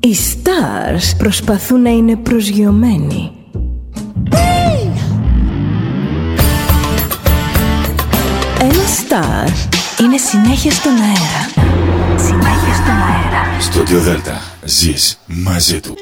Οι stars προσπαθούν να είναι προσγειωμένοι. Ένα star είναι συνέχεια στον αέρα. Συνέχεια στον αέρα. Στο Δέλτα ζεις μαζί του.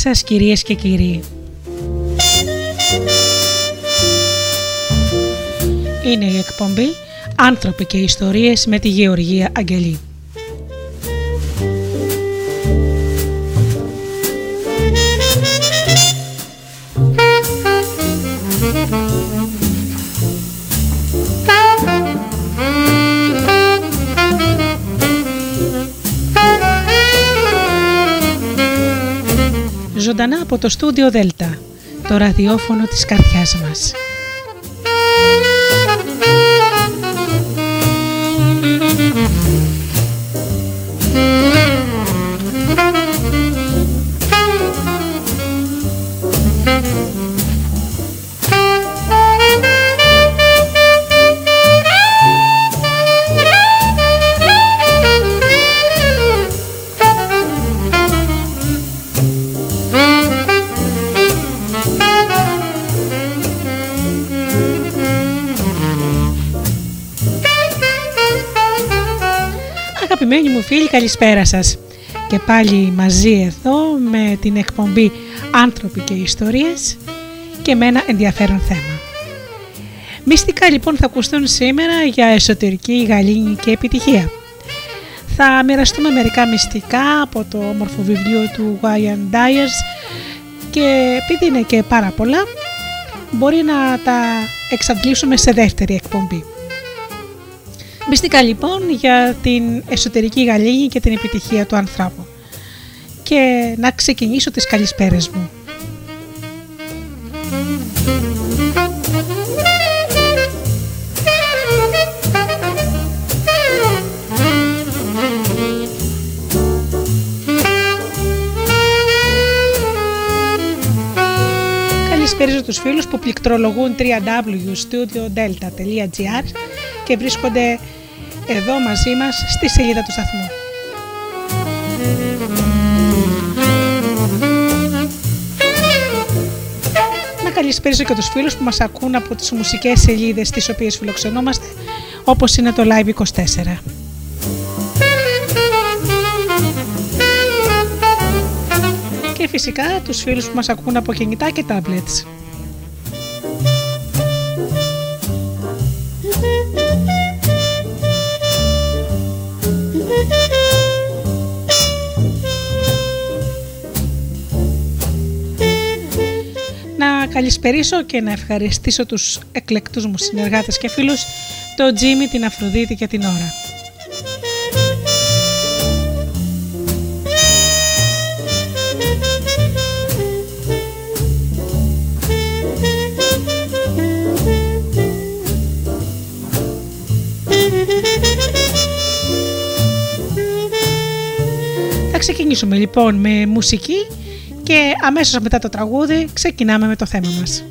Σας κυρίες και κύριοι. Είναι η εκπομπή «Άνθρωποι και ιστορίες» με τη Γεωργία Αγγελή. Το στούντιο Δέλτα, το ραδιόφωνο της καρδιάς μας. Καλησπέρα σας και πάλι μαζί εδώ με την εκπομπή «Άνθρωποι και Ιστορίες» και με ένα ενδιαφέρον θέμα. Μυστικά λοιπόν θα ακουστούν σήμερα για εσωτερική γαλήνη και επιτυχία. Θα μοιραστούμε μερικά μυστικά από το όμορφο βιβλίο του Wyan Dyers και επειδή είναι και πάρα πολλά μπορεί να τα εξαντλήσουμε σε δεύτερη εκπομπή. Μυστικά λοιπόν για την εσωτερική γαλήνη και την επιτυχία του ανθρώπου. Και να ξεκινήσω τις καλησπέρες μου. Καλησπέριζω τους φίλους που πληκτρολογούν www.studiodelta.gr και βρίσκονται εδώ μαζί μας στη σελίδα του σταθμού. Να καλησπέρισω και τους φίλους που μας ακούν από τις μουσικές σελίδες τις οποίες φιλοξενούμαστε όπως είναι το Live24. Και φυσικά τους φίλους που μας ακούν από κινητά και tablets. Καλησπερίσω και να ευχαριστήσω τους εκλεκτούς μου συνεργάτες και φίλους, το Τζίμι, την Αφροδίτη και την Ωρα. Θα ξεκινήσουμε λοιπόν με μουσική και αμέσως μετά το τραγούδι ξεκινάμε με το θέμα μας.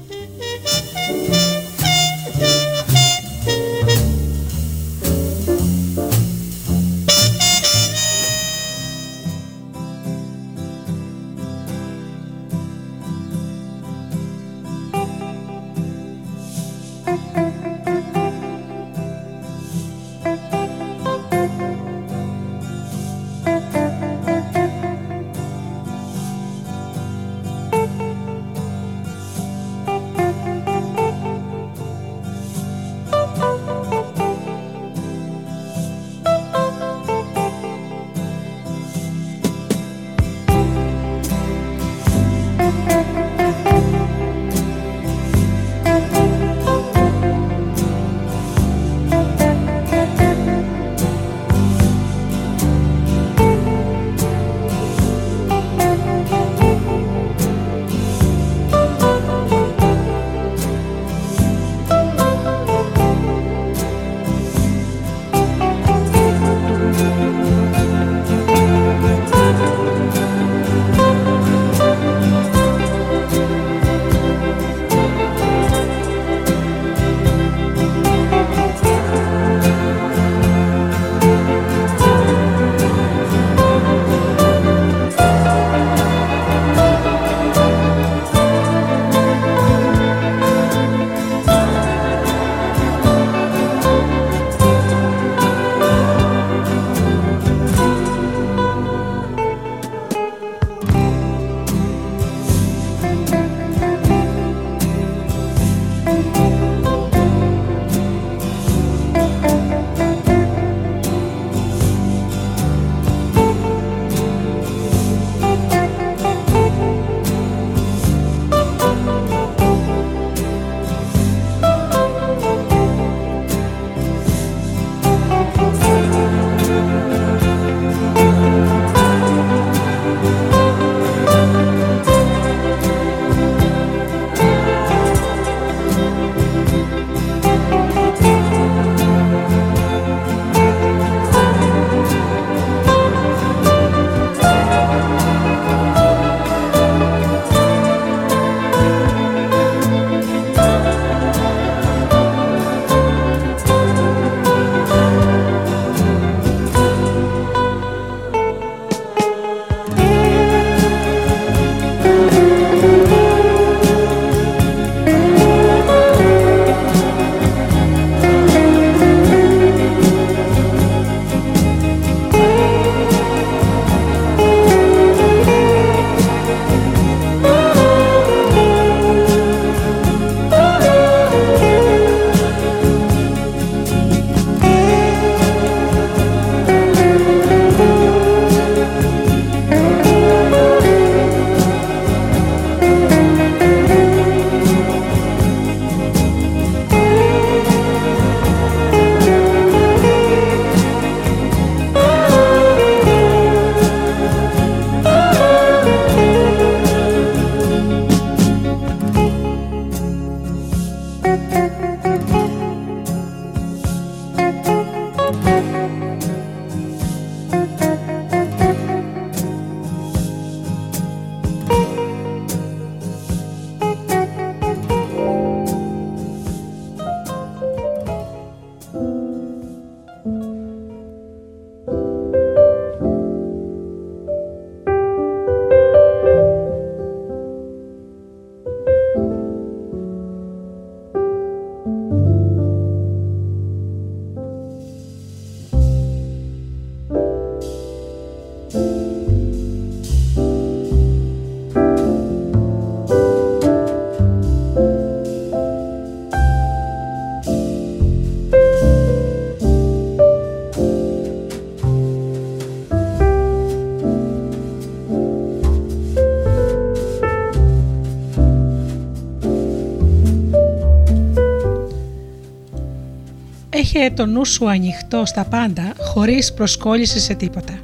Έχει το νου σου ανοιχτό στα πάντα χωρίς προσκόλλησης σε τίποτα.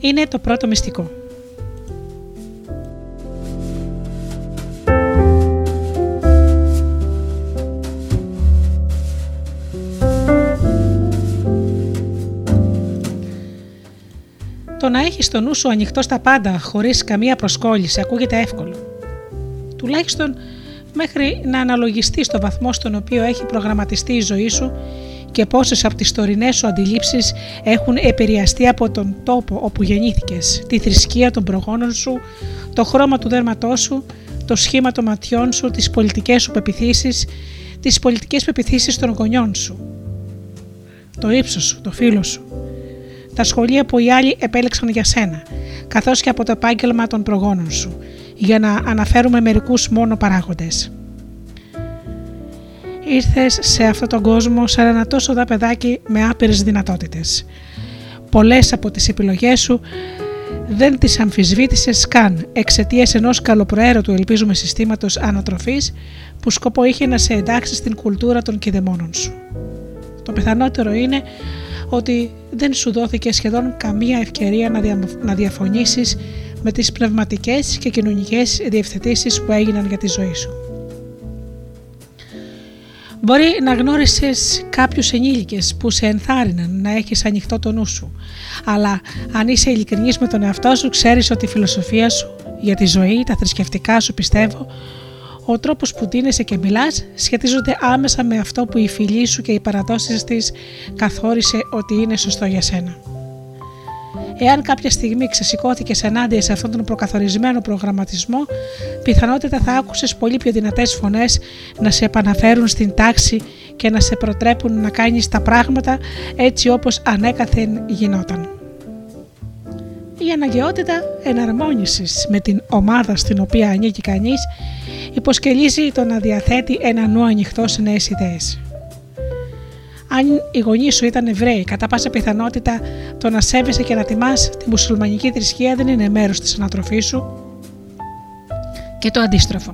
Είναι το πρώτο μυστικό. Το να έχεις το νου σου ανοιχτό στα πάντα, χωρίς καμία προσκόλληση, ακούγεται εύκολο. Τουλάχιστον μέχρι να αναλογιστεί το βαθμό στον οποίο έχει προγραμματιστεί η ζωή σου και πόσες από τις τωρινές σου αντιλήψεις έχουν επηρεαστεί από τον τόπο όπου γεννήθηκες, τη θρησκεία των προγόνων σου, το χρώμα του δέρματός σου, το σχήμα των ματιών σου, τις πολιτικές σου πεπιθήσεις, τις πολιτικές πεπιθήσεις των γονιών σου, το ύψος σου, το φίλο σου, τα σχολεία που οι άλλοι επέλεξαν για σένα, καθώς και από το επάγγελμα των προγόνων σου, για να αναφέρουμε μερικούς μόνο παράγοντες. Ήρθες σε αυτόν τον κόσμο σαν ένα τόσο δα παιδάκι με άπειρες δυνατότητες. Πολλές από τις επιλογές σου δεν τις αμφισβήτησες καν εξαιτίας ενός καλοπροαίρετου ελπίζουμε συστήματος ανατροφής που σκοπό είχε να σε εντάξει στην κουλτούρα των κηδεμόνων σου. Το πιθανότερο είναι ότι δεν σου δόθηκε σχεδόν καμία ευκαιρία να, δια, να διαφωνήσεις με τις πνευματικές και κοινωνικές διευθετήσεις που έγιναν για τη ζωή σου. Μπορεί να γνώρισες κάποιους ενήλικες που σε ενθάρρυναν να έχεις ανοιχτό το νου σου, αλλά αν είσαι ειλικρινής με τον εαυτό σου ξέρεις ότι η φιλοσοφία σου για τη ζωή, τα θρησκευτικά σου πιστεύω, ο τρόπος που δίνεσαι και μιλάς σχετίζονται άμεσα με αυτό που η φιλή σου και οι παραδόσεις της καθόρισε ότι είναι σωστό για σένα. Εάν κάποια στιγμή ξεσηκώθηκες ενάντια σε αυτόν τον προκαθορισμένο προγραμματισμό, πιθανότητα θα άκουσες πολύ πιο δυνατές φωνές να σε επαναφέρουν στην τάξη και να σε προτρέπουν να κάνεις τα πράγματα έτσι όπως ανέκαθεν γινόταν. Η αναγκαιότητα εναρμόνισης με την ομάδα στην οποία ανήκει κανείς υποσκελίζει το να διαθέτει ένα νου ανοιχτό σε νέες ιδέες. Αν οι γονείς σου ήταν Εβραίοι, κατά πάσα πιθανότητα το να σέβεσαι και να τιμάς τη μουσουλμανική θρησκεία δεν είναι μέρος της ανατροφής σου και το αντίστροφο.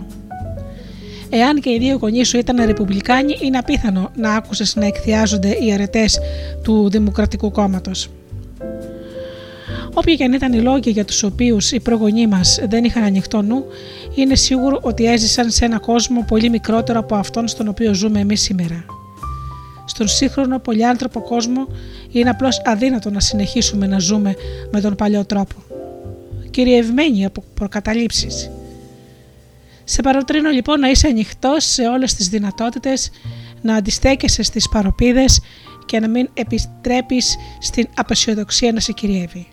Εάν και οι δύο γονείς σου ήταν Ρεπουμπλικάνοι, είναι απίθανο να άκουσες να εκθιάζονται οι αρετέ του Δημοκρατικού Κόμματος. Όποιοι και αν ήταν οι λόγοι για τους οποίους οι προγονείς μας δεν είχαν ανοιχτό νου, είναι σίγουρο ότι έζησαν σε ένα κόσμο πολύ μικρότερο από αυτόν στον οποίο ζούμε εμείς σήμερα. Στον σύγχρονο πολυάνθρωπο κόσμο είναι απλώς αδύνατο να συνεχίσουμε να ζούμε με τον παλιό τρόπο. Κυριευμένοι από προκαταλήψεις. Σε παροτρύνω λοιπόν να είσαι ανοιχτός σε όλες τις δυνατότητες, να αντιστέκεσαι στις παροπίδες και να μην επιστρέπεις στην απεσιοδοξία να σε κυριεύει.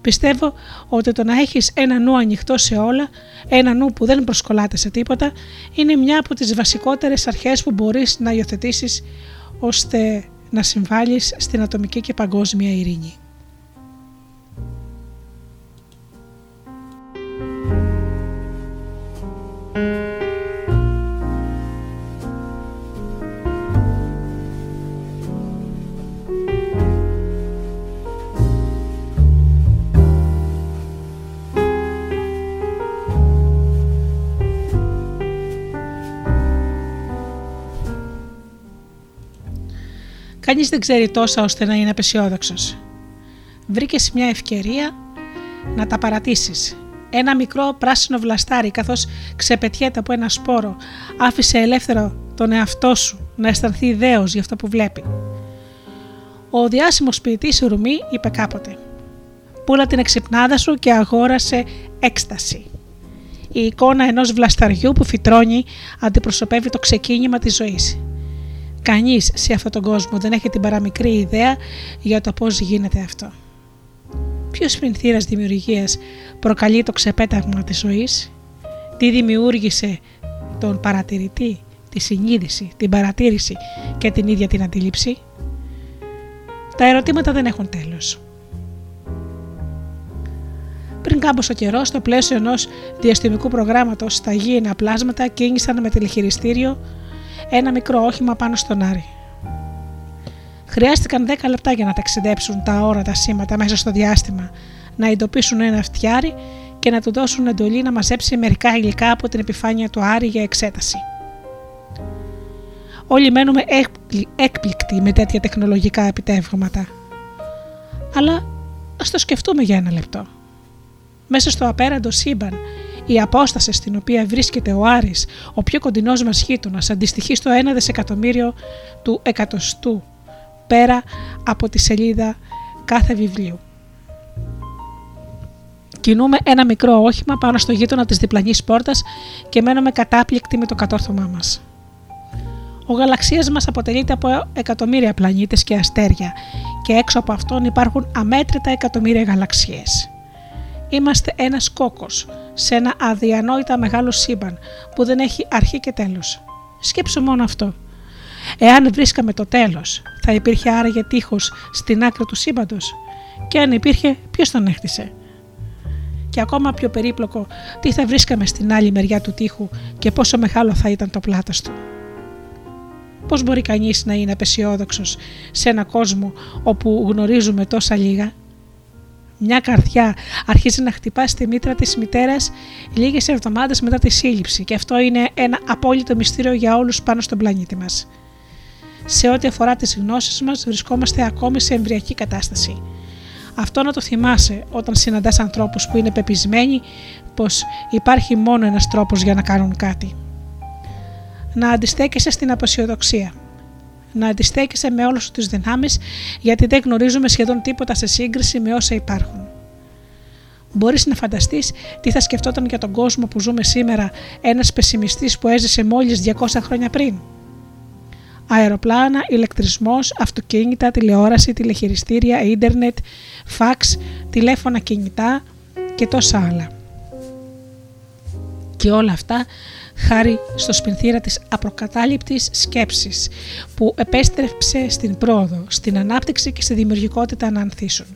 Πιστεύω ότι το να έχεις ένα νου ανοιχτό σε όλα, ένα νου που δεν προσκολάται σε τίποτα, είναι μια από τις βασικότερες αρχές που μπορείς να υιοθετήσεις ώστε να συμβάλλεις στην ατομική και παγκόσμια ειρήνη. Κανείς δεν ξέρει τόσα ώστε να είναι απεσιόδοξος. Βρήκες μια ευκαιρία να τα παρατήσεις. Ένα μικρό πράσινο βλαστάρι, καθώς ξεπετιέται από ένα σπόρο, άφησε ελεύθερο τον εαυτό σου να αισθανθεί ιδέω για αυτό που βλέπει. Ο διάσημος ποιητής Ρουμί είπε κάποτε: Πούλα την εξυπνάδα σου και αγόρασε έκσταση. Η εικόνα ενός βλασταριού που φυτρώνει αντιπροσωπεύει το ξεκίνημα της ζωής. Κανείς σε αυτόν τον κόσμο δεν έχει την παραμικρή ιδέα για το πώς γίνεται αυτό. Ποιος πινθύρα δημιουργίας προκαλεί το ξεπέταγμα της ζωής, τι δημιούργησε τον παρατηρητή, τη συνείδηση, την παρατήρηση και την ίδια την αντίληψη; Τα ερωτήματα δεν έχουν τέλος. Πριν κάμποσο καιρός, στο πλαίσιο ενός διαστημικού προγράμματος στα γήινα πλάσματα κίνησαν με τηλεχειριστήριο ένα μικρό όχημα πάνω στον Άρη. Χρειάστηκαν 10 λεπτά για να ταξιδέψουν τα όρατα σήματα μέσα στο διάστημα, να εντοπίσουν ένα φτιάρι και να του δώσουν εντολή να μαζέψει μερικά υλικά από την επιφάνεια του Άρη για εξέταση. Όλοι μένουμε έκπληκτοι με τέτοια τεχνολογικά επιτεύγματα. Αλλά ας το σκεφτούμε για ένα λεπτό. Μέσα στο απέραντο σύμπαν, η απόσταση στην οποία βρίσκεται ο Άρης, ο πιο κοντινός μας γείτονας, αντιστοιχεί στο 1 δισεκατομμύριο του εκατοστού, πέρα από τη σελίδα κάθε βιβλίου. Κινούμε ένα μικρό όχημα πάνω στο γείτονα της διπλανής πόρτας και μένουμε κατάπληκτοι με το κατόρθωμά μας. Ο γαλαξίας μας αποτελείται από εκατομμύρια πλανήτες και αστέρια και έξω από αυτόν υπάρχουν αμέτρητα εκατομμύρια γαλαξίες. Είμαστε ένας κόκκος σε ένα αδιανόητα μεγάλο σύμπαν που δεν έχει αρχή και τέλος. Σκέψου μόνο αυτό. Εάν βρίσκαμε το τέλος, θα υπήρχε άραγε τείχος στην άκρη του σύμπαντος; Και αν υπήρχε ποιος τον έχτισε. Και ακόμα πιο περίπλοκο, τι θα βρίσκαμε στην άλλη μεριά του τείχου και πόσο μεγάλο θα ήταν το πλάτος του; Πώς μπορεί κανείς να είναι απεσιόδοξος σε ένα κόσμο όπου γνωρίζουμε τόσα λίγα; Μια καρδιά αρχίζει να χτυπά στη μήτρα της μητέρας λίγες εβδομάδες μετά τη σύλληψη και αυτό είναι ένα απόλυτο μυστήριο για όλους πάνω στον πλανήτη μας. Σε ό,τι αφορά τις γνώσεις μας βρισκόμαστε ακόμη σε εμβριακή κατάσταση. Αυτό να το θυμάσαι όταν συναντάς ανθρώπους που είναι πεπισμένοι πως υπάρχει μόνο ένας τρόπος για να κάνουν κάτι να αντιστέκεσαι στην αποσιοδοξία. Να αντιστέκεσαι με όλε τι δυνάμεις, γιατί δεν γνωρίζουμε σχεδόν τίποτα σε σύγκριση με όσα υπάρχουν. Μπορείς να φανταστείς τι θα σκεφτόταν για τον κόσμο που ζούμε σήμερα ένας πεσημιστής που έζησε μόλις 200 χρόνια πριν; Αεροπλάνα, ηλεκτρισμός, αυτοκίνητα, τηλεόραση, τηλεχειριστήρια, ίντερνετ, φαξ, τηλέφωνα κινητά και τόσα άλλα. Και όλα αυτά χάρη στο σπινθήρα της απροκατάληπτης σκέψης που επέστρεψε στην πρόοδο, στην ανάπτυξη και στη δημιουργικότητα να ανθίσουν.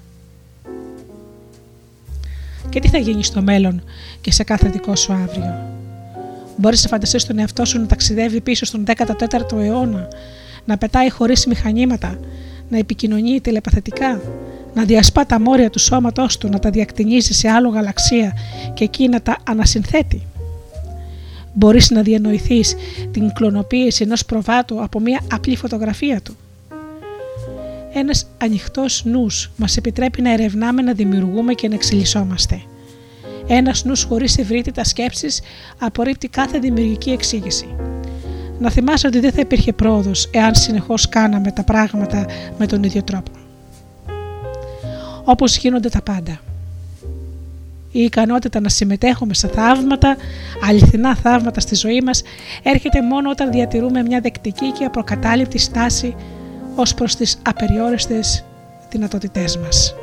Και τι θα γίνει στο μέλλον και σε κάθε δικό σου αύριο; Μπορείς να φανταστείς τον εαυτό σου να ταξιδεύει πίσω στον 14ο αιώνα, να πετάει χωρίς μηχανήματα, να επικοινωνεί τηλεπαθητικά, να διασπά τα μόρια του σώματός του, να τα διακτηνίζει σε άλλο γαλαξία και εκεί να τα ανασυνθέτει; Μπορείς να διανοηθείς την κλωνοποίηση ενός προβάτου από μια απλή φωτογραφία του. Ένας ανοιχτός νους μας επιτρέπει να ερευνάμε, να δημιουργούμε και να εξελισσόμαστε. Ένας νους χωρίς ευρύτητα σκέψεις απορρίπτει κάθε δημιουργική εξήγηση. Να θυμάσαι ότι δεν θα υπήρχε πρόοδος εάν συνεχώς κάναμε τα πράγματα με τον ίδιο τρόπο. Όπως γίνονται τα πάντα η ικανότητα να συμμετέχουμε σε θαύματα, αληθινά θαύματα στη ζωή μας, έρχεται μόνο όταν διατηρούμε μια δεκτική και απροκατάληπτη στάση ως προς τις απεριόριστες δυνατότητές μας.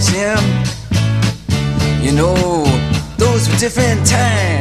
Jim. You know, those were different times.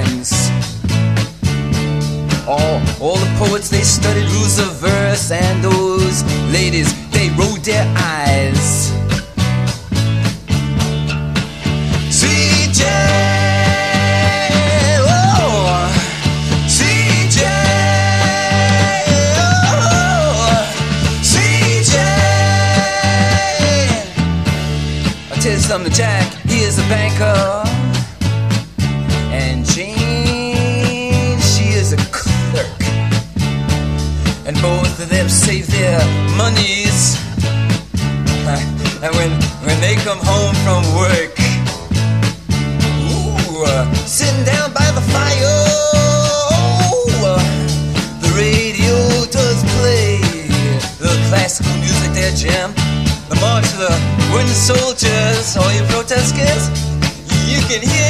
Come home from work, ooh, uh, sitting down by the fire, oh, uh, the radio does play. The classical music there, Jim. The march of the wooden soldiers, all you protesters, you can hear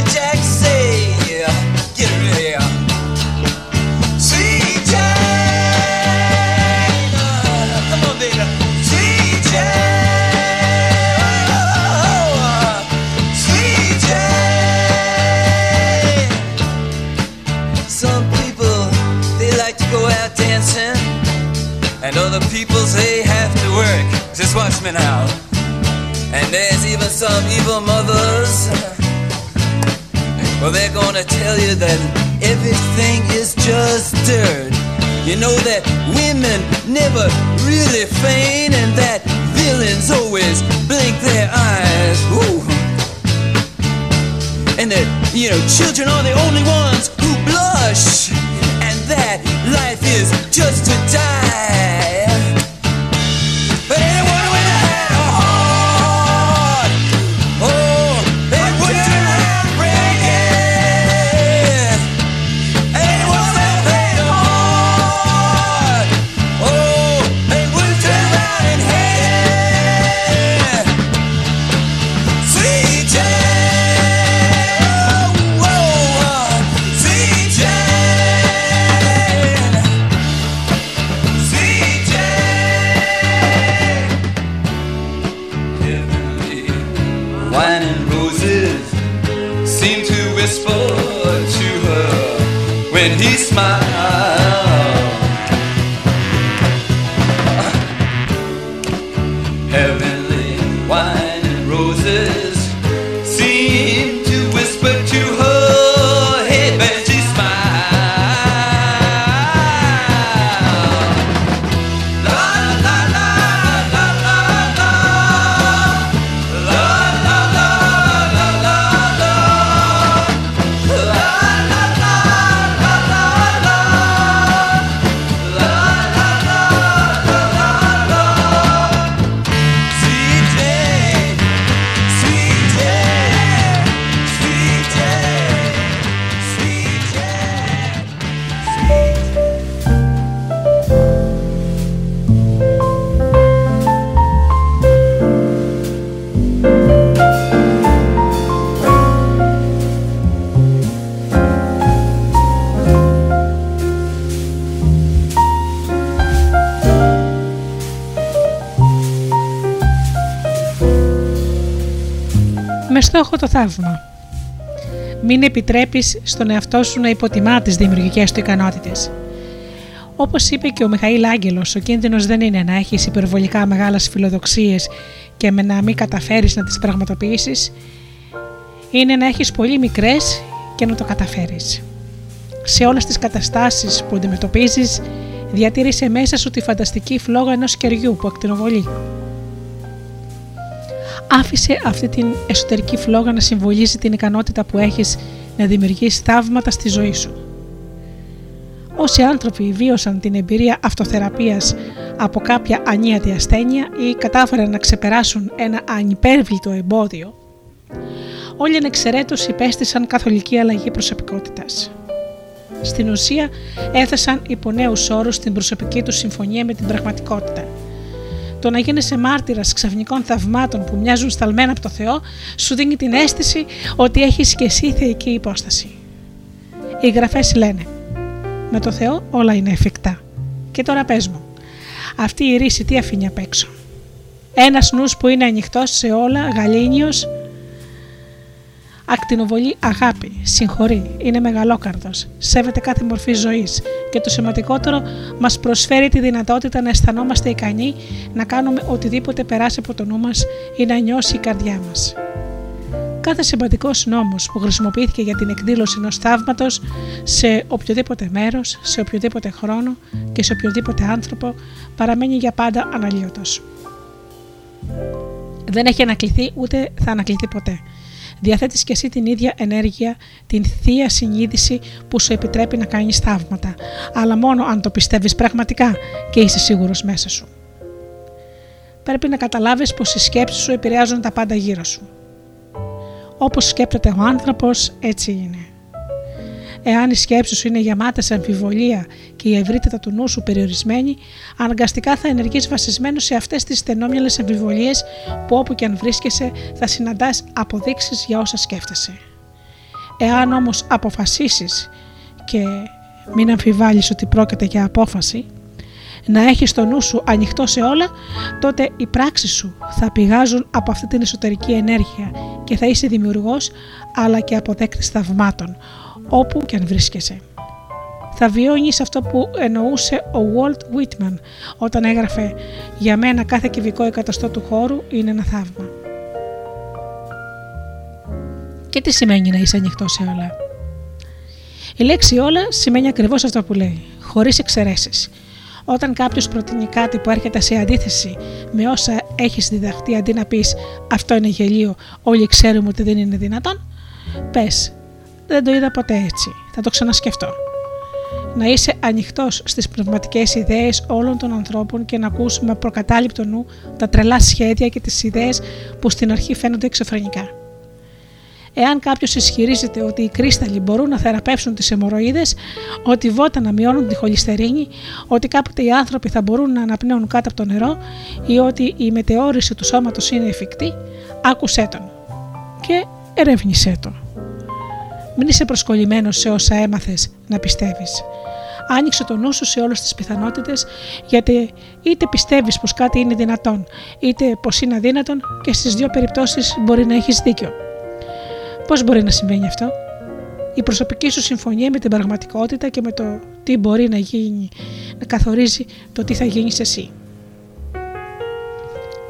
that everything is just dirt. You know that women never really feign, and that villains always blink their eyes. Ooh. And that, you know, children are the only ones το θαύμα. Μην επιτρέπεις στον εαυτό σου να υποτιμά τις δημιουργικές του ικανότητες. Όπως είπε και ο Μιχαήλ Άγγελος, ο κίνδυνος δεν είναι να έχεις υπερβολικά μεγάλες φιλοδοξίες και με να μην καταφέρεις να τις πραγματοποιήσεις, είναι να έχεις πολύ μικρές και να το καταφέρεις. Σε όλες τις καταστάσεις που αντιμετωπίζεις, διατήρησε μέσα σου τη φανταστική φλόγα ενός κεριού που ακτινοβολεί. Άφησε αυτή την εσωτερική φλόγα να συμβολίζει την ικανότητα που έχεις να δημιουργείς θαύματα στη ζωή σου. Όσοι άνθρωποι βίωσαν την εμπειρία αυτοθεραπείας από κάποια ανίατη ασθένεια ή κατάφεραν να ξεπεράσουν ένα ανυπέρβλητο εμπόδιο, όλοι ανεξαιρέτως υπέστησαν καθολική αλλαγή προσωπικότητας. Στην ουσία έθεσαν υπό νέους όρους την προσωπική τους συμφωνία με την πραγματικότητα. Το να γίνεσαι μάρτυρας ξαφνικών θαυμάτων που μοιάζουν σταλμένα από το Θεό σου δίνει την αίσθηση ότι έχεις και εσύ θεϊκή υπόσταση. Οι γραφές λένε: Με το Θεό όλα είναι εφικτά. Και τώρα πες μου, αυτή η ρίση τι αφήνει απ' έξω; Ένας νους που είναι ανοιχτός σε όλα, γαλήνιος, ακτινοβολεί αγάπη, συγχωρεί, είναι μεγαλόκαρδος, σέβεται κάθε μορφή ζωής και το σημαντικότερο μας προσφέρει τη δυνατότητα να αισθανόμαστε ικανοί να κάνουμε οτιδήποτε περάσει από το νου μας ή να νιώσει η καρδιά μας. Κάθε σημαντικός νόμος που χρησιμοποιήθηκε για την εκδήλωση ενός θαύματος σε οποιοδήποτε μέρος, σε οποιοδήποτε χρόνο και σε οποιοδήποτε άνθρωπο παραμένει για πάντα αναλύωτος. Δεν έχει ανακληθεί ούτε θα ανακληθεί ποτέ Διαθέτεις και εσύ την ίδια ενέργεια, την θεία συνείδηση που σου επιτρέπει να κάνεις θαύματα, αλλά μόνο αν το πιστεύεις πραγματικά και είσαι σίγουρος μέσα σου. Πρέπει να καταλάβεις πως οι σκέψεις σου επηρεάζουν τα πάντα γύρω σου. Όπως σκέπτεται ο άνθρωπος, έτσι είναι. Εάν οι σκέψεις σου είναι γεμάτες σε αμφιβολία και η ευρύτητα του νου σου περιορισμένη, αναγκαστικά θα ενεργείς βασισμένος σε αυτές τις στενόμυαλες αμφιβολίες που όπου και αν βρίσκεσαι θα συναντάς αποδείξεις για όσα σκέφτεσαι. Εάν όμως αποφασίσεις και μην αμφιβάλλεις ότι πρόκειται για απόφαση, να έχεις το νου σου ανοιχτό σε όλα, τότε οι πράξεις σου θα πηγάζουν από αυτή την εσωτερική ενέργεια και θα είσαι δημιουργός αλλά και αποδέκτης θαυμάτων, όπου και αν βρίσκεσαι. Θα βιώνεις αυτό που εννοούσε ο Walt Whitman όταν έγραφε «Για μένα κάθε κυβικό εκατοστό του χώρου είναι ένα θαύμα». Και τι σημαίνει να είσαι ανοιχτό σε όλα. Η λέξη όλα σημαίνει ακριβώς αυτό που λέει, χωρίς εξαιρέσεις. Όταν κάποιος προτείνει κάτι που έρχεται σε αντίθεση με όσα έχεις διδαχτεί, αντί να πεις Αυτό είναι γελίο, όλοι ξέρουμε ότι δεν είναι δυνατόν, πες δεν το είδα ποτέ έτσι. Θα το ξανασκεφτώ. Να είσαι ανοιχτός στις πνευματικές ιδέες όλων των ανθρώπων και να ακούς με προκατάληπτο νου τα τρελά σχέδια και τις ιδέες που στην αρχή φαίνονται εξωφρενικά. Εάν κάποιος ισχυρίζεται ότι οι κρίσταλοι μπορούν να θεραπεύσουν τις αιμορροίδε, ότι οι βότα να μειώνουν τη χολυστερίνη, ότι κάποτε οι άνθρωποι θα μπορούν να αναπνέουν κάτω από το νερό ή ότι η μετεώρηση του σώματος είναι εφικτή, άκουσέ τον και ερεύνησέ τον. Μην είσαι προσκολλημένος σε όσα έμαθες να πιστεύεις. Άνοιξε το νου σου σε όλες τις πιθανότητες, γιατί είτε πιστεύεις πως κάτι είναι δυνατόν, είτε πως είναι αδύνατον και στις δύο περιπτώσεις μπορεί να έχεις δίκιο. Πώς μπορεί να συμβαίνει αυτό, η προσωπική σου συμφωνία με την πραγματικότητα και με το τι μπορεί να γίνει, να καθορίζει το τι θα γίνεις εσύ.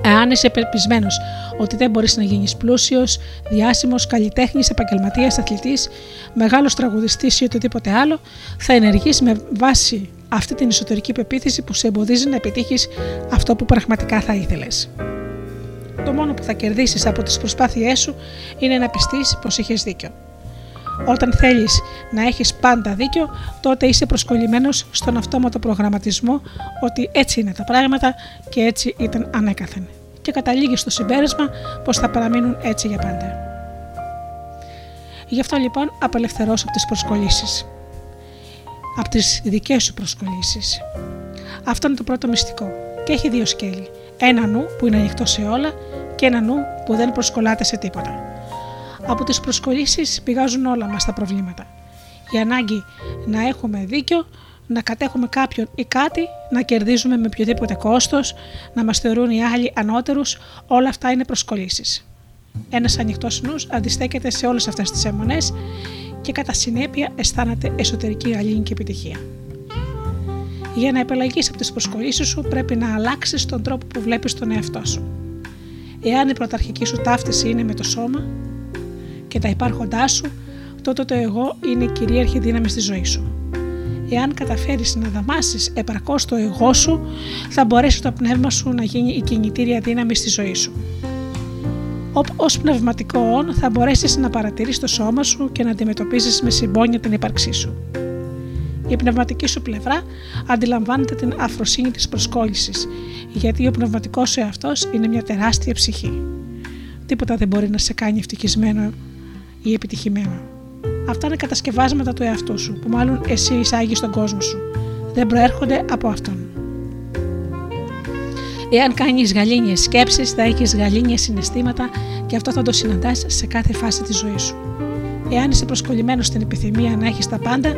Εάν είσαι πεπισμένος ότι δεν μπορείς να γίνεις πλούσιος, διάσημος, καλλιτέχνης, επαγγελματίας, αθλητής, μεγάλος τραγουδιστής ή οτιδήποτε άλλο, θα ενεργείς με βάση αυτή την εσωτερική πεποίθηση που σε εμποδίζει να επιτύχεις αυτό που πραγματικά θα ήθελες. Το μόνο που θα κερδίσεις από τις προσπάθειές σου είναι να πιστείς πως είχες δίκιο. Όταν θέλεις να έχεις πάντα δίκιο, τότε είσαι προσκολλημένος στον αυτόματο προγραμματισμό ότι έτσι είναι τα πράγματα και έτσι ήταν ανέκαθεν και καταλήγεις στο συμπέρασμα πως θα παραμείνουν έτσι για πάντα. Γι' αυτό λοιπόν απελευθερώσω από τις προσκολήσεις. Από τις δικές σου προσκολήσεις. Αυτό είναι το πρώτο μυστικό και έχει δύο σκέλη. Ένα νου που είναι ανοιχτό σε όλα και ένα νου που δεν προσκολάται σε τίποτα. Από τις προσκολήσεις πηγάζουν όλα μας τα προβλήματα. Η ανάγκη να έχουμε δίκιο να κατέχουμε κάποιον ή κάτι, να κερδίζουμε με οποιοδήποτε κόστος, να μας θεωρούν οι άλλοι ανώτερους, όλα αυτά είναι προσκολήσεις. Ένας ανοιχτός νους αντιστέκεται σε όλες αυτές τις αιμονές και κατά συνέπεια αισθάνεται εσωτερική γαλήνη και επιτυχία. Για να επελαγείς από τις προσκολήσεις σου πρέπει να αλλάξεις τον τρόπο που βλέπεις τον εαυτό σου. Εάν η πρωταρχική σου ταύτιση είναι με το σώμα και τα υπάρχοντά σου, τότε το εγώ είναι η κυρίαρχη δύναμη στη ζωή σου εάν καταφέρεις να δαμάσεις επαρκώς το εγώ σου, θα μπορέσει το πνεύμα σου να γίνει η κινητήρια δύναμη στη ζωή σου. Ω πνευματικό όν θα μπορέσεις να παρατηρείς το σώμα σου και να αντιμετωπίζεις με συμπόνια την ύπαρξή σου. Η πνευματική σου πλευρά αντιλαμβάνεται την αφροσύνη της προσκόλλησης, γιατί ο πνευματικός σου εαυτός είναι μια τεράστια ψυχή. Τίποτα δεν μπορεί να σε κάνει ευτυχισμένο ή επιτυχημένο. Αυτά είναι κατασκευάσματα του εαυτού σου, που μάλλον εσύ εισάγεις στον κόσμο σου. Δεν προέρχονται από αυτόν. Εάν κάνεις γαλήνιες σκέψεις, θα έχεις γαλήνια συναισθήματα και αυτό θα το συναντάς σε κάθε φάση της ζωής σου. Εάν είσαι προσκολλημένος στην επιθυμία να έχεις τα πάντα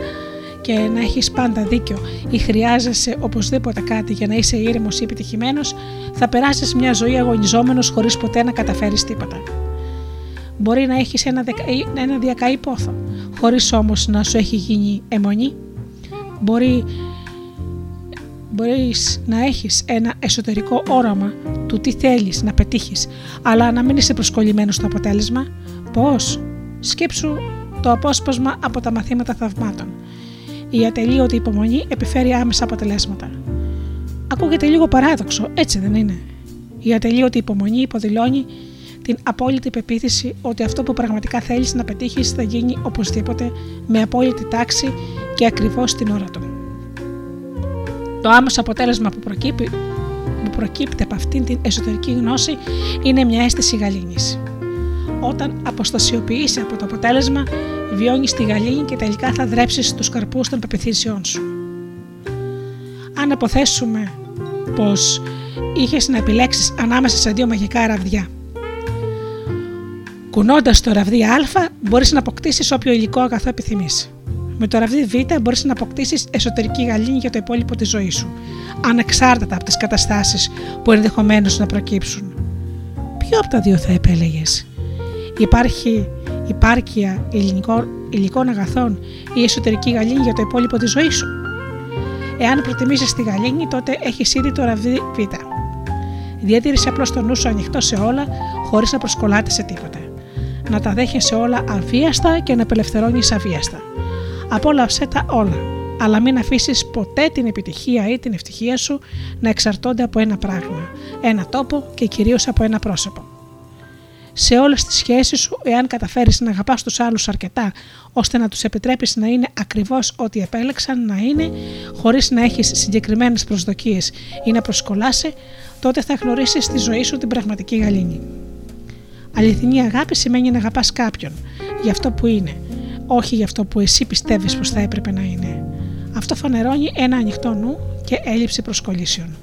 και να έχεις πάντα δίκιο ή χρειάζεσαι οπωσδήποτε κάτι για να είσαι ήρεμος ή επιτυχημένος, θα περάσεις μια ζωή αγωνιζόμενος χωρίς ποτέ να καταφέρεις τίποτα. Μπορεί να έχεις ένα, ένα διακαή πόθο, χωρίς όμως να σου έχει γίνει αιμονή. Μπορεί μπορείς να έχεις ένα εσωτερικό όραμα του τι θέλεις να πετύχεις, αλλά να μην είσαι προσκολλημένος στο αποτέλεσμα. Πώς; Σκέψου το απόσπασμα από τα μαθήματα θαυμάτων. Η ατελείωτη υπομονή επιφέρει άμεσα αποτελέσματα. Ακούγεται λίγο παράδοξο, έτσι δεν είναι; Η ατελείωτη υπομονή υποδηλώνει την απόλυτη πεποίθηση ότι αυτό που πραγματικά θέλεις να πετύχεις θα γίνει οπωσδήποτε με απόλυτη τάξη και ακριβώς την ώρα του. Το άμεσο αποτέλεσμα που προκύπτει, που προκύπτει από αυτήν την εσωτερική γνώση είναι μια αίσθηση γαλήνης. Όταν αποστασιοποιήσει από το αποτέλεσμα, βιώνεις τη γαλήνη και τελικά θα δρέψεις τους καρπούς των πεπιθήσεών σου. Αν αποθέσουμε πως είχες να επιλέξεις ανάμεσα σε δύο μαγικά ραβδιά. Κουνώντας το ραβδί Α, μπορείς να αποκτήσεις όποιο υλικό αγαθό επιθυμείς. Με το ραβδί Β, μπορείς να αποκτήσεις εσωτερική γαλήνη για το υπόλοιπο της ζωής σου, ανεξάρτητα από τις καταστάσεις που ενδεχομένως να προκύψουν. Ποιο από τα δύο θα επέλεγες, Υπάρχει υπάρκεια υλικών, υλικών αγαθών ή εσωτερική γαλήνη για το υπόλοιπο της ζωής σου; Εάν προτιμήσεις τη γαλήνη, τότε έχεις ήδη το ραβδί Β. Διατήρησε απλώς το νου σου ανοιχτό σε όλα, χωρίς να προσκολάται σε τίποτα. Να τα δέχεσαι όλα αβίαστα και να απελευθερώνεις αβίαστα. Απόλαυσέ τα όλα, αλλά μην αφήσεις ποτέ την επιτυχία ή την ευτυχία σου να εξαρτώνται από ένα πράγμα, ένα τόπο και κυρίως από ένα πρόσωπο σε όλες τις σχέσεις σου, εάν καταφέρεις να αγαπάς τους άλλους αρκετά, ώστε να τους επιτρέπεις να είναι ακριβώς ό,τι επέλεξαν να είναι, χωρίς να έχεις συγκεκριμένες προσδοκίες ή να προσκολάσει, τότε θα γνωρίσεις στη ζωή σου την πραγματική γαλήνη. Αληθινή αγάπη σημαίνει να αγαπάς κάποιον για αυτό που είναι, όχι για αυτό που εσύ πιστεύεις πως θα έπρεπε να είναι. Αυτό φανερώνει ένα ανοιχτό νου και έλλειψη προσκολήσεων.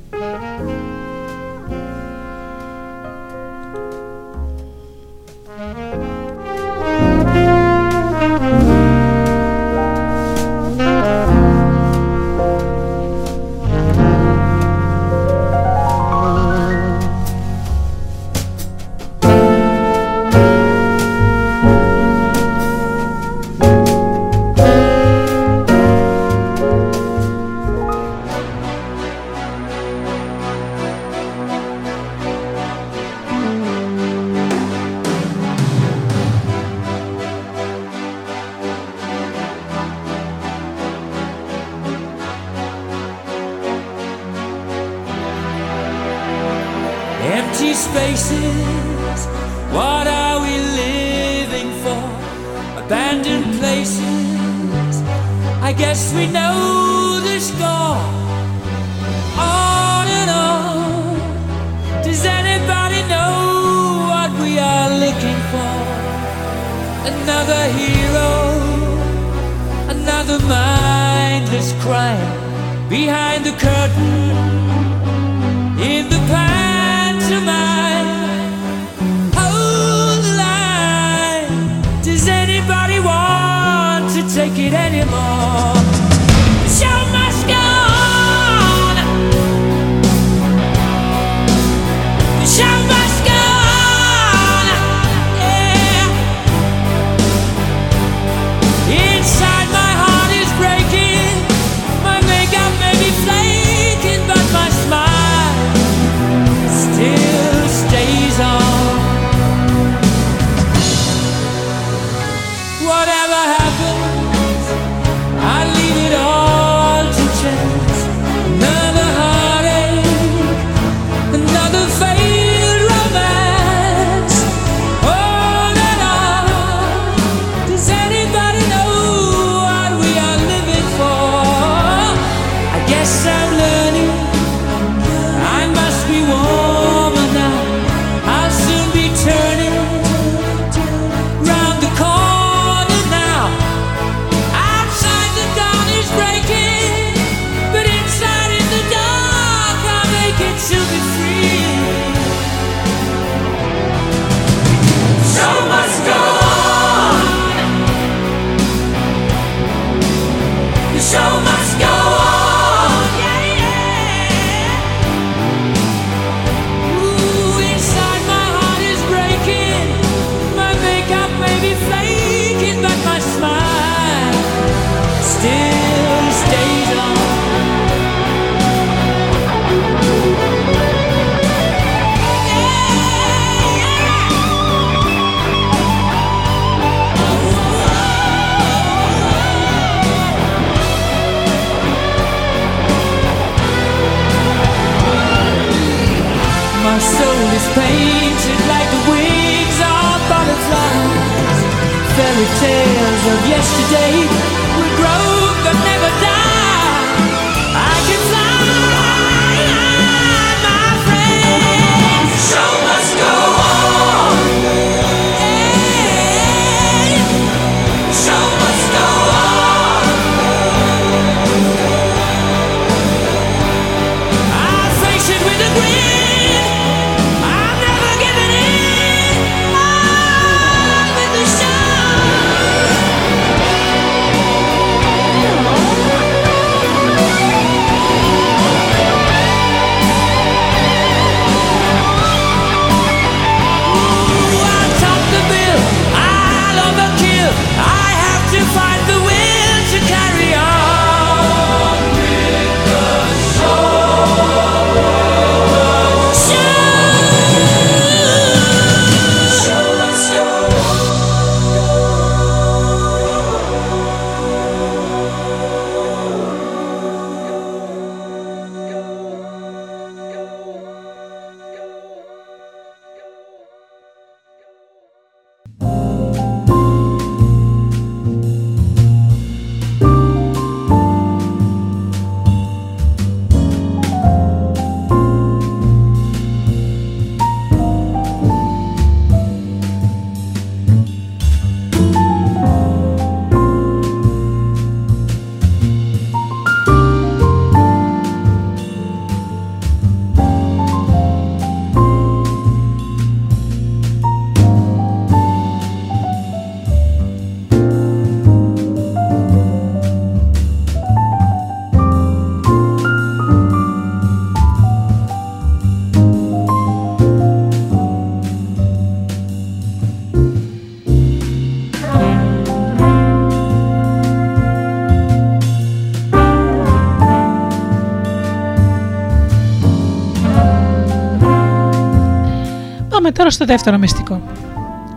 Τώρα στο δεύτερο μυστικό.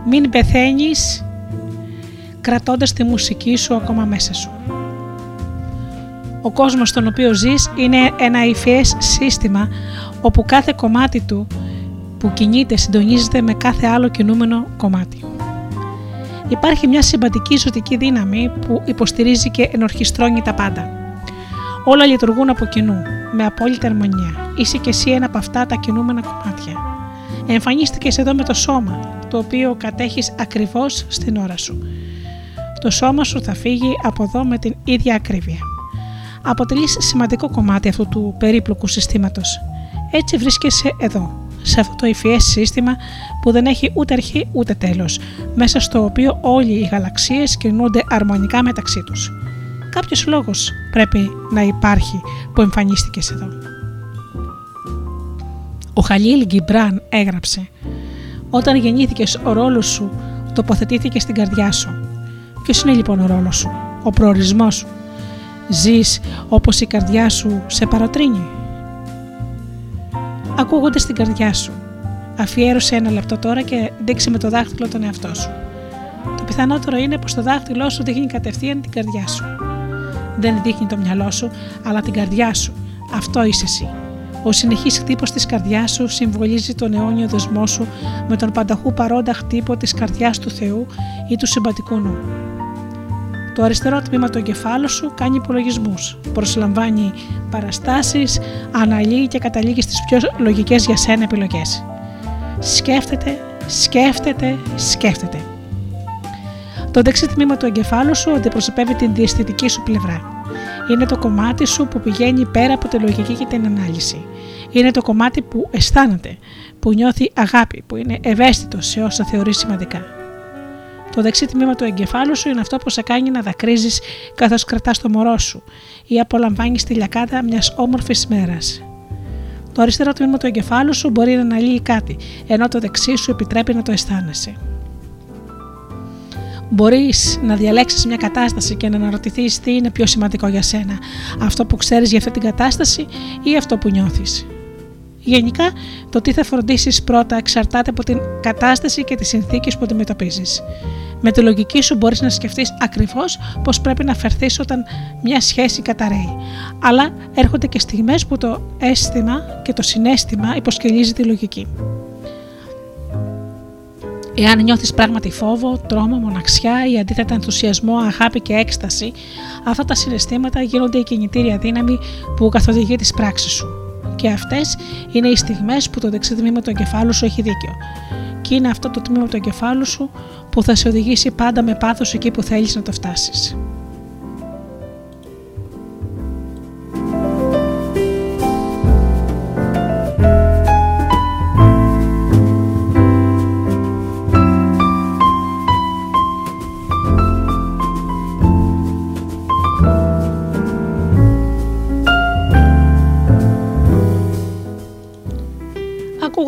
Μην πεθαίνεις κρατώντας τη μουσική σου ακόμα μέσα σου. Ο κόσμος στον οποίο ζεις είναι ένα υφιές σύστημα όπου κάθε κομμάτι του που κινείται συντονίζεται με κάθε άλλο κινούμενο κομμάτι. Υπάρχει μια συμπαντική ζωτική δύναμη που υποστηρίζει και ενορχιστρώνει τα πάντα. Όλα λειτουργούν από κοινού, με απόλυτη αρμονία. Είσαι και εσύ ένα από αυτά τα κινούμενα κομμάτια. Εμφανίστηκες εδώ με το σώμα, το οποίο κατέχεις ακριβώς στην ώρα σου. Το σώμα σου θα φύγει από εδώ με την ίδια ακρίβεια. Αποτελείς σημαντικό κομμάτι αυτού του περίπλοκου συστήματος. Έτσι βρίσκεσαι εδώ, σε αυτό το υφιές σύστημα που δεν έχει ούτε αρχή ούτε τέλος, μέσα στο οποίο όλοι οι γαλαξίες κινούνται αρμονικά μεταξύ τους. Κάποιος λόγος πρέπει να υπάρχει που εμφανίστηκες εδώ. Ο Χαλίλ Γκιμπράν έγραψε «Όταν γεννήθηκες ο ρόλος σου τοποθετήθηκε στην καρδιά σου. Ποιος είναι λοιπόν ο ρόλος σου, ο προορισμός σου; Ζεις όπως η καρδιά σου σε παροτρύνει. Ακούγονται στην καρδιά σου. Αφιέρωσε ένα λεπτό τώρα και δείξε με το δάχτυλο τον εαυτό σου. Το πιθανότερο είναι πως το δάχτυλό σου δείχνει κατευθείαν την καρδιά σου. Δεν δείχνει το μυαλό σου, αλλά την καρδιά σου. Αυτό είσαι εσύ. Ο συνεχής χτύπος της καρδιάς σου συμβολίζει τον αιώνιο δεσμό σου με τον πανταχού παρόντα χτύπο της καρδιάς του Θεού ή του συμπατικού νου. Το αριστερό τμήμα του εγκεφάλου σου κάνει υπολογισμούς, προσλαμβάνει παραστάσεις, αναλύει και καταλήγει στις πιο λογικές για σένα επιλογές. Σκέφτεται, σκέφτεται, σκέφτεται. Το δεξί τμήμα του εγκεφάλου σου αντιπροσωπεύει την διαισθητική σου πλευρά. Είναι το κομμάτι σου που πηγαίνει πέρα από τη λογική και την ανάλυση. Είναι το κομμάτι που αισθάνεται, που νιώθει αγάπη, που είναι ευαίσθητο σε όσα θεωρείς σημαντικά. Το δεξί τμήμα του εγκεφάλου σου είναι αυτό που σε κάνει να δακρύζεις καθώς κρατάς το μωρό σου ή απολαμβάνεις τη λιακάδα μιας όμορφης μέρας. Το αριστερό τμήμα του εγκεφάλου σου μπορεί να αναλύει κάτι, ενώ το δεξί σου επιτρέπει να το αισθάνεσαι. Μπορείς να διαλέξεις μια κατάσταση και να αναρωτηθείς τι είναι πιο σημαντικό για σένα, αυτό που ξέρεις για αυτή την κατάσταση ή αυτό που νιώθεις. Γενικά, το τι θα φροντίσεις πρώτα εξαρτάται από την κατάσταση και τις συνθήκες που αντιμετωπίζεις. Με τη λογική σου μπορείς να σκεφτείς ακριβώς πώς πρέπει να φερθείς όταν μια σχέση καταραίει. Αλλά έρχονται και στιγμές που το αίσθημα και το συνέστημα υποσκελίζει τη λογική. Εάν νιώθεις πράγματι φόβο, τρόμο, μοναξιά ή αντίθετα ενθουσιασμό, αγάπη και έκσταση, αυτά τα συναισθήματα γίνονται η κινητήρια δύναμη που καθοδηγεί τις πράξεις σου. Και αυτές είναι οι στιγμές που το δεξί τμήμα του εγκεφάλου σου έχει δίκιο. Και είναι αυτό το τμήμα του εγκεφάλου σου που θα σε οδηγήσει πάντα με πάθος εκεί που θέλεις να το φτάσεις.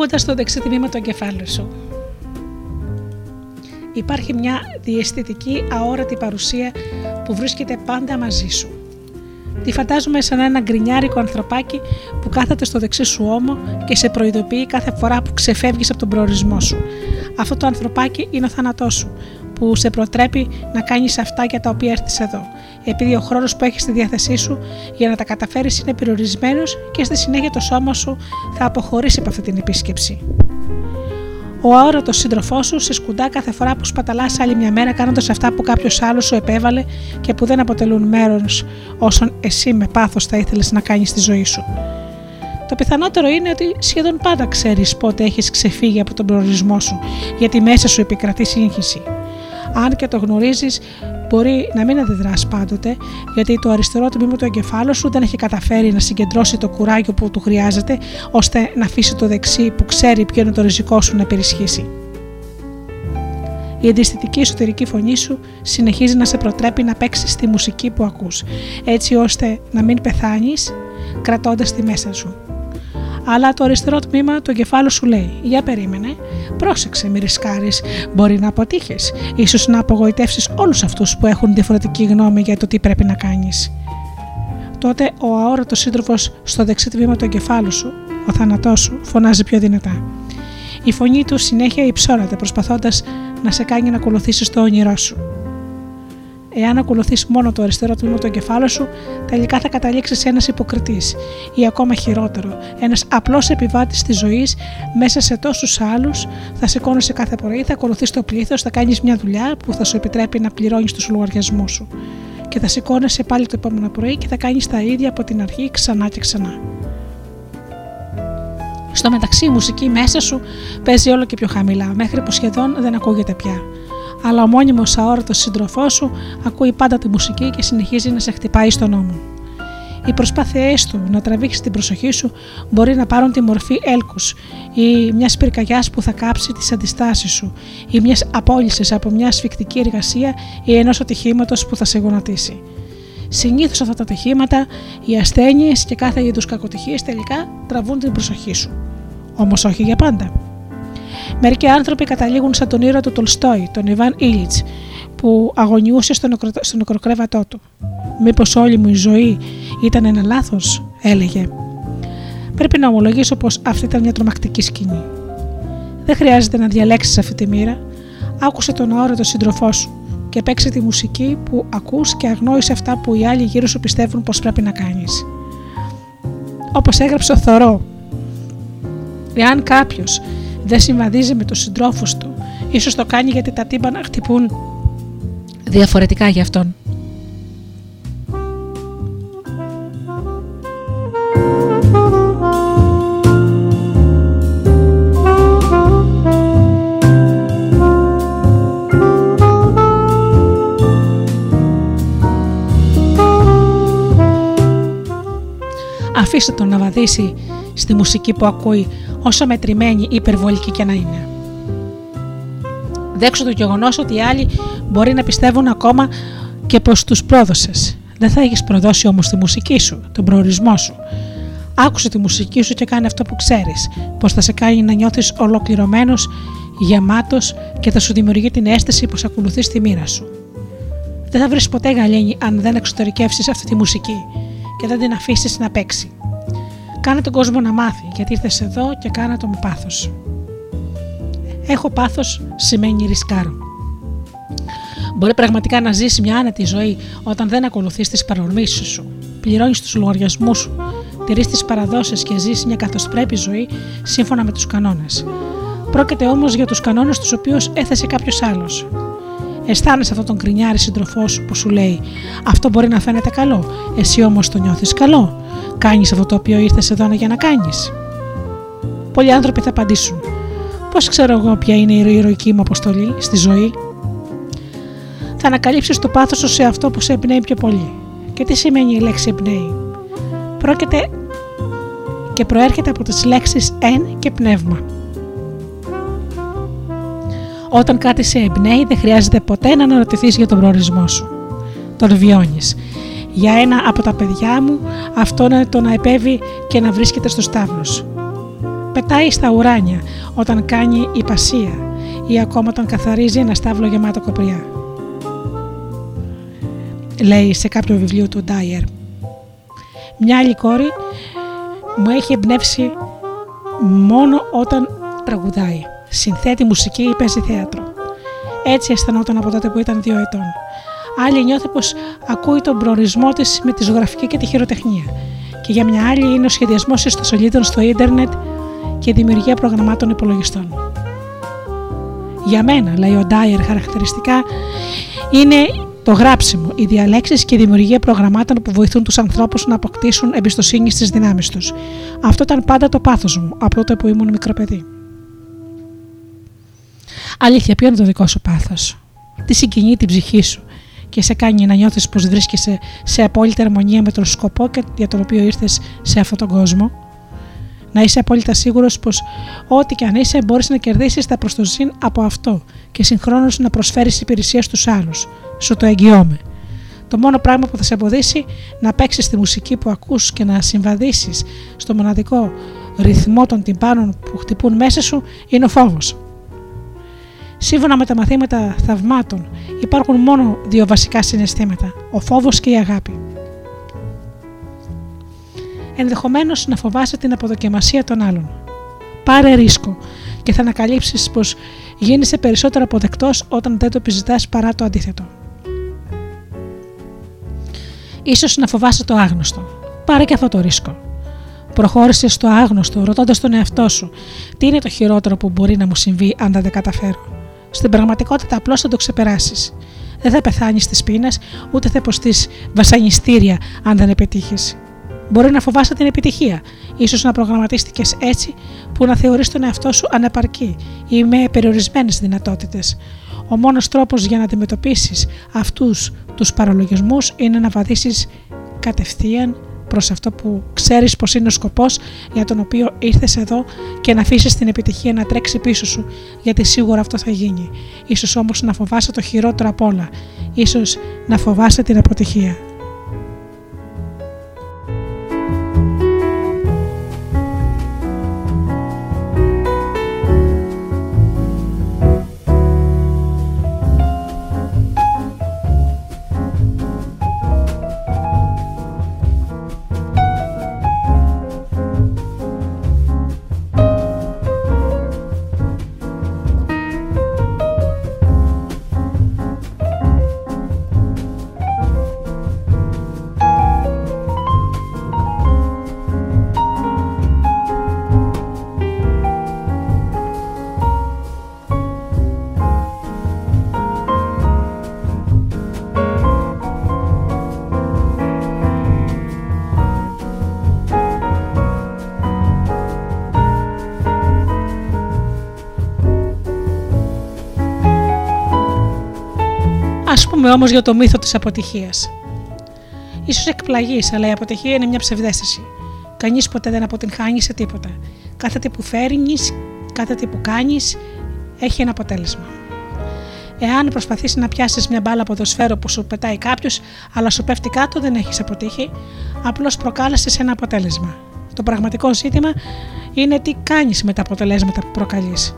Ακούγοντας το δεξί τμήμα του εγκεφάλου σου. Υπάρχει μια διαισθητική αόρατη παρουσία που βρίσκεται πάντα μαζί σου. Τη φαντάζομαι σαν ένα γκρινιάρικο ανθρωπάκι που κάθεται στο δεξί σου ώμο και σε προειδοποιεί κάθε φορά που ξεφεύγεις από τον προορισμό σου. Αυτό το ανθρωπάκι είναι ο θάνατός σου, που σε προτρέπει να κάνεις αυτά για τα οποία έρθεις εδώ, επειδή ο χρόνος που έχεις στη διάθεσή σου για να τα καταφέρεις είναι περιορισμένος και στη συνέχεια το σώμα σου θα αποχωρήσει από αυτή την επίσκεψη. Ο αόρατος σύντροφός σου σε σκουντά κάθε φορά που σπαταλάς άλλη μια μέρα κάνοντας αυτά που κάποιος άλλος σου επέβαλε και που δεν αποτελούν μέρος όσων εσύ με πάθος θα ήθελες να κάνεις στη ζωή σου. Το πιθανότερο είναι ότι σχεδόν πάντα ξέρεις πότε έχεις ξεφύγει από τον προορισμό σου, γιατί μέσα σου επικρατεί σύγχυση. Αν και το γνωρίζεις, μπορεί να μην αντιδρά πάντοτε, γιατί το αριστερό τμήμα του εγκεφάλου σου δεν έχει καταφέρει να συγκεντρώσει το κουράγιο που του χρειάζεται, ώστε να αφήσει το δεξί που ξέρει ποιο είναι το ριζικό σου να περισχύσει. Η αντιστοιχική εσωτερική φωνή σου συνεχίζει να σε προτρέπει να παίξεις τη μουσική που ακούς, έτσι ώστε να μην πεθάνεις κρατώντας τη μέσα σου αλλά το αριστερό τμήμα του εγκεφάλου σου λέει: Για περίμενε, πρόσεξε, μη ρισκάρεις. Μπορεί να αποτύχεις, ίσως να απογοητεύσεις όλους αυτούς που έχουν διαφορετική γνώμη για το τι πρέπει να κάνεις. Τότε ο αόρατος σύντροφος στο δεξί τμήμα του εγκεφάλου σου, ο θάνατός σου, φωνάζει πιο δυνατά. Η φωνή του συνέχεια υψώνεται προσπαθώντας να σε κάνει να ακολουθήσεις το όνειρό σου. Εάν ακολουθείς μόνο το αριστερό τμήμα του εγκεφάλου σου, τελικά θα καταλήξεις ένας υποκριτής ή ακόμα χειρότερο, ένας απλός επιβάτης της ζωής μέσα σε τόσους άλλους, θα σηκώνεσαι κάθε πρωί, θα ακολουθείς το πλήθος, θα κάνεις μια δουλειά που θα σου επιτρέπει να πληρώνεις τους λογαριασμούς σου. Και θα σηκώνεσαι πάλι το επόμενο πρωί και θα κάνεις τα ίδια από την αρχή ξανά και ξανά. Στο μεταξύ η μουσική μέσα σου παίζει όλο και πιο χαμηλά, μέχρι που σχεδόν δεν ακούγεται πια αλλά ο μόνιμος αόρατος σύντροφός σου ακούει πάντα τη μουσική και συνεχίζει να σε χτυπάει στον νόμο. Οι προσπάθειές του να τραβήξει την προσοχή σου μπορεί να πάρουν τη μορφή έλκους ή μιας πυρκαγιάς που θα κάψει τις αντιστάσεις σου ή μιας απόλυσης από μια σφιχτική εργασία ή ενός ατυχήματος που θα σε γονατίσει. Συνήθως αυτά τα ατυχήματα, οι ασθένειες και κάθε είδους κακοτυχίες τελικά τραβούν την προσοχή σου. Όμως όχι για πάντα. Μερικοί άνθρωποι καταλήγουν σαν τον ήρωα του Τολστόη, τον Ιβάν Ήλιτ, που αγωνιούσε στο, νεκρο... στο νεκροκρέβατό του. Μήπως όλη μου η ζωή ήταν ένα λάθος, έλεγε. Πρέπει να ομολογήσω πως αυτή ήταν μια τρομακτική σκηνή. Δεν χρειάζεται να διαλέξεις αυτή τη μοίρα. Άκουσε τον αόρατο σύντροφό σου και παίξε τη μουσική που ακούς και αγνόησε αυτά που οι άλλοι γύρω σου πιστεύουν πως πρέπει να κάνεις. Όπως έγραψε ο Θωρό, εάν κάποιος δεν συμβαδίζει με τους συντρόφους του. Ίσως το κάνει γιατί τα τύμπανα χτυπούν διαφορετικά για αυτόν. Αφήστε τον να βαδίσει στη μουσική που ακούει όσο μετρημένη ή υπερβολική και να είναι. Δέξω το γεγονός ότι οι άλλοι μπορεί να πιστεύουν ακόμα και πως τους πρόδωσες. Δεν θα έχεις προδώσει όμως τη μουσική σου, τον προορισμό σου. Άκουσε τη μουσική σου και κάνε αυτό που ξέρεις, πως θα σε κάνει να νιώθεις ολοκληρωμένος, γεμάτος και θα σου δημιουργεί την αίσθηση πως ακολουθείς τη μοίρα σου. Δεν θα βρεις ποτέ γαλήνη αν δεν εξωτερικεύσεις αυτή τη μουσική και δεν την αφήσεις να παίξει. Κάνε τον κόσμο να μάθει γιατί ήρθες εδώ και κάνα το με πάθος. Έχω πάθος σημαίνει ρισκάρω. Μπορεί πραγματικά να ζήσει μια άνετη ζωή όταν δεν ακολουθείς τις παρορμήσεις σου, πληρώνεις τους λογαριασμούς σου, τηρείς τις παραδόσεις και ζεις μια καθοσπρέπη ζωή σύμφωνα με τους κανόνες. Πρόκειται όμως για τους κανόνες τους οποίους έθεσε κάποιος άλλος. Αισθάνεσαι αυτόν τον κρινιάρι σύντροφό σου που σου λέει Αυτό μπορεί να φαίνεται καλό, εσύ όμως το νιώθεις καλό. Κάνεις αυτό το οποίο ήρθες εδώ για να κάνεις; Πολλοί άνθρωποι θα απαντήσουν Πώς ξέρω εγώ ποια είναι η ηρωική μου αποστολή στη ζωή; Θα ανακαλύψεις το πάθος σου σε αυτό που σε εμπνέει πιο πολύ. Και τι σημαίνει η λέξη εμπνέει; Πρόκειται και προέρχεται από τις λέξεις «εν» και «πνεύμα». Όταν κάτι σε εμπνέει δεν χρειάζεται ποτέ να αναρωτηθείς για τον προορισμό σου. Τον βιώνεις. Για ένα από τα παιδιά μου αυτό είναι το να επέβει και να βρίσκεται στο στάβλος πετάει στα ουράνια όταν κάνει υπασία ή ακόμα όταν καθαρίζει ένα στάβλο γεμάτο κοπριά. Λέει σε κάποιο βιβλίο του Ντάιερ. Μια άλλη κόρη μου έχει εμπνεύσει μόνο όταν τραγουδάει. Συνθέτει μουσική ή παίζει θέατρο. Έτσι αισθανόταν από τότε που ήταν δύο ετών. Άλλη νιώθει πως ακούει τον προορισμό της με τη ζωγραφική και τη χειροτεχνία. Και για μια άλλη είναι ο σχεδιασμός ιστοσελίδων στο ίντερνετ και δημιουργία προγραμμάτων υπολογιστών. Για μένα, λέει ο Ντάιερ χαρακτηριστικά, είναι το γράψιμο, οι διαλέξεις και η δημιουργία προγραμμάτων που βοηθούν τους ανθρώπους να αποκτήσουν εμπιστοσύνη στις δυνάμεις τους. Αυτό ήταν πάντα το πάθος μου από τότε που ήμουν μικρό παιδί. Αλήθεια, ποιο είναι το δικό σου πάθος, τι συγκινεί την ψυχή σου; Και σε κάνει να νιώθεις πως βρίσκεσαι σε απόλυτη αρμονία με τον σκοπό και για τον οποίο ήρθες σε αυτόν τον κόσμο να είσαι απόλυτα σίγουρος πως ό,τι και αν είσαι μπορείς να κερδίσεις τα προστοζήν από αυτό και συγχρόνως να προσφέρεις υπηρεσία στους άλλους. Σου το εγγυώμαι. Το μόνο πράγμα που θα σε εμποδίσει να παίξεις τη μουσική που ακούς και να συμβαδίσεις στο μοναδικό ρυθμό των τυμπάνων που χτυπούν μέσα σου είναι ο φόβος. Σύμφωνα με τα μαθήματα θαυμάτων, υπάρχουν μόνο δύο βασικά συναισθήματα: ο φόβος και η αγάπη ενδεχομένως να φοβάσαι την αποδοκιμασία των άλλων. Πάρε ρίσκο και θα ανακαλύψεις πως γίνεσαι περισσότερο αποδεκτός όταν δεν το επιζητάς παρά το αντίθετο. Ίσως να φοβάσαι το άγνωστο. Πάρε και αυτό το ρίσκο. Προχώρησες στο άγνωστο, ρωτώντας τον εαυτό σου, τι είναι το χειρότερο που μπορεί να μου συμβεί αν δεν τα καταφέρω; Στην πραγματικότητα, απλώς θα το ξεπεράσεις. Δεν θα πεθάνεις τη πείνα, ούτε θα υποστείς βασανιστήρια αν δεν επιτύχεις. Μπορεί να φοβάσαι την επιτυχία, ίσως να προγραμματίστηκες έτσι που να θεωρείς τον εαυτό σου ανεπαρκή ή με περιορισμένες δυνατότητες. Ο μόνος τρόπος για να αντιμετωπίσεις αυτούς τους παραλογισμούς είναι να βαδίσεις κατευθείαν προς αυτό που ξέρεις πως είναι ο σκοπός για τον οποίο ήρθες εδώ και να αφήσεις την επιτυχία να τρέξει πίσω σου, γιατί σίγουρα αυτό θα γίνει. σω όμως να φοβάσαι το χειρότερο απ' όλα. Ίσως να φοβάσαι την αποτυχία. Πούμε όμω για το μύθο της αποτυχίας. σω εκπλαγείς, αλλά η αποτυχία είναι μια ψευδέστηση. Κανείς ποτέ δεν αποτυγχάνει σε τίποτα. Κάθε τι που φέρνεις, κάθε τι που κάνεις, έχει ένα αποτέλεσμα. Εάν προσπαθήσει να πιάσεις μια μπάλα ποδοσφαίρο που σου πετάει κάποιος, αλλά σου πέφτει κάτω, δεν έχεις αποτύχει, απλώς προκάλεσες ένα αποτέλεσμα. Το πραγματικό ζήτημα είναι τι κάνεις με τα αποτελέσματα που προκαλείς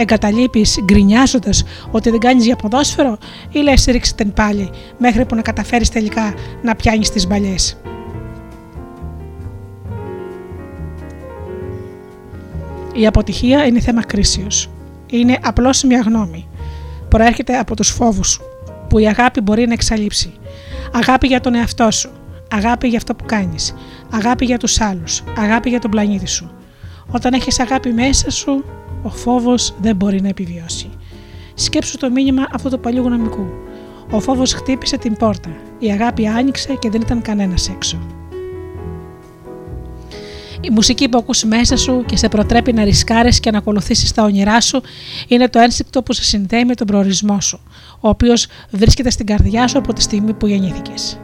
εγκαταλείπεις γκρινιάζοντας ότι δεν κάνεις για ποδόσφαιρο ή λες ρίξε την πάλι μέχρι που να καταφέρεις τελικά να πιάνεις τις μπαλιές. Η αποτυχία είναι θέμα κρίσεως. Είναι απλώς μια γνώμη. Προέρχεται από τους φόβους που η αγάπη μπορεί να εξαλείψει. Αγάπη για τον εαυτό σου. Αγάπη για αυτό που κάνεις. Αγάπη για τους άλλους. Αγάπη για τον πλανήτη σου. Όταν έχεις αγάπη μέσα σου, Ο φόβος δεν μπορεί να επιβιώσει. Σκέψου το μήνυμα αυτού του παλιού γνωμικού. Ο φόβος χτύπησε την πόρτα. Η αγάπη άνοιξε και δεν ήταν κανένας έξω. Η μουσική που ακούς μέσα σου και σε προτρέπει να ρισκάρεις και να ακολουθήσεις τα όνειρά σου είναι το ένστικτο που σε συνδέει με τον προορισμό σου, ο οποίος βρίσκεται στην καρδιά σου από τη στιγμή που γεννήθηκες.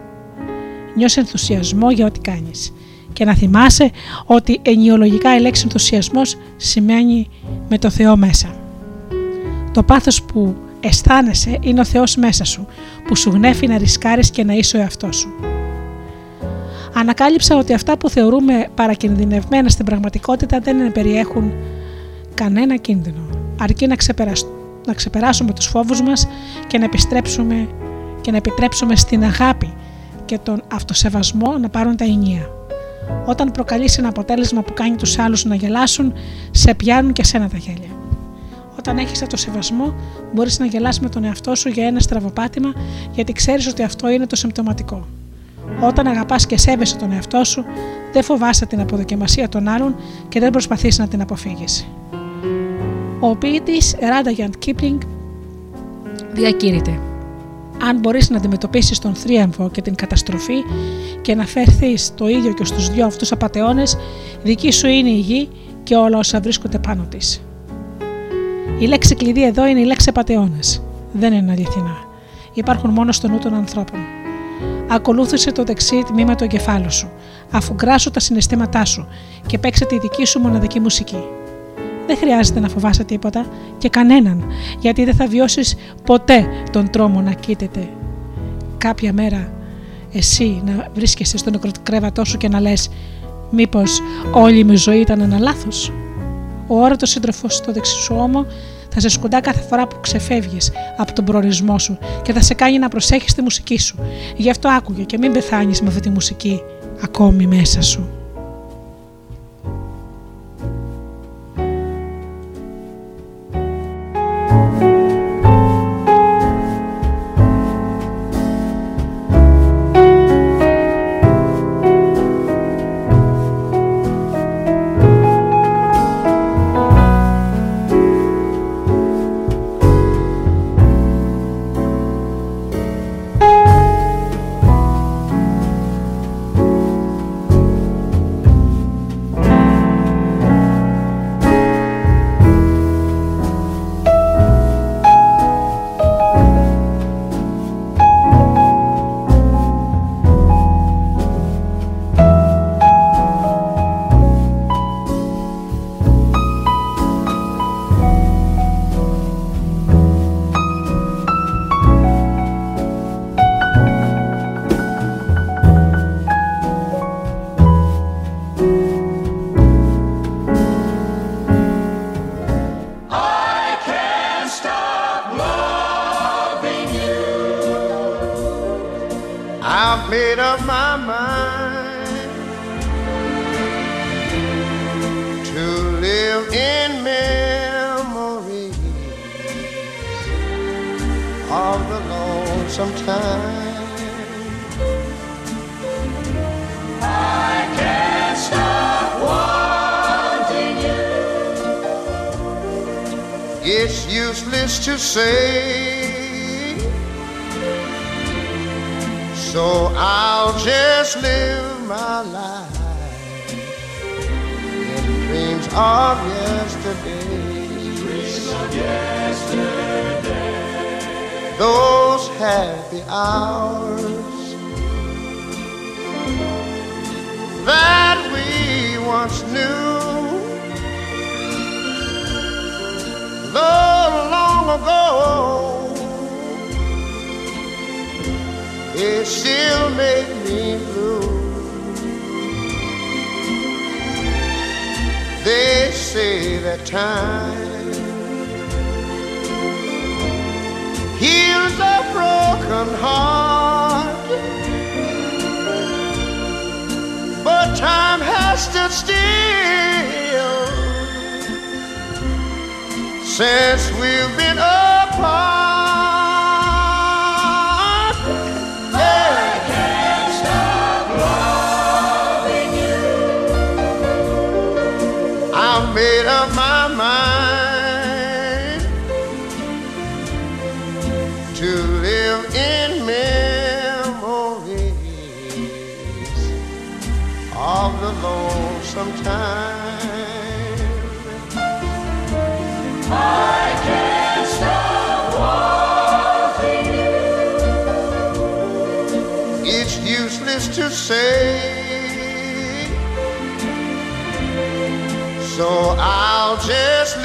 Νιώσε ενθουσιασμό για ό,τι κάνεις και να θυμάσαι ότι ενιολογικά η λέξη ενθουσιασμός σημαίνει με το Θεό μέσα. Το πάθος που αισθάνεσαι είναι ο Θεός μέσα σου, που σου γνέφει να ρισκάρεις και να είσαι ο εαυτός σου ανακάλυψα ότι αυτά που θεωρούμε παρακινδυνευμένα στην πραγματικότητα δεν περιέχουν κανένα κίνδυνο, αρκεί να, να ξεπεράσουμε τους φόβους μας και να επιστρέψουμε και να επιτρέψουμε στην αγάπη και τον αυτοσεβασμό να πάρουν τα ενία. Όταν προκαλείς ένα αποτέλεσμα που κάνει τους άλλους να γελάσουν, σε πιάνουν και σένα τα γέλια. Όταν έχεις αυτοσεβασμό, μπορείς να γελάς με τον εαυτό σου για ένα στραβοπάτημα, γιατί ξέρεις ότι αυτό είναι το συμπτωματικό. Όταν αγαπάς και σέβεσαι τον εαυτό σου, δεν φοβάσαι την αποδοκιμασία των άλλων και δεν προσπαθείς να την αποφύγεις. Ο ποιητής Ράνταγιαντ Κίπλινγκ διακήρυται αν μπορείς να αντιμετωπίσεις τον θρίαμβο και την καταστροφή και να φέρθεις το ίδιο και στους δυο αυτούς απαταιώνες, δική σου είναι η γη και όλα όσα βρίσκονται πάνω της. Η λέξη κλειδί εδώ είναι η λέξη απαταιώνες. Δεν είναι αληθινά. Υπάρχουν μόνο στο νου των ανθρώπων. Ακολούθησε το δεξί τμήμα του εγκεφάλου σου, αφού γκράσου τα συναισθήματά σου και παίξε τη δική σου μοναδική μουσική. Δεν χρειάζεται να φοβάσαι τίποτα και κανέναν, γιατί δεν θα βιώσεις ποτέ τον τρόμο να κοίταται. Κάποια μέρα εσύ να βρίσκεσαι στο νεκροκρέβατό σου και να λες «Μήπως όλη μου η ζωή ήταν ένα λάθος» Ο όρατος σύντροφος στο δεξί σου ώμο θα σε σκουντά κάθε φορά που ξεφεύγεις από τον προορισμό σου και θα σε κάνει να προσέχεις τη μουσική σου. Γι' αυτό άκουγε και μην πεθάνεις με αυτή τη μουσική ακόμη μέσα σου. made up my mind to live in memories of the lonesome time.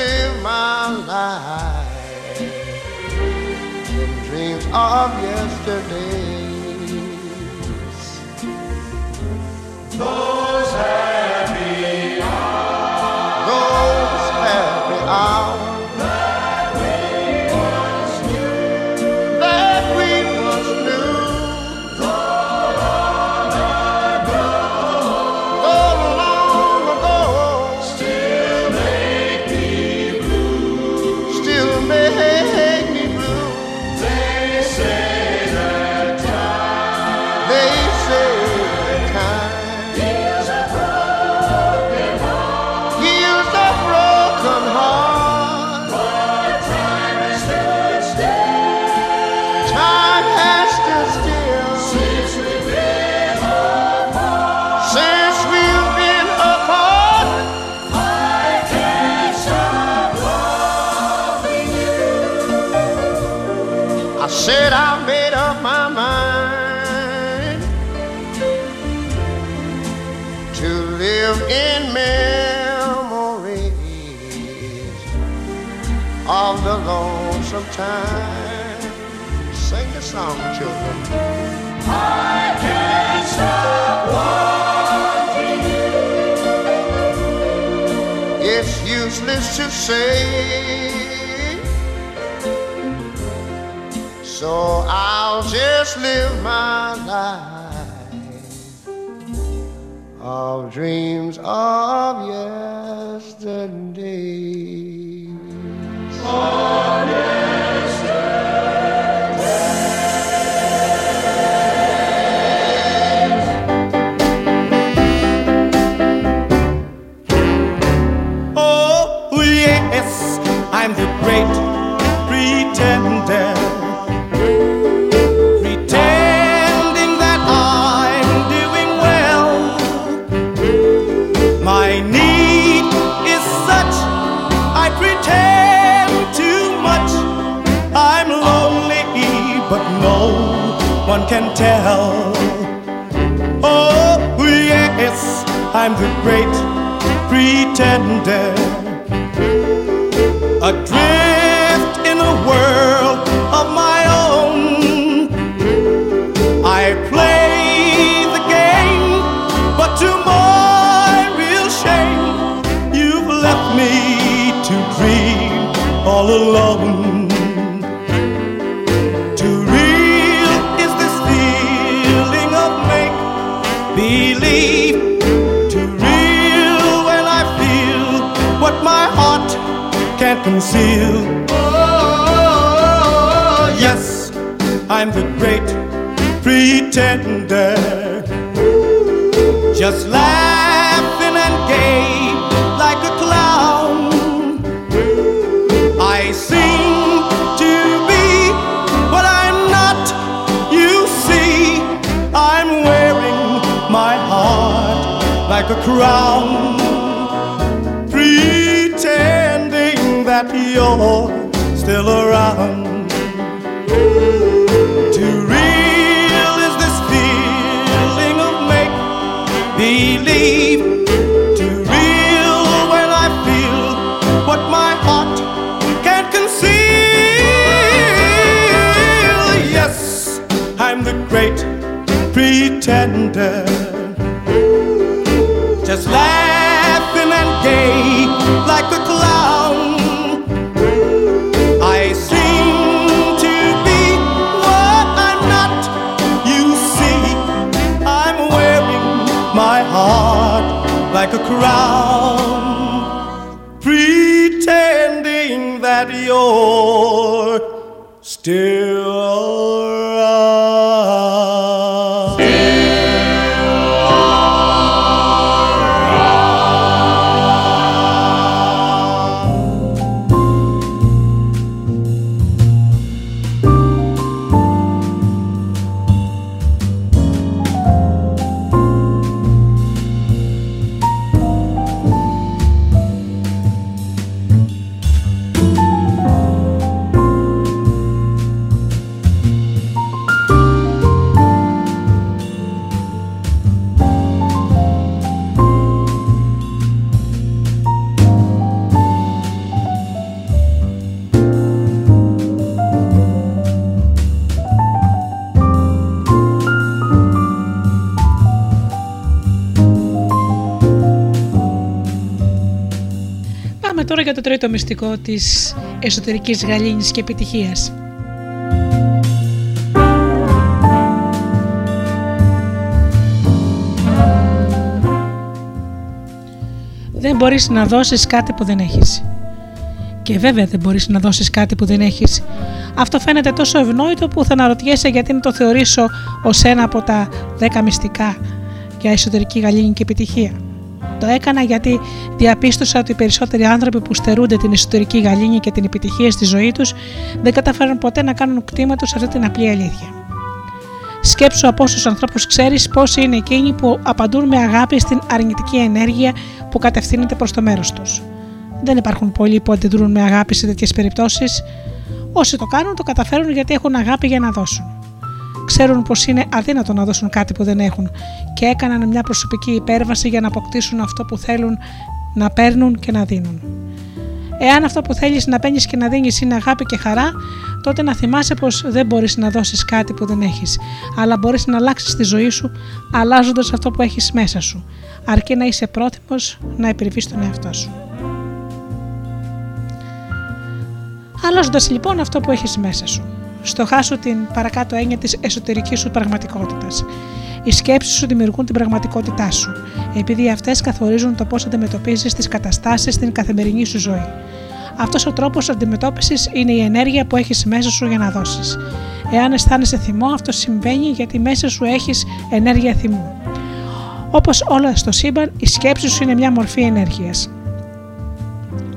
live my life in dreams of yesterdays. Lord. say. So I'll just live my life of dreams. Of the great pretender. conceal. Oh, yes, I'm the great pretender. Just laughing and gay like a clown. I seem to be what I'm not. You see, I'm wearing my heart like a crown. happy you're still around. Too real is this feeling of make believe. Too real when I feel what my heart can't conceal. Yes, I'm the great pretender. Just laughing and gay like a για το τρίτο μυστικό της εσωτερικής γαλήνης και επιτυχίας. Δεν μπορείς να δώσεις κάτι που δεν έχεις. Και βέβαια δεν μπορείς να δώσεις κάτι που δεν έχεις. Αυτό φαίνεται τόσο ευνόητο που θα αναρωτιέσαι γιατί να το θεωρήσω ως ένα από τα δέκα μυστικά για εσωτερική γαλήνη και επιτυχία. Το έκανα γιατί διαπίστωσα ότι οι περισσότεροι άνθρωποι που στερούνται την εσωτερική γαλήνη και την επιτυχία στη ζωή τους δεν καταφέρουν ποτέ να κάνουν κτήμα τους αυτή την απλή αλήθεια. Σκέψου από όσους ανθρώπους ξέρεις πώ είναι εκείνοι που απαντούν με αγάπη στην αρνητική ενέργεια που κατευθύνεται προς το μέρος τους. Δεν υπάρχουν πολλοί που αντιδρούν με αγάπη σε τέτοιες περιπτώσεις. Όσοι το κάνουν, το καταφέρουν γιατί έχουν αγάπη για να δώσουν. Ξέρουν πως είναι αδύνατο να δώσουν κάτι που δεν έχουν και έκαναν μια προσωπική υπέρβαση για να αποκτήσουν αυτό που θέλουν να παίρνουν και να δίνουν. Εάν αυτό που θέλεις να παίρνεις και να δίνεις είναι αγάπη και χαρά, τότε να θυμάσαι πως δεν μπορείς να δώσεις κάτι που δεν έχεις, αλλά μπορείς να αλλάξεις τη ζωή σου αλλάζοντας αυτό που έχεις μέσα σου, αρκεί να είσαι πρόθυμο να υπερβείς τον εαυτό σου. Αλλάζοντας λοιπόν αυτό που έχεις μέσα σου. Στοχάσου την παρακάτω έννοια της εσωτερικής σου πραγματικότητας. Οι σκέψεις σου δημιουργούν την πραγματικότητά σου, επειδή αυτές καθορίζουν το πώς αντιμετωπίζεις τις καταστάσεις στην καθημερινή σου ζωή. Αυτός ο τρόπος αντιμετώπισης είναι η ενέργεια που έχεις μέσα σου για να δώσεις. Εάν αισθάνεσαι θυμό, αυτό συμβαίνει γιατί μέσα σου έχεις ενέργεια θυμού. Όπως όλα στο σύμπαν, η σκέψη σου είναι μια μορφή ενέργειας.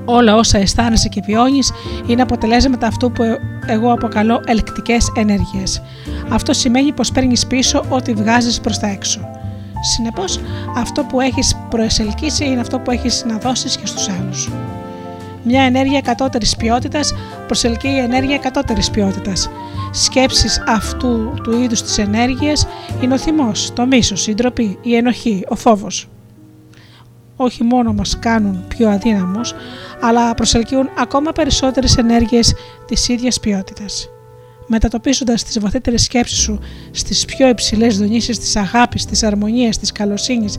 Όλα όσα αισθάνεσαι και βιώνεις είναι αποτελέσματα αυτού που εγώ αποκαλώ ελκτικές ενέργειες. Αυτό σημαίνει πως παίρνεις πίσω ό,τι βγάζεις προς τα έξω. Συνεπώς, αυτό που έχεις προεσελκύσει είναι αυτό που έχεις να δώσεις και στους άλλους. Μια ενέργεια κατώτερης ποιότητας προσελκύει ενέργεια κατώτερης ποιότητας. Σκέψεις αυτού του είδους της ενέργειας είναι ο θυμός, το μίσος, η ντροπή, η ενοχή, ο φόβος. Όχι μόνο μας κάνουν πιο αδύναμους, αλλά προσελκύουν ακόμα περισσότερες ενέργειες της ίδιας ποιότητας. Μετατοπίζοντας τις βαθύτερες σκέψεις σου στις πιο υψηλές δονήσεις της αγάπης, της αρμονίας, της καλοσύνης,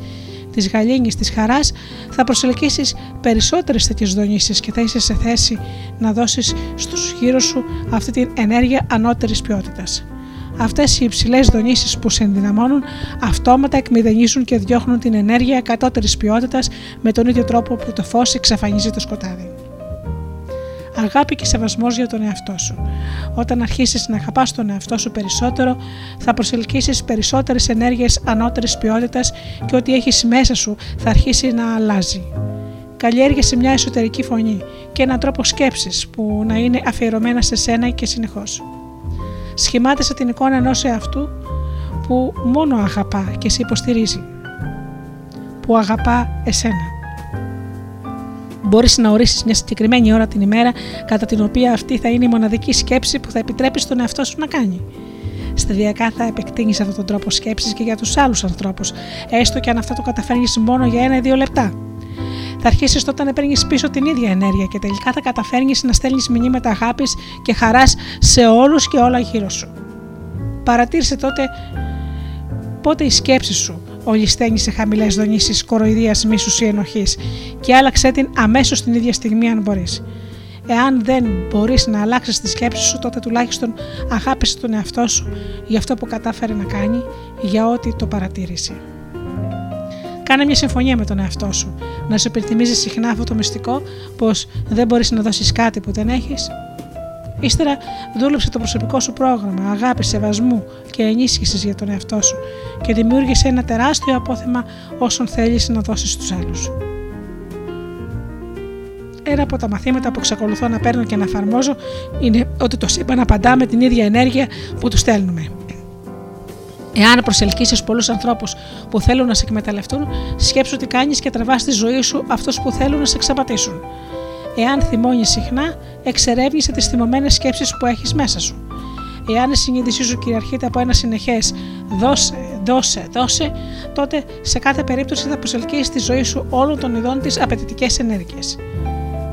της γαλήνης, της χαράς, θα προσελκύσεις περισσότερες τέτοιες δονήσεις και θα είσαι σε θέση να δώσεις στους γύρω σου αυτή την ενέργεια ανώτερης ποιότητας. Αυτές οι υψηλές δονήσεις που σε ενδυναμώνουν αυτόματα εκμηδενίζουν και διώχνουν την ενέργεια κατώτερης ποιότητας με τον ίδιο τρόπο που το φως εξαφανίζει το σκοτάδι. Αγάπη και σεβασμός για τον εαυτό σου. Όταν αρχίσεις να αγαπάς τον εαυτό σου περισσότερο, θα προσελκύσεις περισσότερες ενέργειες ανώτερης ποιότητας και ό,τι έχεις μέσα σου θα αρχίσει να αλλάζει. Καλλιέργησε μια εσωτερική φωνή και έναν τρόπο σκέψης που να είναι αφιερωμένα σε σένα και συνεχώς σχημάτισε την εικόνα ενός εαυτού που μόνο αγαπά και σε υποστηρίζει. Που αγαπά εσένα. Μπορείς να ορίσεις μια συγκεκριμένη ώρα την ημέρα κατά την οποία αυτή θα είναι η μοναδική σκέψη που θα επιτρέπει στον εαυτό σου να κάνει. Σταδιακά θα επεκτείνεις αυτόν τον τρόπο σκέψης και για τους άλλους ανθρώπους, έστω και αν αυτό το καταφέρνεις μόνο για ένα ή δύο λεπτά θα αρχίσεις τότε να παίρνεις πίσω την ίδια ενέργεια και τελικά θα καταφέρνεις να στέλνεις μηνύματα αγάπης και χαράς σε όλους και όλα γύρω σου. Παρατήρησε τότε πότε η σκέψη σου ολισθαίνει σε χαμηλές δονήσεις κοροϊδίας, μίσους ή ενοχής και άλλαξε την αμέσως την ίδια στιγμή, αν μπορείς. Εάν δεν μπορείς να αλλάξεις τη σκέψη σου, τότε τουλάχιστον αγάπησε τον εαυτό σου για αυτό που κατάφερε να κάνει, για ό,τι το παρατήρησε. Κάνε μια συμφωνία με τον εαυτό σου. Να σου υπενθυμίζει συχνά αυτό το μυστικό πως δεν μπορείς να δώσεις κάτι που δεν έχεις. Ύστερα δούλεψε το προσωπικό σου πρόγραμμα αγάπη, σεβασμού και ενίσχυσης για τον εαυτό σου και δημιούργησε ένα τεράστιο απόθεμα όσων θέλεις να δώσεις στους άλλους. Ένα από τα μαθήματα που εξακολουθώ να παίρνω και να εφαρμόζω είναι ότι το σύμπαν απαντά με την ίδια ενέργεια που του στέλνουμε. Εάν προσελκύσεις πολλούς ανθρώπους που θέλουν να σε εκμεταλλευτούν, σκέψου τι κάνεις και τραβά στη ζωή σου αυτούς που θέλουν να σε εξαπατήσουν. Εάν θυμώνεις συχνά, εξερεύνησε τις θυμωμένες σκέψεις που έχεις μέσα σου. Εάν η συνείδησή σου κυριαρχείται από ένα συνεχές δώσε, δώσε, δώσε, τότε σε κάθε περίπτωση θα προσελκύεις στη ζωή σου όλων των ειδών της απαιτητικές ενέργειες.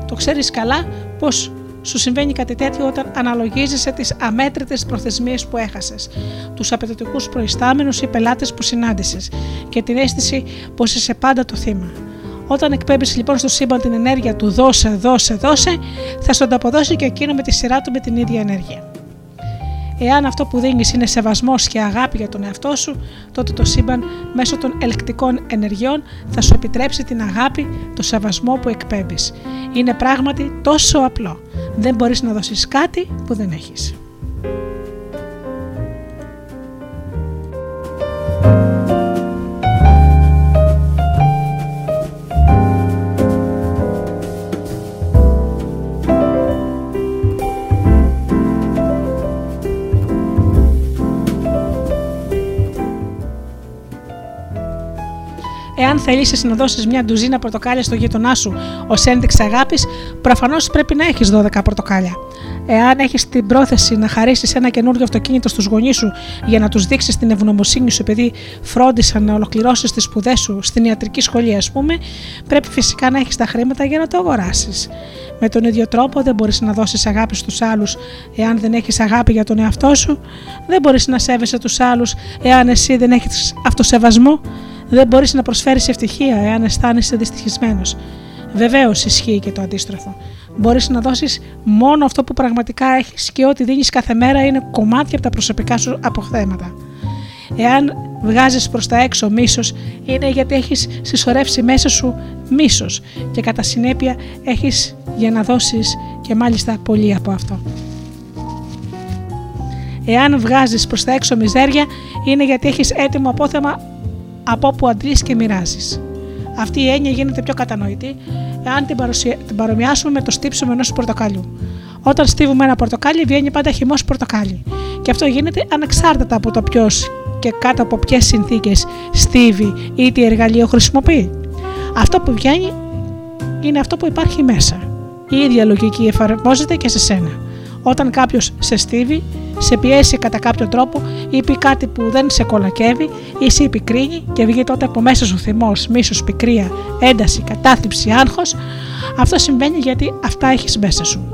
Το ξέρεις καλά πως σου συμβαίνει κάτι τέτοιο όταν αναλογίζεσαι τις αμέτρητες προθεσμίες που έχασες, τους απαιτητικούς προϊστάμενους ή πελάτες που συνάντησες και την αίσθηση πως είσαι πάντα το θύμα. Όταν εκπέμπεις λοιπόν στο σύμπαν την ενέργεια του δώσε, δώσε, δώσε, θα σου ανταποδώσει και εκείνο με τη σειρά του με την ίδια ενέργεια. Εάν αυτό που δίνεις είναι σεβασμός και αγάπη για τον εαυτό σου, τότε το σύμπαν μέσω των ελεκτικών ενεργειών θα σου επιτρέψει την αγάπη, το σεβασμό που εκπέμπεις. Είναι πράγματι τόσο απλό. Δεν μπορείς να δώσεις κάτι που δεν έχεις. Εάν θελήσει να δώσεις μια ντουζίνα πορτοκάλια στο γείτονά σου ως ένδειξη αγάπης, προφανώς πρέπει να έχεις 12 πορτοκάλια. Εάν έχεις την πρόθεση να χαρίσεις ένα καινούργιο αυτοκίνητο στους γονείς σου για να τους δείξεις την ευγνωμοσύνη σου επειδή φρόντισαν να ολοκληρώσεις τις σπουδές σου στην ιατρική σχολή, ας πούμε, πρέπει φυσικά να έχεις τα χρήματα για να το αγοράσεις. Με τον ίδιο τρόπο δεν μπορείς να δώσεις αγάπη στους άλλους εάν δεν έχεις αγάπη για τον εαυτό σου, δεν μπορείς να σέβεσαι τους άλλους εάν εσύ δεν έχεις αυτοσεβασμό; Δεν μπορείς να προσφέρεις ευτυχία εάν αισθάνεσαι δυστυχισμένος. Βεβαίως ισχύει και το αντίστροφο. Μπορείς να δώσεις μόνο αυτό που πραγματικά έχεις και ό,τι δίνεις κάθε μέρα είναι κομμάτια από τα προσωπικά σου αποθέματα. Εάν βγάζεις προς τα έξω μίσος, είναι γιατί έχεις συσσωρεύσει μέσα σου μίσος και κατά συνέπεια έχεις για να δώσεις και μάλιστα πολύ από αυτό. Εάν βγάζεις προς τα έξω μιζέρια, είναι γιατί έχεις έτοιμο απόθεμα από όπου αντλείς και μοιράζεις. Αυτή η έννοια γίνεται πιο κατανοητή εάν την, παρουσια... την παρομοιάσουμε με το στύψιμο ενός πορτοκαλιού. Όταν στίβουμε ένα πορτοκάλι, βγαίνει πάντα χυμός πορτοκάλι. Και αυτό γίνεται ανεξάρτητα από το ποιος και κάτω από ποιες συνθήκες στίβει ή τι εργαλείο χρησιμοποιεί. Αυτό που βγαίνει είναι αυτό που υπάρχει μέσα. Η ίδια λογική εφαρμόζεται και σε σένα. Όταν κάποιος σε στίβει, σε πιέσει κατά κάποιο τρόπο ή πει κάτι που δεν σε κολακεύει ή σε επικρίνει και βγει τότε από μέσα σου θυμός, μίσος, πικρία, ένταση, κατάθλιψη, άγχος, αυτό συμβαίνει γιατί αυτά έχεις μέσα σου.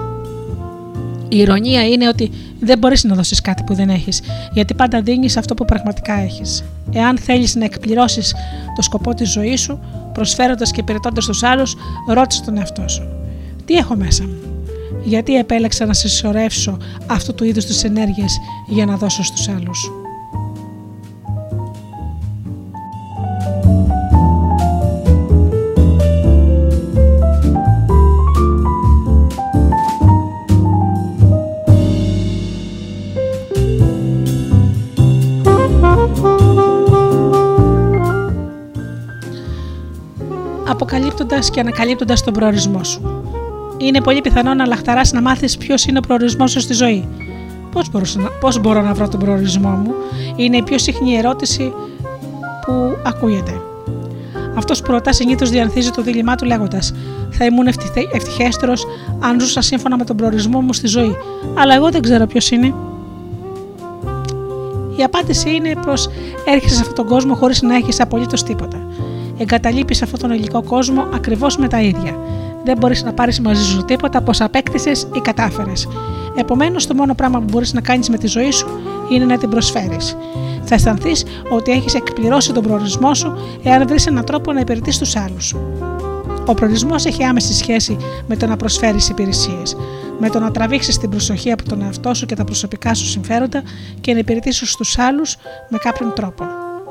Η ηρωνία είναι ότι δεν μπορείς να δώσεις κάτι που δεν έχεις, γιατί πάντα δίνεις αυτό που πραγματικά έχεις. Εάν θέλεις να εκπληρώσεις το σκοπό της ζωής σου, προσφέροντας και υπηρετώντας τους άλλους, ρώτησε τον εαυτό σου. Τι έχω μέσα μου; Γιατί επέλεξα να συσσωρεύσω αυτού του είδους τις ενέργειες για να δώσω στους άλλους. αποκαλύπτοντας και ανακαλύπτοντας τον προορισμό σου είναι πολύ πιθανό να λαχταράς να μάθεις ποιος είναι ο προορισμός σου στη ζωή. Πώς μπορώ, πώς μπορώ να βρω τον προορισμό μου, είναι η πιο συχνή ερώτηση που ακούγεται. Αυτός που ρωτάς συνήθως διανθίζει το δίλημά του λέγοντας: Θα ήμουν ευτυχέστερος αν ζούσα σύμφωνα με τον προορισμό μου στη ζωή, αλλά εγώ δεν ξέρω ποιος είναι. Η απάντηση είναι πως έρχεσαι σε αυτόν τον κόσμο χωρίς να έχεις απολύτως τίποτα. Εγκαταλείπεις αυτόν τον υλικό κόσμο ακριβώς με τα ίδια δεν μπορείς να πάρεις μαζί σου τίποτα από όσα απέκτησες ή κατάφερες. Επομένως, το μόνο πράγμα που μπορείς να κάνεις με τη ζωή σου είναι να την προσφέρεις. Θα αισθανθείς ότι έχεις εκπληρώσει τον προορισμό σου εάν βρεις έναν τρόπο να υπηρετείς τους άλλους. Ο προορισμός έχει άμεση σχέση με το να προσφέρεις υπηρεσίες, με το να τραβήξεις την προσοχή από τον εαυτό σου και τα προσωπικά σου συμφέροντα και να υπηρετήσεις στου άλλους με κάποιον τρόπο.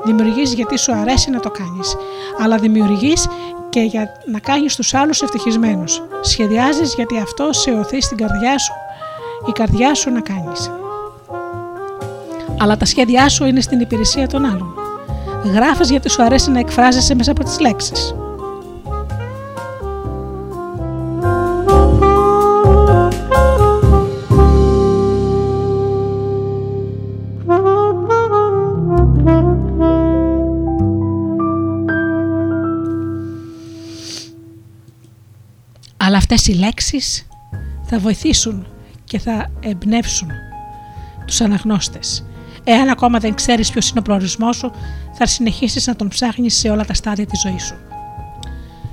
Δημιουργείς γιατί σου αρέσει να το κάνεις, αλλά δημιουργείς και για να κάνεις τους άλλους ευτυχισμένους. Σχεδιάζεις γιατί αυτό σε οθεί στην καρδιά σου, η καρδιά σου να κάνεις. Αλλά τα σχέδιά σου είναι στην υπηρεσία των άλλων. Γράφεις γιατί σου αρέσει να εκφράζεσαι μέσα από τις λέξεις. Αυτές οι λέξεις θα βοηθήσουν και θα εμπνεύσουν τους αναγνώστες. Εάν ακόμα δεν ξέρεις ποιος είναι ο προορισμός σου, θα συνεχίσεις να τον ψάχνεις σε όλα τα στάδια της ζωής σου.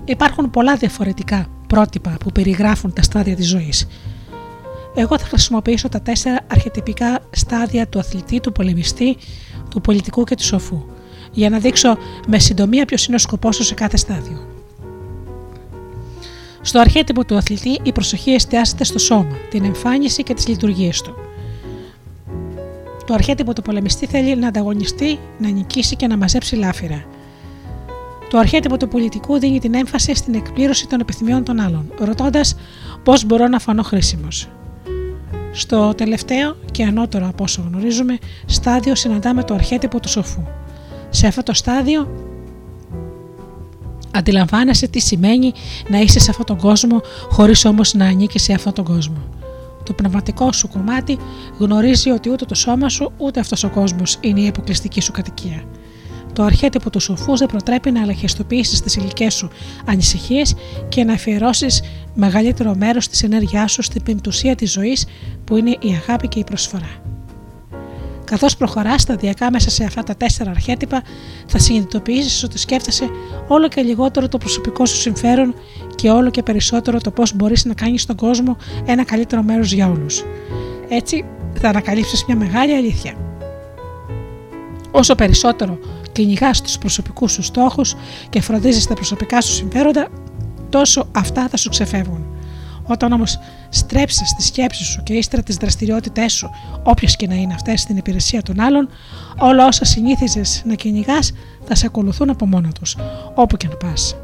Υπάρχουν πολλά διαφορετικά πρότυπα που περιγράφουν τα στάδια της ζωής. Εγώ θα χρησιμοποιήσω τα τέσσερα αρχιετυπικά στάδια του αθλητή, του πολεμιστή, του πολιτικού και του σοφού, για να δείξω με συντομία ποιος είναι ο σκοπός σου σε κάθε στάδιο. Στο αρχέτυπο του αθλητή η προσοχή εστιάζεται στο σώμα, την εμφάνιση και τις λειτουργίες του. Το αρχέτυπο του πολεμιστή θέλει να ανταγωνιστεί, να νικήσει και να μαζέψει λάφυρα. Το αρχέτυπο του πολιτικού δίνει την έμφαση στην εκπλήρωση των επιθυμιών των άλλων, ρωτώντας πώς μπορώ να φανώ χρήσιμος. Στο τελευταίο και ανώτερο από όσο γνωρίζουμε στάδιο συναντάμε το αρχέτυπο του σοφού. Σε αυτό το στάδιο αντιλαμβάνεσαι τι σημαίνει να είσαι σε αυτόν τον κόσμο χωρίς όμως να ανήκεις σε αυτόν τον κόσμο. Το πνευματικό σου κομμάτι γνωρίζει ότι ούτε το σώμα σου ούτε αυτός ο κόσμος είναι η αποκλειστική σου κατοικία. Το αρχέτυπο του σοφού δεν προτρέπει να αλαχιστοποιήσει τις ηλικές σου ανησυχίες και να αφιερώσεις μεγαλύτερο μέρος της ενέργειάς σου στην πεμπτουσία της ζωής που είναι η αγάπη και η προσφορά. Καθώς προχωράς σταδιακά μέσα σε αυτά τα τέσσερα αρχέτυπα, θα συνειδητοποιήσεις ότι σκέφτεσαι όλο και λιγότερο το προσωπικό σου συμφέρον και όλο και περισσότερο το πώς μπορείς να κάνεις στον κόσμο ένα καλύτερο μέρος για όλους. Έτσι, θα ανακαλύψεις μια μεγάλη αλήθεια. Όσο περισσότερο κυνηγάς τους προσωπικούς σου στόχους και φροντίζεις τα προσωπικά σου συμφέροντα, τόσο αυτά θα σου ξεφεύγουν. Όταν όμως στρέψει τη σκέψη σου και ύστερα τις δραστηριότητές σου, όποιες και να είναι αυτές, στην υπηρεσία των άλλων, όλα όσα συνήθιζες να κυνηγάς θα σε ακολουθούν από μόνα τους, όπου και να πας.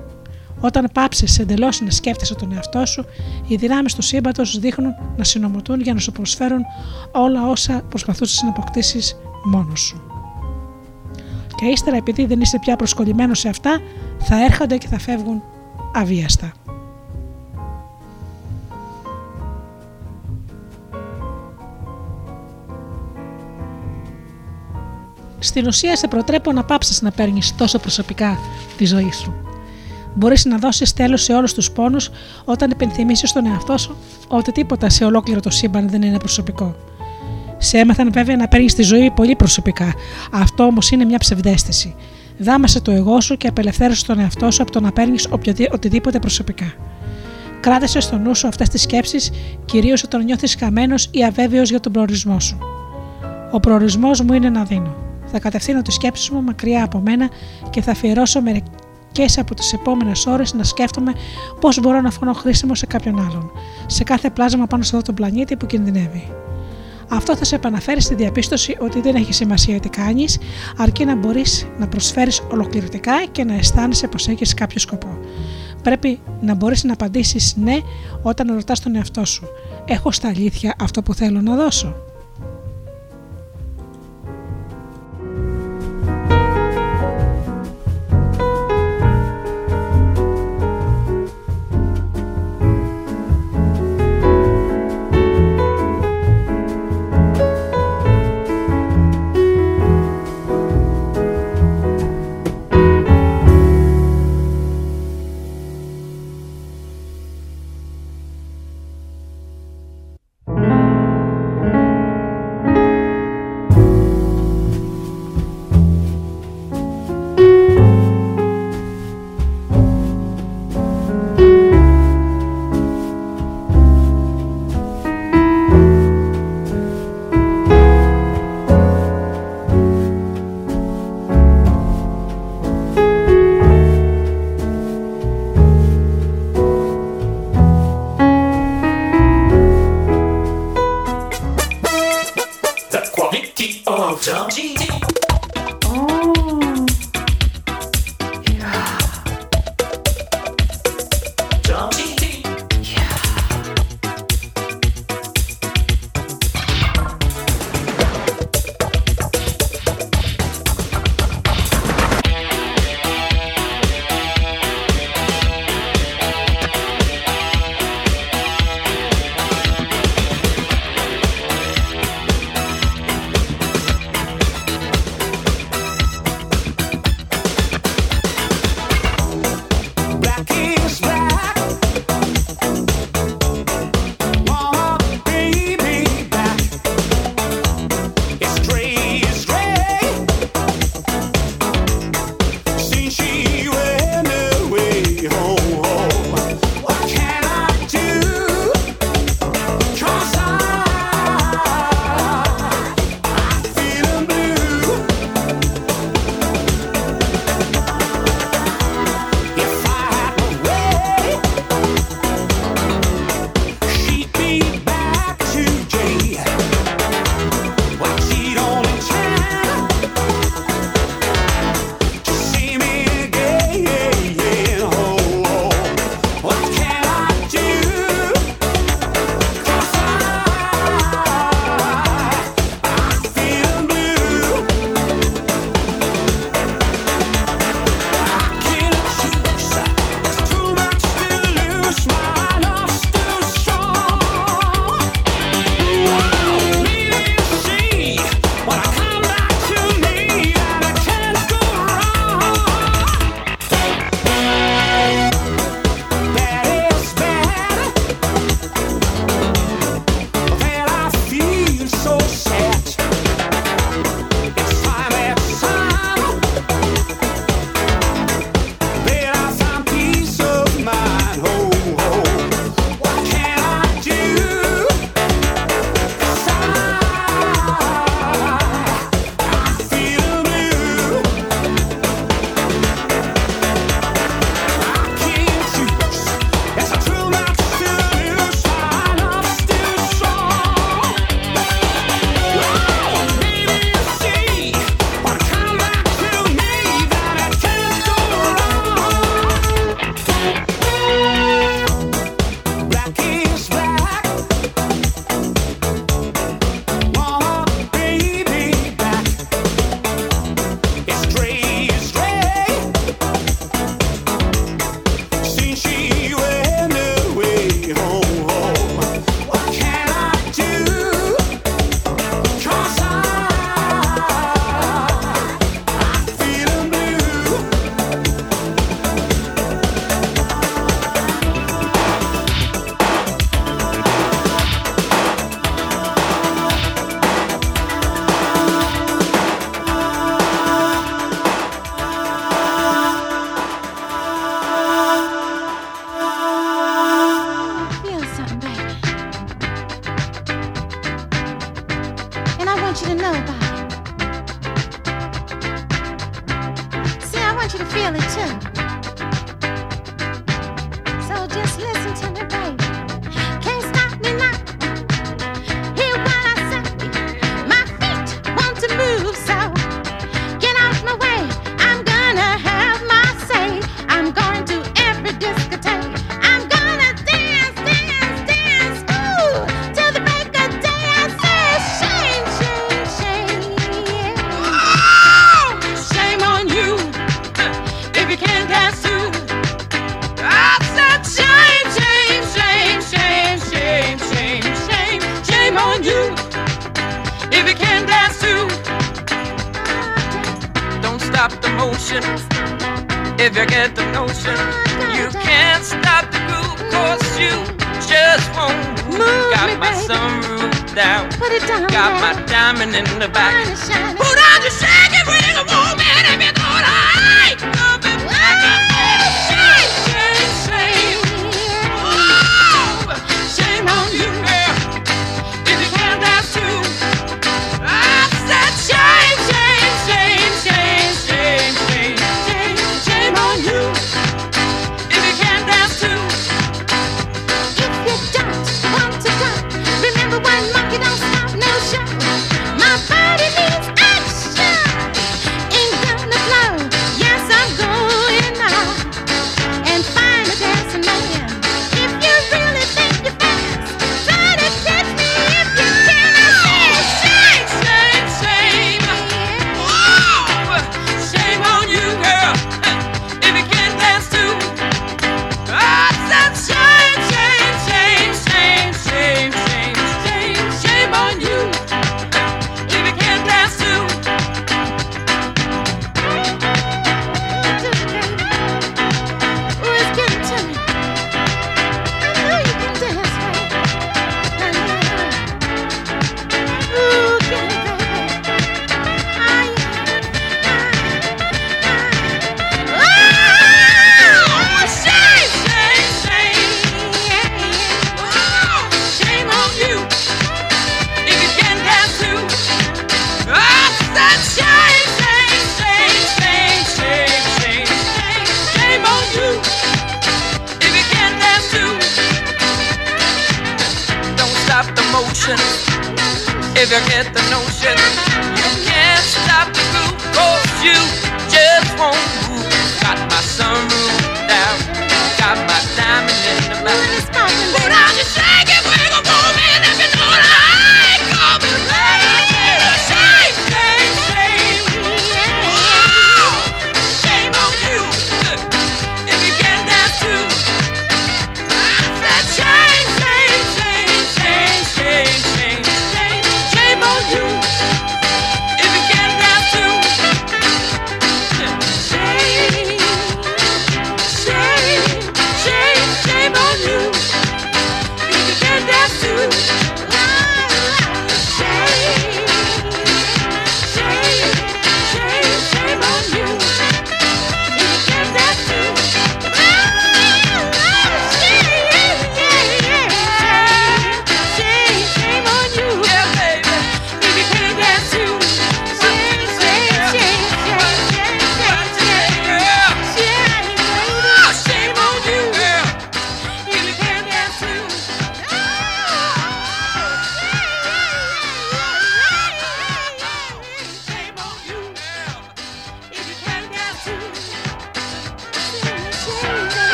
Όταν πάψεις εντελώς να σκέφτεσαι τον εαυτό σου, οι δυνάμεις του σύμπαντος δείχνουν να συνομωτούν για να σου προσφέρουν όλα όσα προσπαθούσες να αποκτήσεις μόνος σου και ύστερα επειδή δεν είσαι πια προσκολλημένος σε αυτά θα έρχονται και θα φεύγουν αβίαστα. Στην ουσία σε προτρέπω να πάψεις να παίρνεις τόσο προσωπικά τη ζωή σου. Μπορείς να δώσεις τέλος σε όλους τους πόνους όταν υπενθυμίσεις στον εαυτό σου ότι τίποτα σε ολόκληρο το σύμπαν δεν είναι προσωπικό. Σε έμαθαν βέβαια να παίρνεις τη ζωή πολύ προσωπικά. Αυτό όμως είναι μια ψευδέστηση. Δάμασε το εγώ σου και απελευθέρωσε τον εαυτό σου από το να παίρνεις οτιδήποτε προσωπικά. Κράτησε στο νου σου αυτές τις σκέψεις, κυρίως όταν νιώθεις καμένο ή αβέβαιος για τον προορισμό σου. Ο προορισμός μου είναι να δίνω. Θα κατευθύνω τι σκέψει μου μακριά από μένα και θα αφιερώσω μερικές από τις επόμενες ώρες να σκέφτομαι πώς μπορώ να φωνώ χρήσιμο σε κάποιον άλλον, σε κάθε πλάσμα πάνω σε αυτό τον πλανήτη που κινδυνεύει. Αυτό θα σε επαναφέρει στη διαπίστωση ότι δεν έχει σημασία τι κάνεις, αρκεί να μπορείς να προσφέρεις ολοκληρωτικά και να αισθάνεσαι πως έχεις κάποιο σκοπό. Πρέπει να μπορείς να απαντήσεις ναι όταν ρωτάς τον εαυτό σου: Έχω στα αλήθεια αυτό που θέλω να δώσω. want you to know about it. See, I want you to feel it too.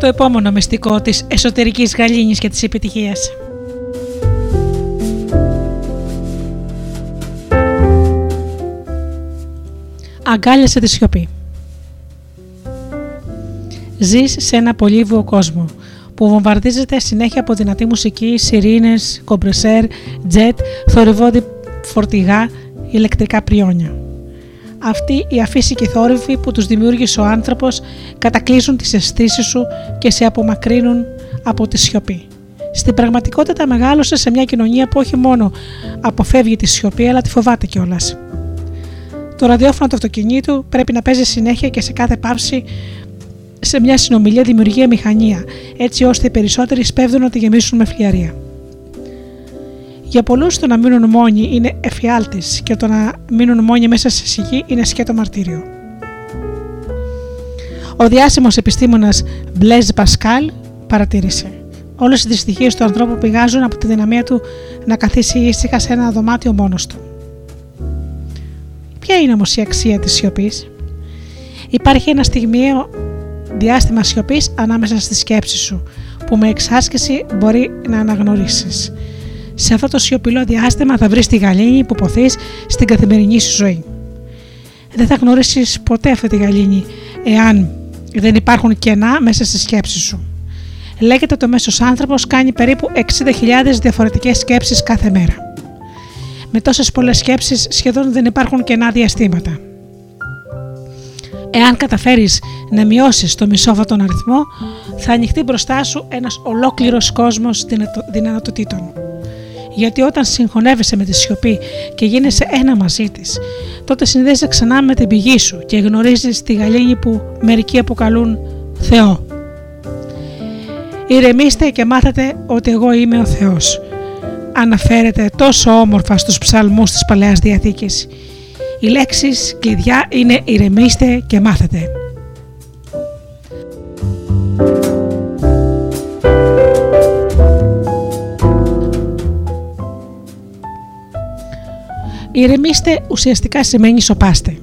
Το επόμενο μυστικό της εσωτερικής γαλήνης και της επιτυχίας. Αγκάλιασε τη σιωπή. Ζεις σε ένα πολύβουο κόσμο που βομβαρδίζεται συνέχεια από δυνατή μουσική, σιρήνες, κομπρεσέρ, τζετ, θορυβόδη φορτηγά, ηλεκτρικά πριόνια. Αυτοί οι αφύσικοι θόρυβοι που τους δημιούργησε ο άνθρωπος κατακλείζουν τις αισθήσεις σου και σε απομακρύνουν από τη σιωπή. Στην πραγματικότητα μεγάλωσε σε μια κοινωνία που όχι μόνο αποφεύγει τη σιωπή αλλά τη φοβάται κιόλας. Το ραδιόφωνο του αυτοκινήτου πρέπει να παίζει συνέχεια και σε κάθε πάυση σε μια συνομιλία δημιουργεί μηχανία, έτσι ώστε οι περισσότεροι σπέβδουν να τη γεμίσουν με φλιαρία. Για πολλούς το να μείνουν μόνοι είναι εφιάλτης και το να μείνουν μόνοι μέσα σε σιγή είναι σκέτο μαρτύριο. Ο διάσημος επιστήμονας Μπλέζ Πασκάλ παρατήρησε Όλες οι δυστυχίες του ανθρώπου πηγάζουν από τη δυναμία του να καθίσει ήσυχα σε ένα δωμάτιο μόνος του. Ποια είναι όμως η αξία της σιωπής, Υπάρχει ένα στιγμιαίο διάστημα σιωπής ανάμεσα στη σκέψη σου, που με εξάσκηση μπορεί να αναγνωρίσεις. Σε αυτό το σιωπηλό διάστημα θα βρεις τη γαλήνη που ποθείς στην καθημερινή σου ζωή. Δεν θα γνωρίσεις ποτέ αυτή τη γαλήνη εάν δεν υπάρχουν κενά μέσα στη σκέψη σου. Λέγεται ότι ο μέσος άνθρωπος κάνει περίπου 60.000 διαφορετικές σκέψεις κάθε μέρα. Με τόσες πολλές σκέψεις σχεδόν δεν υπάρχουν κενά διαστήματα. Εάν καταφέρεις να μειώσεις το μισό αυτόν τον αριθμό, θα ανοιχτεί μπροστά σου ένας ολόκληρος κόσμος δυνατοτήτων. Γιατί όταν συγχωνεύεσαι με τη σιωπή και γίνεσαι ένα μαζί της, τότε συνδέεσαι ξανά με την πηγή σου και γνωρίζεις τη γαλήνη που μερικοί αποκαλούν Θεό. Ηρεμήστε και μάθετε ότι εγώ είμαι ο Θεός. Αναφέρεται τόσο όμορφα στους ψαλμούς της Παλαιάς Διαθήκης οι λέξεις κλειδιά είναι ηρεμήστε και μάθετε. Ηρεμήστε ουσιαστικά σημαίνει σοπάστε.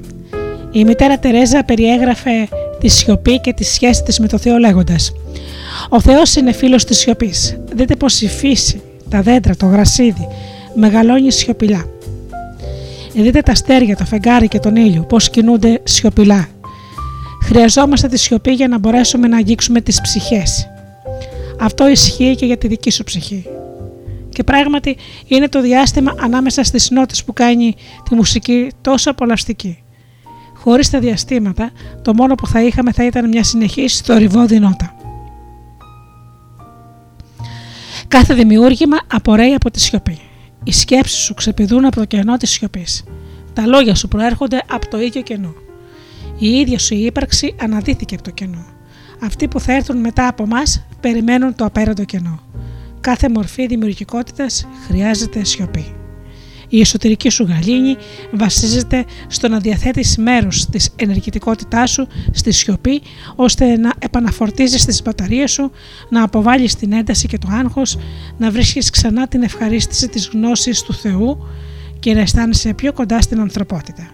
Η μητέρα Τερέζα περιέγραφε τη σιωπή και τη σχέση της με το Θεό λέγοντας «Ο Θεός είναι φίλος της σιωπής. Δείτε πως η φύση, τα δέντρα, το γρασίδι μεγαλώνει σιωπηλά. Δείτε τα αστέρια, το φεγγάρι και τον ήλιο, πώς κινούνται σιωπηλά. Χρειαζόμαστε τη σιωπή για να μπορέσουμε να αγγίξουμε τις ψυχές. Αυτό ισχύει και για τη δική σου ψυχή. Και πράγματι είναι το διάστημα ανάμεσα στις νότες που κάνει τη μουσική τόσο απολαυστική. Χωρίς τα διαστήματα, το μόνο που θα είχαμε θα ήταν μια συνεχής θορυβόδη νότα. Κάθε δημιούργημα απορρέει από τη σιωπή. Οι σκέψεις σου ξεπηδούν από το κενό της σιωπής. Τα λόγια σου προέρχονται από το ίδιο κενό. Η ίδια σου η ύπαρξη αναδύθηκε από το κενό. Αυτοί που θα έρθουν μετά από εμά περιμένουν το απέραντο κενό. Κάθε μορφή δημιουργικότητας χρειάζεται σιωπή. Η εσωτερική σου γαλήνη βασίζεται στο να διαθέτεις μέρος της ενεργητικότητάς σου στη σιωπή ώστε να επαναφορτίζεις τις μπαταρίες σου, να αποβάλεις την ένταση και το άγχος, να βρίσκεις ξανά την ευχαρίστηση της γνώσης του Θεού και να αισθάνεσαι πιο κοντά στην ανθρωπότητα.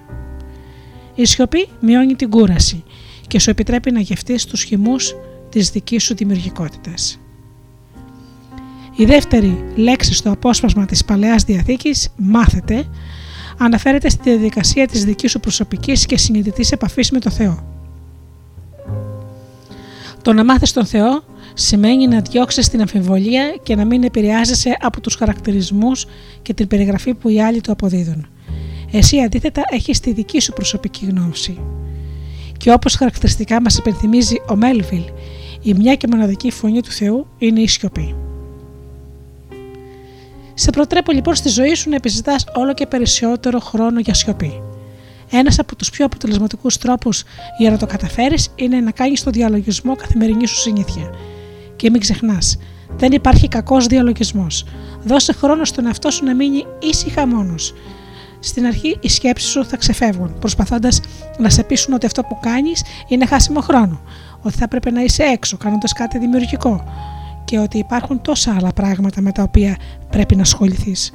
Η σιωπή μειώνει την κούραση και σου επιτρέπει να γευτείς τους χυμούς της δικής σου δημιουργικότητας. Η δεύτερη λέξη στο απόσπασμα της Παλαιάς Διαθήκης, μάθετε, αναφέρεται στη διαδικασία της δικής σου προσωπικής και συνειδητής επαφής με το Θεό. Το να μάθεις τον Θεό σημαίνει να διώξεις την αμφιβολία και να μην επηρεάζεσαι από τους χαρακτηρισμούς και την περιγραφή που οι άλλοι του αποδίδουν. Εσύ αντίθετα έχεις τη δική σου προσωπική γνώση. Και όπως χαρακτηριστικά μας υπενθυμίζει ο Μέλβιλ, η μια και μοναδική φωνή του Θεού είναι η σιωπή. Σε προτρέπω λοιπόν στη ζωή σου να επιζητάς όλο και περισσότερο χρόνο για σιωπή. Ένας από τους πιο αποτελεσματικούς τρόπους για να το καταφέρεις είναι να κάνεις το διαλογισμό καθημερινή σου συνήθεια. Και μην ξεχνάς, δεν υπάρχει κακός διαλογισμός. Δώσε χρόνο στον εαυτό σου να μείνει ήσυχα μόνος. Στην αρχή οι σκέψεις σου θα ξεφεύγουν, προσπαθώντας να σε πείσουν ότι αυτό που κάνεις είναι χάσιμο χρόνο, ότι θα πρέπει να είσαι έξω κάνοντας κάτι δημιουργικό, και ότι υπάρχουν τόσα άλλα πράγματα με τα οποία πρέπει να ασχοληθείς.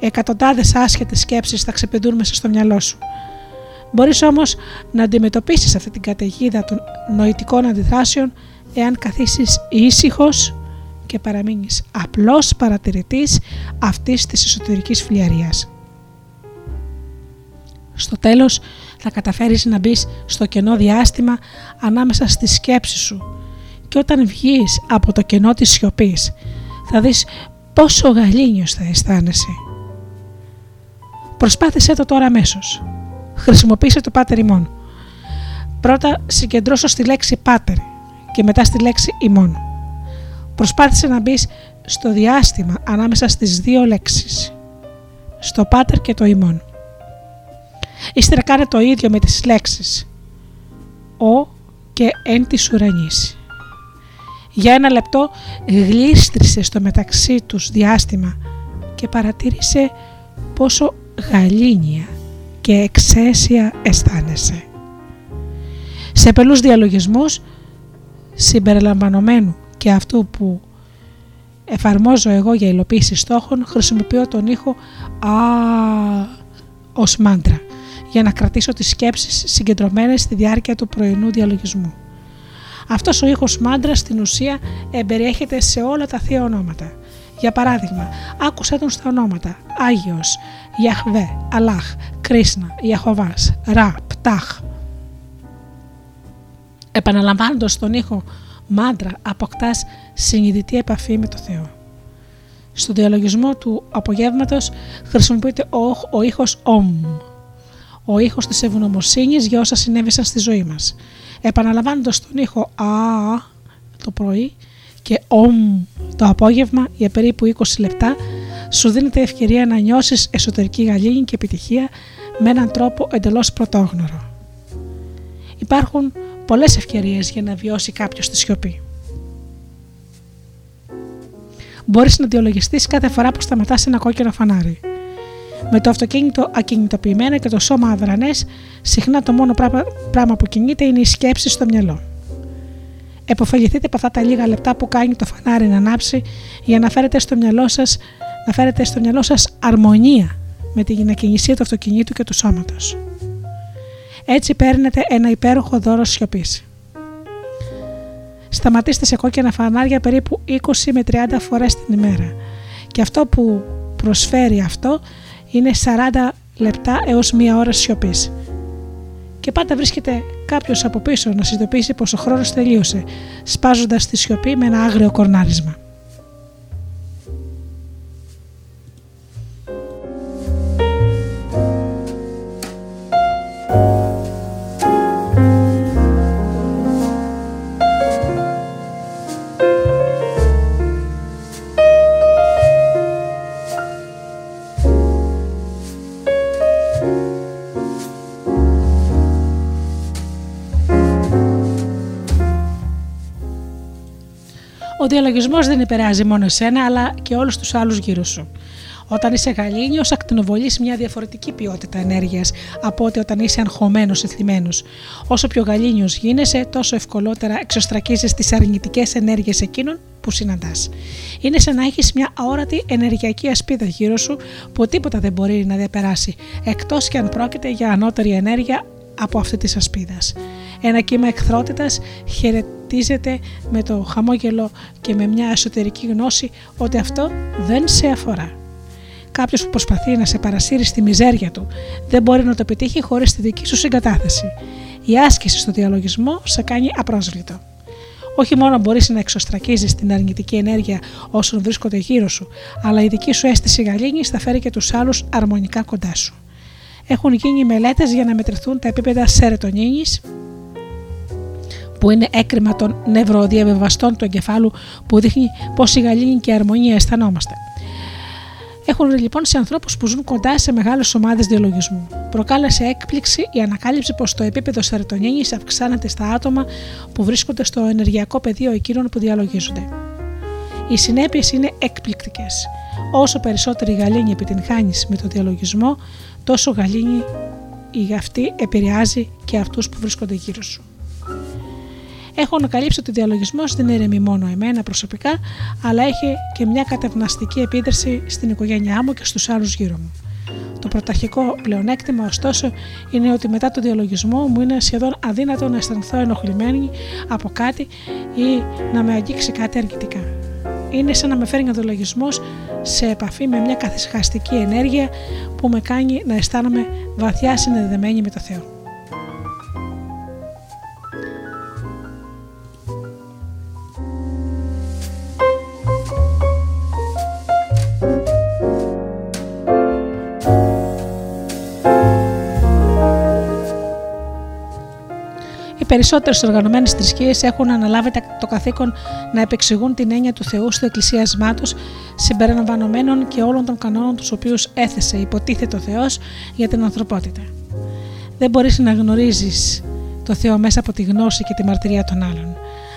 Εκατοντάδες άσχετες σκέψεις θα ξεπεντούν μέσα στο μυαλό σου. Μπορείς όμως να αντιμετωπίσεις αυτή την καταιγίδα των νοητικών αντιδράσεων εάν καθίσεις ήσυχος και παραμείνεις απλός παρατηρητής αυτής της εσωτερικής φλιαρίας. Στο τέλος θα καταφέρεις να μπεις στο κενό διάστημα ανάμεσα στη σκέψη σου και όταν βγεις από το κενό της σιωπής θα δεις πόσο γαλήνιος θα αισθάνεσαι. Προσπάθησέ το τώρα αμέσως. Χρησιμοποίησε το πάτερ ημών. Πρώτα συγκεντρώσω στη λέξη πάτερ και μετά στη λέξη ημών. Προσπάθησε να μπεις στο διάστημα ανάμεσα στις δύο λέξεις. Στο πάτερ και το ημών. Ύστερα κάνε το ίδιο με τις λέξεις «ο» και «εν της ουρανής». Για ένα λεπτό γλίστρισε στο μεταξύ τους διάστημα και παρατήρησε πόσο γαλήνια και εξαίσια αισθάνεσαι. Σε πελούς διαλογισμούς συμπεριλαμβανομένου και αυτού που εφαρμόζω εγώ για υλοποίηση στόχων χρησιμοποιώ τον ήχο «α» ως μάντρα για να κρατήσω τις σκέψεις συγκεντρωμένες στη διάρκεια του πρωινού διαλογισμού. Αυτός ο ήχος μάντρας στην ουσία εμπεριέχεται σε όλα τα θεία ονόματα. Για παράδειγμα, άκουσα τον στα ονόματα Άγιος, Ιαχβέ, Αλάχ, Κρίσνα, Ιαχωβάς, Ρα, Πτάχ. Επαναλαμβάνοντας τον ήχο μάντρα αποκτάς συνειδητή επαφή με το Θεό. Στο διαλογισμό του απογεύματος χρησιμοποιείται ο, ο ήχος «ομ», ο ήχος της ευγνωμοσύνης για όσα συνέβησαν στη ζωή μας. Επαναλαμβάνοντας τον ήχο «α» το πρωί και «ομ» το απόγευμα για περίπου 20 λεπτά, σου δίνεται ευκαιρία να νιώσεις εσωτερική γαλήνη και επιτυχία με έναν τρόπο εντελώς πρωτόγνωρο. Υπάρχουν πολλές ευκαιρίες για να βιώσει κάποιος τη σιωπή. Μπορείς να διολογιστείς κάθε φορά που σταματάς ένα κόκκινο φανάρι. Με το αυτοκίνητο ακινητοποιημένο και το σώμα αδρανές, συχνά το μόνο πράγμα που κινείται είναι η σκέψη στο μυαλό. Εποφεληθείτε από αυτά τα λίγα λεπτά που κάνει το φανάρι να ανάψει για να φέρετε στο μυαλό σας να φέρετε στο μυαλό σας αρμονία με την γυναικινησία του αυτοκινήτου και του σώματος. Έτσι παίρνετε ένα υπέροχο δώρο σιωπής. Σταματήστε σε κόκκινα φανάρια περίπου 20 με 30 φορές την ημέρα και αυτό που προσφέρει αυτό είναι 40 λεπτά έως μία ώρα σιωπής. Και πάντα βρίσκεται κάποιος από πίσω να συνειδητοποιήσει πως ο χρόνος τελείωσε, σπάζοντας τη σιωπή με ένα άγριο κορνάρισμα. Ο διαλογισμό δεν επηρεάζει μόνο εσένα, αλλά και όλους τους άλλους γύρω σου. Όταν είσαι γαλήνιος, ακτινοβολείς μια διαφορετική ποιότητα ενέργειας από ότι όταν είσαι αγχωμένος ή θλιμμένο. Όσο πιο γαλήνιος γίνεσαι, τόσο ευκολότερα εξωστρακίζεις τις αρνητικές ενέργειες εκείνων που συναντάς. Είναι σαν να έχεις μια αόρατη ενεργειακή ασπίδα γύρω σου που τίποτα δεν μπορεί να διαπεράσει, εκτός και αν πρόκειται για ανώτερη ενέργεια από αυτή της ασπίδας. Ένα κύμα εχθρότητας χαιρετίζεται με το χαμόγελο και με μια εσωτερική γνώση ότι αυτό δεν σε αφορά. Κάποιος που προσπαθεί να σε παρασύρει στη μιζέρια του δεν μπορεί να το επιτύχει χωρίς τη δική σου συγκατάθεση. Η άσκηση στο διαλογισμό σε κάνει απρόσβλητο. Όχι μόνο μπορείς να εξωστρακίζεις την αρνητική ενέργεια όσων βρίσκονται γύρω σου, αλλά η δική σου αίσθηση γαλήνης θα φέρει και τους άλλους αρμονικά κοντά σου. Έχουν γίνει μελέτες για να μετρηθούν τα επίπεδα σερετονίνης, που είναι έκρημα των νευροδιαβεβαστών του εγκεφάλου που δείχνει πόση γαλήνη και αρμονία αισθανόμαστε. Έχουν λοιπόν σε ανθρώπους που ζουν κοντά σε μεγάλες ομάδες διαλογισμού. Προκάλεσε έκπληξη η ανακάλυψη πως το επίπεδο σερωτονίνη αυξάνεται στα άτομα που βρίσκονται στο ενεργειακό πεδίο εκείνων που διαλογίζονται. Οι συνέπειες είναι εκπληκτικές. Όσο περισσότερη γαλήνη επιτυγχάνεις με το διαλογισμό, τόσο γαλήνη η αυτή επηρεάζει και αυτούς που βρίσκονται γύρω σου. Έχω ανακαλύψει ότι ο διαλογισμός δεν ηρεμεί μόνο εμένα προσωπικά, αλλά έχει και μια κατευναστική επίδραση στην οικογένειά μου και στους άλλους γύρω μου. Το πρωταρχικό πλεονέκτημα, ωστόσο, είναι ότι μετά το διαλογισμό μου είναι σχεδόν αδύνατο να αισθανθώ ενοχλημένη από κάτι ή να με αγγίξει κάτι αρνητικά. Είναι σαν να με φέρνει ο διαλογισμός σε επαφή με μια καθισχαστική ενέργεια που με κάνει να αισθάνομαι βαθιά συνδεδεμένη με το Θεό. Περισσότερες οργανωμένες θρησκείες έχουν αναλάβει τα- το καθήκον να επεξηγούν την έννοια του Θεού στο εκκλησίασμά τους, συμπεριλαμβανομένων και όλων των κανόνων τους οποίους έθεσε υποτίθεται ο Θεός για την ανθρωπότητα. Δεν μπορείς να γνωρίζεις το Θεό μέσα από τη γνώση και τη μαρτυρία των άλλων.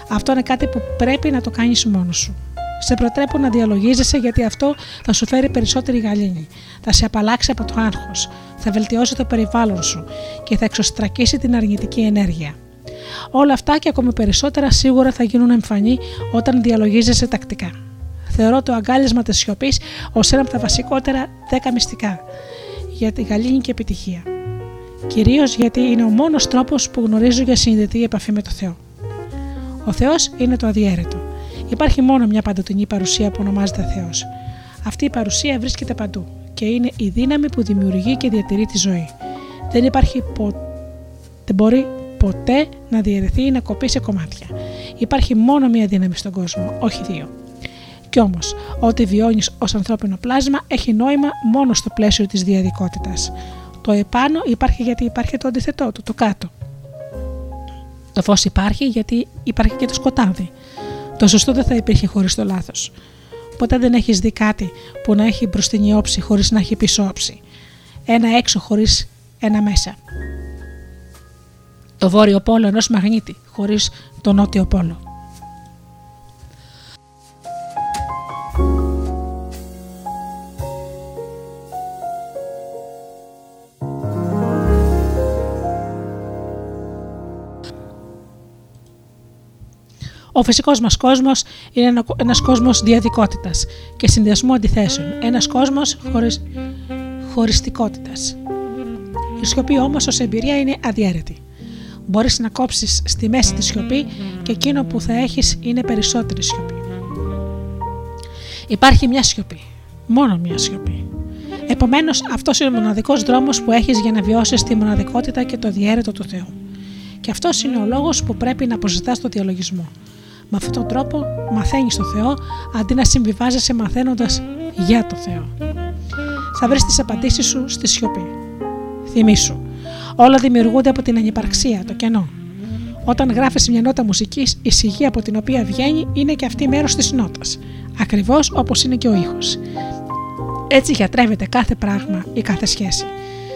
Αυτό είναι κάτι που πρέπει να το κάνεις μόνος σου. Σε προτρέπω να διαλογίζεσαι γιατί αυτό θα σου φέρει περισσότερη γαλήνη. Θα σε απαλλάξει από το άγχος, θα βελτιώσει το περιβάλλον σου και θα εξωστρακίσει την αρνητική ενέργεια. Όλα αυτά και ακόμη περισσότερα σίγουρα θα γίνουν εμφανή όταν διαλογίζεσαι τακτικά. Θεωρώ το αγκάλιασμα της σιωπής ως ένα από τα βασικότερα 10 μυστικά για τη γαλήνη και επιτυχία. Κυρίως γιατί είναι ο μόνος τρόπος που γνωρίζω για συνειδητή επαφή με το Θεό. Ο Θεός είναι το αδιέρετο. Υπάρχει μόνο μια παντοτινή παρουσία που ονομάζεται Θεός. Αυτή η παρουσία βρίσκεται παντού και είναι η δύναμη που δημιουργεί και διατηρεί τη ζωή. Δεν υπάρχει πο... δεν μπορεί ποτέ να διαιρεθεί ή να κοπεί σε κομμάτια. Υπάρχει μόνο μία δύναμη στον κόσμο, όχι δύο. Κι όμως, ό,τι βιώνεις ως ανθρώπινο πλάσμα έχει νόημα μόνο στο πλαίσιο της διαδικότητα. Το επάνω υπάρχει γιατί υπάρχει το αντιθετό του, το κάτω. Το φως υπάρχει γιατί υπάρχει και το σκοτάδι. Το σωστό δεν θα υπήρχε χωρίς το λάθος. Ποτέ δεν έχεις δει κάτι που να έχει μπροστινή όψη χωρίς να έχει πίσω όψη. Ένα έξω χωρίς ένα μέσα. Το βόρειο πόλο ενός μαγνήτη χωρίς το νότιο πόλο. Ο φυσικός μας κόσμος είναι ένα, ένας κόσμος διαδικότητας και συνδυασμού αντιθέσεων. Ένας κόσμος χωρίς χωριστικότητας. Η σιωπή όμως ως εμπειρία είναι αδιαίρετη. Μπορείς να κόψεις στη μέση τη σιωπή και εκείνο που θα έχεις είναι περισσότερη σιωπή. Υπάρχει μια σιωπή. Μόνο μια σιωπή. Επομένως αυτός είναι ο μοναδικός δρόμος που έχεις για να βιώσεις τη μοναδικότητα και το διέρετο του Θεού. Και αυτός είναι ο λόγος που πρέπει να αποζητάς το διαλογισμό. Με αυτόν τον τρόπο μαθαίνεις το Θεό αντί να συμβιβάζεσαι μαθαίνοντας για το Θεό. Θα βρεις τις απαντήσεις σου στη σιωπή. Θυμήσου, όλα δημιουργούνται από την ανυπαρξία, το κενό. Όταν γράφεις μια νότα μουσικής, η σιγή από την οποία βγαίνει είναι και αυτή μέρος της νότας. Ακριβώς όπως είναι και ο ήχος. Έτσι γιατρεύεται κάθε πράγμα ή κάθε σχέση.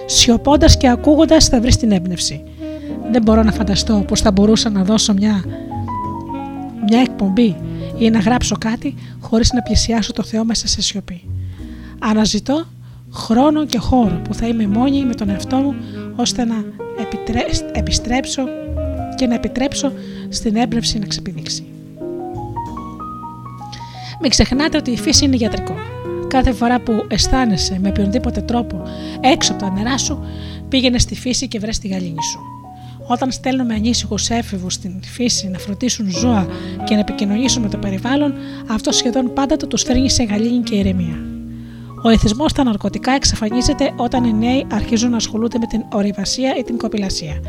Σιωπώντας και ακούγοντας θα βρεις την έμπνευση. Δεν μπορώ να φανταστώ πως θα μπορούσα να δώσω μια, μια εκπομπή ή να γράψω κάτι χωρίς να πλησιάσω το Θεό μέσα σε σιωπή. Αναζητώ χρόνο και χώρο που θα είμαι μόνη με τον εαυτό μου ώστε να επιτρέ- επιστρέψω και να επιτρέψω στην έμπνευση να ξεπηδείξει. Μην ξεχνάτε ότι η φύση είναι γιατρικό. Κάθε φορά που αισθάνεσαι με οποιονδήποτε τρόπο έξω από τα νερά σου, πήγαινε στη φύση και βρες τη γαλήνη σου. Όταν στέλνουμε ανήσυχους έφηβους στην φύση να φροντίσουν ζώα και να επικοινωνήσουν με το περιβάλλον, αυτό σχεδόν πάντα τους φέρνει σε γαλήνη και ηρεμία. Ο εθισμός στα ναρκωτικά εξαφανίζεται όταν οι νέοι αρχίζουν να ασχολούνται με την ορειβασία ή την κοπηλασία.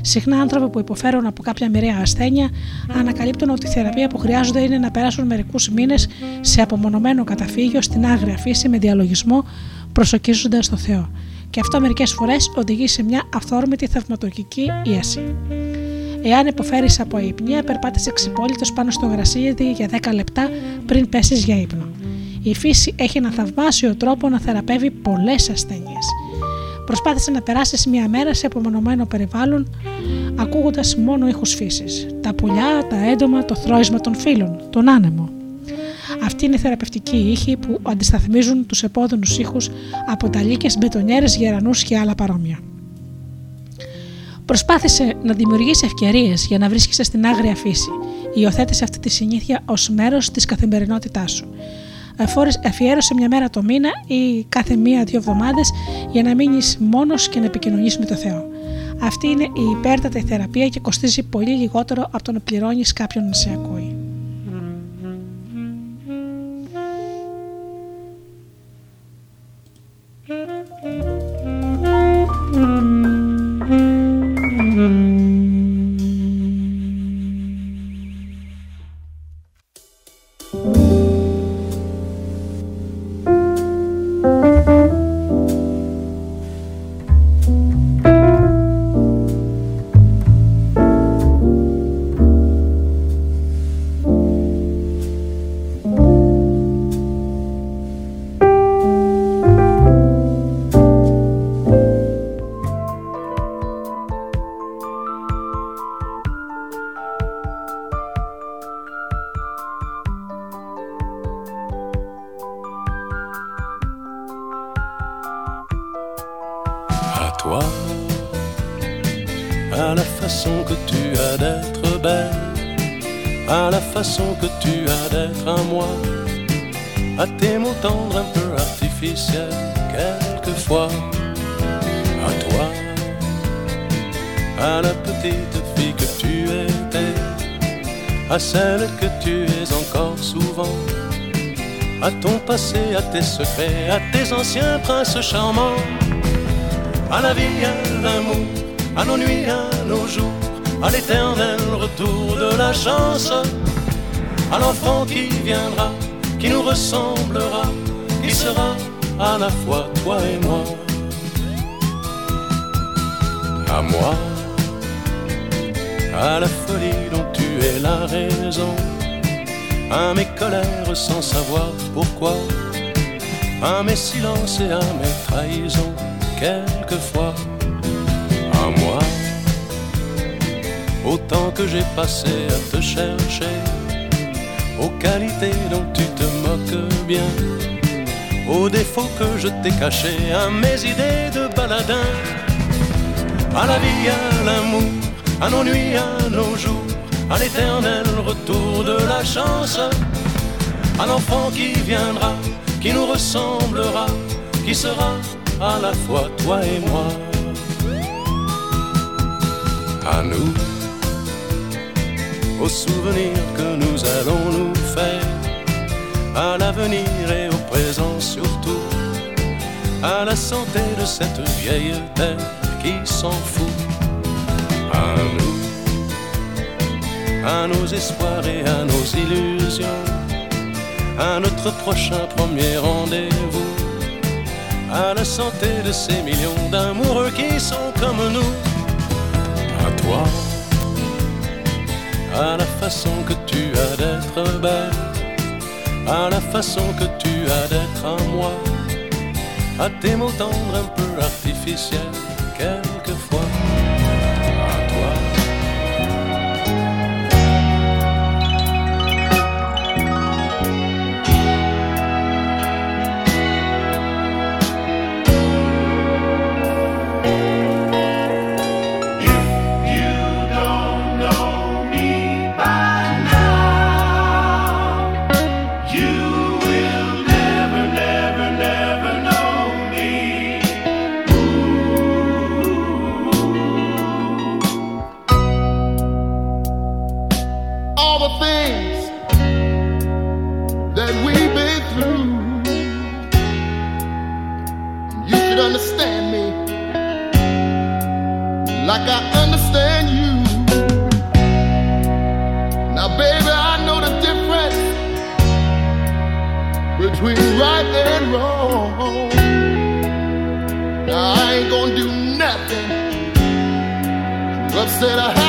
Συχνά άνθρωποι που υποφέρουν από κάποια μοιραία ασθένεια ανακαλύπτουν ότι η θεραπεία που χρειάζονται είναι να περάσουν μερικούς μήνες σε απομονωμένο καταφύγιο στην άγρια φύση με διαλογισμό, προσοκίζοντας το Θεό. Και αυτό μερικές φορές οδηγεί σε μια αυθόρμητη θαυματουργική ίαση. Εάν υποφέρεις από αϊπνία, περπάτησε ξυπόλυτο πάνω στο γρασίδι για 10 λεπτά πριν πέσεις για ύπνο. Η φύση έχει ένα θαυμάσιο τρόπο να θεραπεύει πολλές ασθένειες. Προσπάθησε να περάσεις μία μέρα σε απομονωμένο περιβάλλον, ακούγοντας μόνο ήχους φύσης. Τα πουλιά, τα έντομα, το θρόισμα των φύλων, τον άνεμο. Αυτή είναι η θεραπευτική ήχη που αντισταθμίζουν τους επώδυνου ήχους από ταλίκε, μπετονιέρες, γερανούς και άλλα παρόμοια. Προσπάθησε να δημιουργήσει ευκαιρίες για να βρίσκεσαι στην άγρια φύση. Υιοθέτησε αυτή τη συνήθεια ως μέρος της καθημερινότητάς σου. Αφόρες- Αφιέρωσε μια μέρα το μήνα ή κάθε μία-δύο εβδομάδες για να μείνεις μόνος και να επικοινωνείς με το Θεό. Αυτή είναι η υπέρτατη θεραπεία και κοστίζει πολύ λιγότερο από το να πληρώνεις κάποιον να σε ακούει. Anciens princes charmants à la vie, à l'amour, à nos nuits, à nos jours, à l'éternel retour de la chance, à l'enfant qui viendra, qui nous ressemblera, qui sera à la fois toi et moi. À moi, à la folie dont tu es la raison, à mes colères sans savoir pourquoi, à mes silences et à mes trahisons quelquefois à moi. Autant que j'ai passé à te chercher, aux qualités dont tu te moques bien, aux défauts que je t'ai cachés, à mes idées de baladin, à la vie, à l'amour, à nos nuits, à nos jours, à l'éternel retour de la chance, à l'enfant qui viendra, qui nous ressemblera, qui sera à la fois toi et moi. À nous, aux souvenirs que nous allons nous faire, à l'avenir et au présent surtout, à la santé de cette vieille terre qui s'en fout. À nous, à nos espoirs et à nos illusions, à notre prochain premier rendez-vous à la santé de ces millions d'amoureux qui sont comme nous. À toi, à la façon que tu as d'être belle, à la façon que tu as d'être à moi, à tes mots tendres un peu artificiels, quelquefois. said I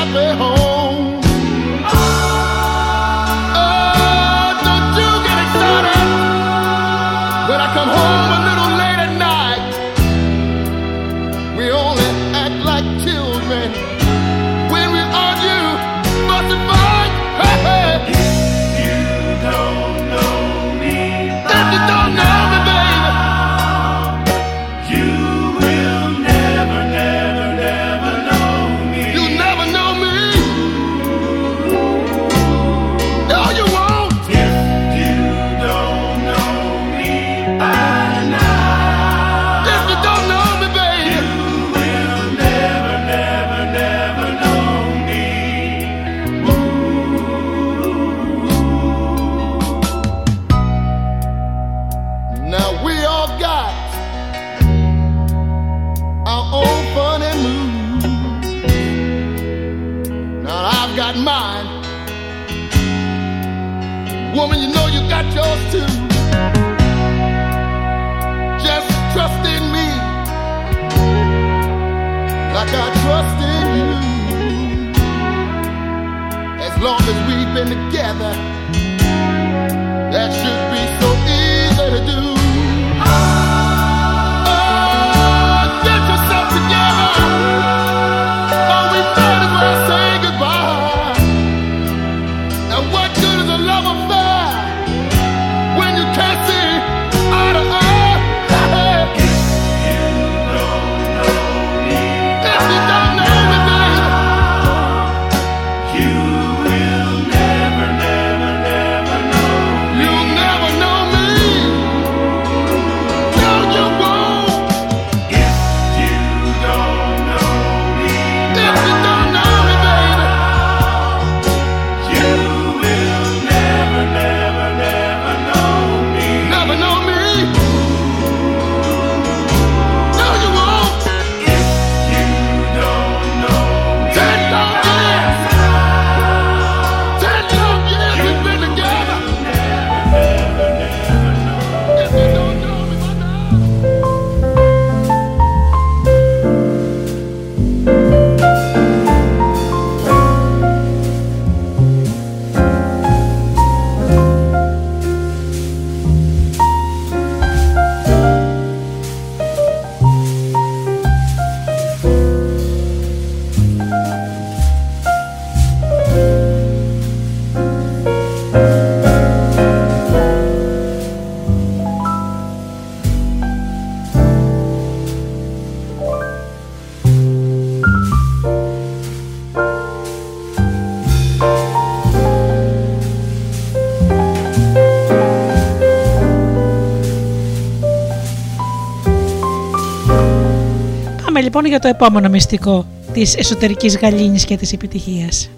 λοιπόν για το επόμενο μυστικό της εσωτερικής γαλήνης και της επιτυχίας.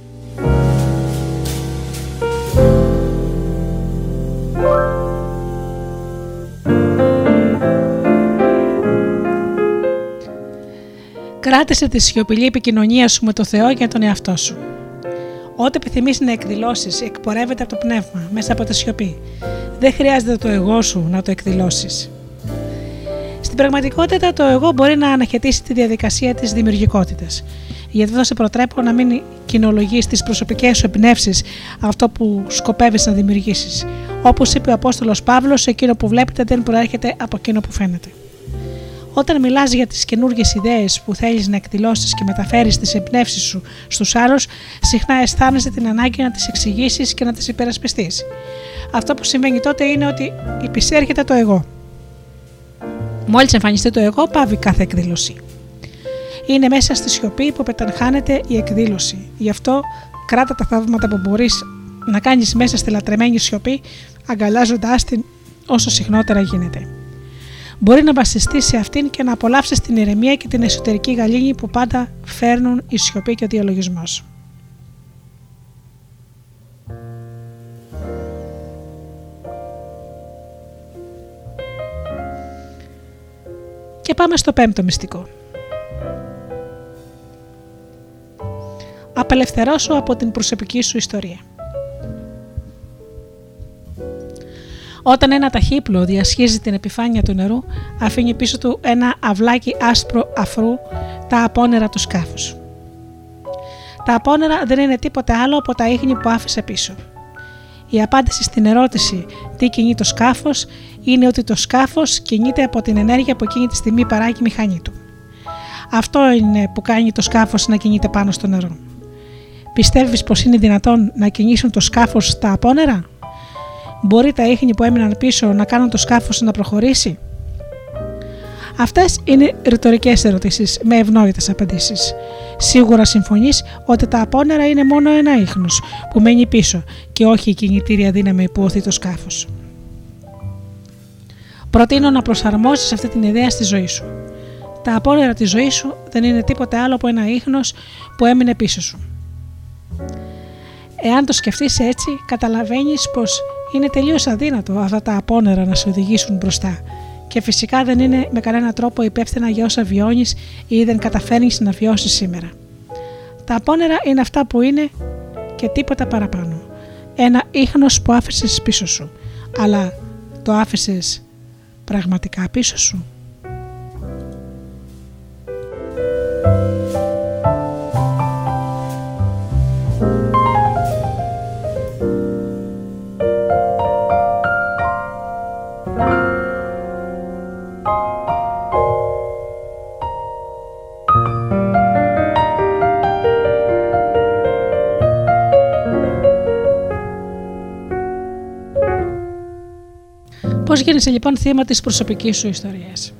Κράτησε τη σιωπηλή επικοινωνία σου με το Θεό και τον εαυτό σου. Ό,τι επιθυμείς να εκδηλώσεις, εκπορεύεται από το πνεύμα, μέσα από τη σιωπή. Δεν χρειάζεται το εγώ σου να το εκδηλώσεις. Στην πραγματικότητα, το εγώ μπορεί να αναχαιτήσει τη διαδικασία της δημιουργικότητας. Γι' αυτό σε προτρέπω να μην κοινολογείς τις προσωπικές σου εμπνεύσεις αυτό που σκοπεύεις να δημιουργήσεις. Όπως είπε ο Απόστολος Παύλος, εκείνο που βλέπετε δεν προέρχεται από εκείνο που φαίνεται. Όταν μιλάς για τις καινούργιες ιδέες που θέλεις να εκδηλώσεις και μεταφέρεις τις εμπνεύσεις σου στους άλλους, συχνά αισθάνεσαι την ανάγκη να τις εξηγήσεις και να τις υπερασπιστείς. Αυτό που συμβαίνει τότε είναι ότι υπησέρχεται το εγώ. Μόλις εμφανιστεί το εγώ, πάβει κάθε εκδήλωση. Είναι μέσα στη σιωπή που πεταχάνεται η εκδήλωση. Γι' αυτό κράτα τα θαύματα που μπορείς να κάνεις μέσα στη λατρεμένη σιωπή, αγκαλιάζοντά την όσο συχνότερα γίνεται. Μπορεί να βασιστείς σε αυτήν και να απολαύσεις την ηρεμία και την εσωτερική γαλήνη που πάντα φέρνουν η σιωπή και ο διαλογισμός. Και πάμε στο πέμπτο μυστικό. Απελευθερώσου από την προσωπική σου ιστορία. Όταν ένα ταχύπλο διασχίζει την επιφάνεια του νερού, αφήνει πίσω του ένα αυλάκι άσπρο αφρού τα απόνερα του σκάφους. Τα απόνερα δεν είναι τίποτε άλλο από τα ίχνη που άφησε πίσω. Η απάντηση στην ερώτηση τι κινεί το σκάφος είναι ότι το σκάφος κινείται από την ενέργεια που εκείνη τη στιγμή παράγει η μηχανή του. Αυτό είναι που κάνει το σκάφος να κινείται πάνω στο νερό. Πιστεύεις πως είναι δυνατόν να κινήσουν το σκάφος στα απόνερα; Μπορεί τα ίχνη που έμειναν πίσω να κάνουν το σκάφος να προχωρήσει; Αυτές είναι ρητορικές ερωτήσεις με ευνόητες απαντήσεις. Σίγουρα συμφωνείς ότι τα απόνερα είναι μόνο ένα ίχνος που μένει πίσω και όχι η κινητήρια δύναμη που οθεί το σκάφος. Προτείνω να προσαρμόσεις αυτή την ιδέα στη ζωή σου. Τα απόνερα της ζωής σου δεν είναι τίποτε άλλο από ένα ίχνος που έμεινε πίσω σου. Εάν το σκεφτείς έτσι, καταλαβαίνεις πως είναι τελείως αδύνατο αυτά τα απόνερα να σε οδηγήσουν μπροστά και φυσικά δεν είναι με κανένα τρόπο υπεύθυνα για όσα βιώνεις ή δεν καταφέρνεις να βιώσεις σήμερα. Τα απόνερα είναι αυτά που είναι και τίποτα παραπάνω. Ένα ίχνος που άφησες πίσω σου. Αλλά το άφησες πραγματικά πίσω σου. Γίνεσαι λοιπόν θύμα της προσωπικής σου ιστορίας.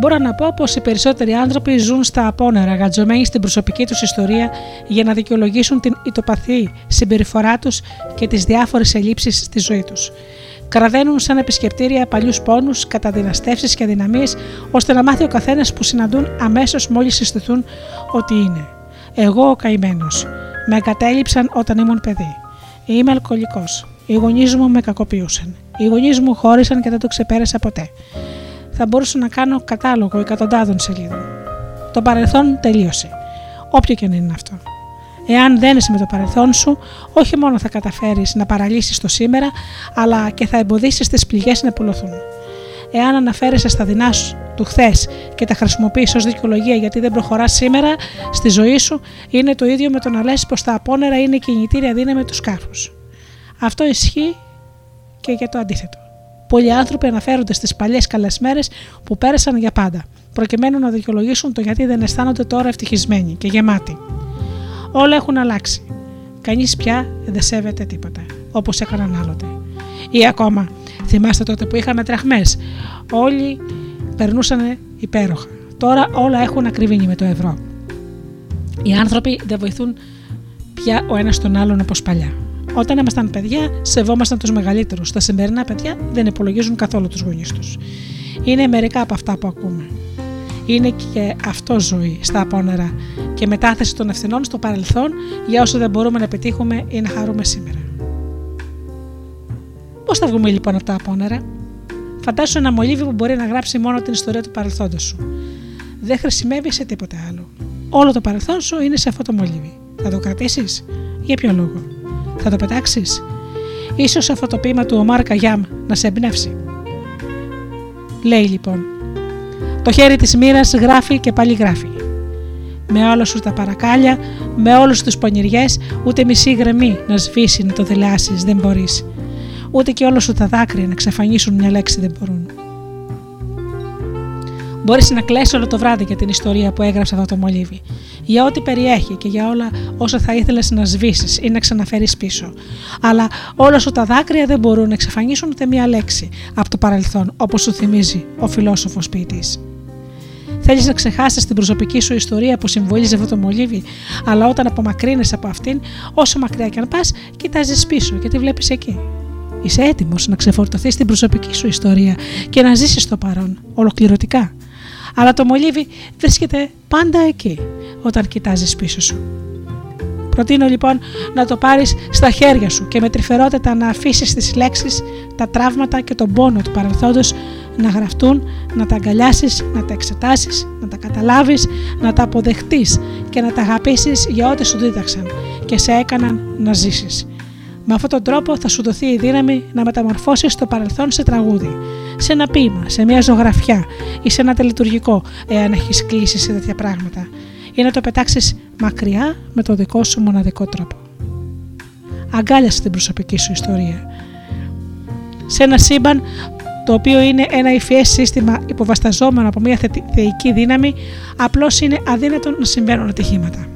Μπορώ να πω πως οι περισσότεροι άνθρωποι ζουν στα απόνερα, γατζωμένοι στην προσωπική τους ιστορία για να δικαιολογήσουν την ητοπαθή συμπεριφορά τους και τις διάφορες ελλείψεις στη ζωή τους. Κραδένουν σαν επισκεπτήρια παλιούς πόνους, καταδυναστεύσεις και αδυναμίες, ώστε να μάθει ο καθένας που συναντούν αμέσως μόλις συστηθούν ότι είναι. Εγώ ο καημένος. Με εγκατέλειψαν όταν ήμουν παιδί. Είμαι αλκοολικός. Οι γονείς μου με κακοποιούσαν. Οι γονείς μου χώρισαν και δεν το ξεπέρασα ποτέ. Θα μπορούσα να κάνω κατάλογο εκατοντάδων σελίδων. Το παρελθόν τελείωσε. Όποιο και αν είναι αυτό. Εάν δένεσαι με το παρελθόν σου, όχι μόνο θα καταφέρεις να παραλύσεις το σήμερα, αλλά και θα εμποδίσεις τις πληγές να πουλωθούν. Εάν αναφέρεσαι στα δεινά σου του χθες και τα χρησιμοποιείς ως δικαιολογία γιατί δεν προχωράς σήμερα στη ζωή σου, είναι το ίδιο με το να λες πως τα απόνερα είναι η κινητήρια δύναμη του σκάφους. Αυτό ισχύει και για το αντίθετο. Πολλοί άνθρωποι αναφέρονται στις παλιές καλές μέρες που πέρασαν για πάντα, προκειμένου να δικαιολογήσουν το γιατί δεν αισθάνονται τώρα ευτυχισμένοι και γεμάτοι. Όλα έχουν αλλάξει. Κανείς πια δεν σέβεται τίποτα, όπως έκαναν άλλοτε. Ή ακόμα, θυμάστε τότε που είχαμε τραχμές. Όλοι περνούσαν υπέροχα. Τώρα όλα έχουν ακριβήνει με το ευρώ. Οι άνθρωποι δεν βοηθούν πια ο ένας τον άλλον όπως παλιά. Όταν ήμασταν παιδιά, σεβόμασταν τους μεγαλύτερους. Τα σημερινά παιδιά δεν υπολογίζουν καθόλου τους γονείς τους. Είναι μερικά από αυτά που ακούμε. Είναι και αυτό ζωή στα απόνερα και μετάθεση των ευθυνών στο παρελθόν για όσο δεν μπορούμε να πετύχουμε ή να χαρούμε σήμερα. Πώς θα βγούμε λοιπόν από τα απόνερα, Φαντάσου ένα μολύβι που μπορεί να γράψει μόνο την ιστορία του παρελθόντος σου. Δεν χρησιμεύει σε τίποτε άλλο. Όλο το παρελθόν σου είναι σε αυτό το μολύβι. Θα το κρατήσεις, για ποιο λόγο; Θα το πετάξεις; Ίσως αυτό το ποίημα του Ομάρ Καγιάμ να σε εμπνεύσει. Λέει λοιπόν, το χέρι της μοίρας γράφει και πάλι γράφει. Με όλα σου τα παρακάλια, με όλους τους πονηριές, ούτε μισή γραμμή να σβήσει να το δηλάσεις δεν μπορείς. Ούτε και όλα σου τα δάκρυα να εξαφανίσουν μια λέξη δεν μπορούν. Μπορείς να κλέσει όλο το βράδυ για την ιστορία που έγραψε αυτό το μολύβι, για ό,τι περιέχει και για όλα όσα θα ήθελες να σβήσεις ή να ξαναφέρεις πίσω. Αλλά όλα σου τα δάκρυα δεν μπορούν να εξαφανίσουν ούτε μία λέξη από το παρελθόν, όπως σου θυμίζει ο φιλόσοφος ποιητής. Θέλεις να ξεχάσεις την προσωπική σου ιστορία που συμβολίζει αυτό το μολύβι, αλλά όταν απομακρύνει από αυτήν, όσο μακριά και αν πας, κοιτάζεις πίσω και τη βλέπεις εκεί. Είσαι έτοιμος να ξεφορτωθείς την προσωπική σου ιστορία και να ζήσεις το παρόν, ολοκληρωτικά. Αλλά το μολύβι βρίσκεται πάντα εκεί, όταν κοιτάζεις πίσω σου. Προτείνω λοιπόν να το πάρεις στα χέρια σου και με τρυφερότητα να αφήσεις τις λέξεις, τα τραύματα και τον πόνο του παρελθόντος να γραφτούν, να τα αγκαλιάσεις, να τα εξετάσεις, να τα καταλάβεις, να τα αποδεχτείς και να τα αγαπήσεις για ό,τι σου δίδαξαν και σε έκαναν να ζήσεις. Με αυτόν τον τρόπο θα σου δοθεί η δύναμη να μεταμορφώσεις το παρελθόν σε τραγούδι, σε ένα ποίημα, σε μια ζωγραφιά ή σε ένα τελετουργικό, εάν έχεις κλείσει σε τέτοια πράγματα, ή να το πετάξεις μακριά με το δικό σου μοναδικό τρόπο. Αγκάλιασε την προσωπική σου ιστορία. Σε ένα σύμπαν το οποίο είναι ένα υφιές σύστημα υποβασταζόμενο από μια θεϊκή δύναμη, απλώς είναι αδύνατο να συμβαίνουν ατυχήματα.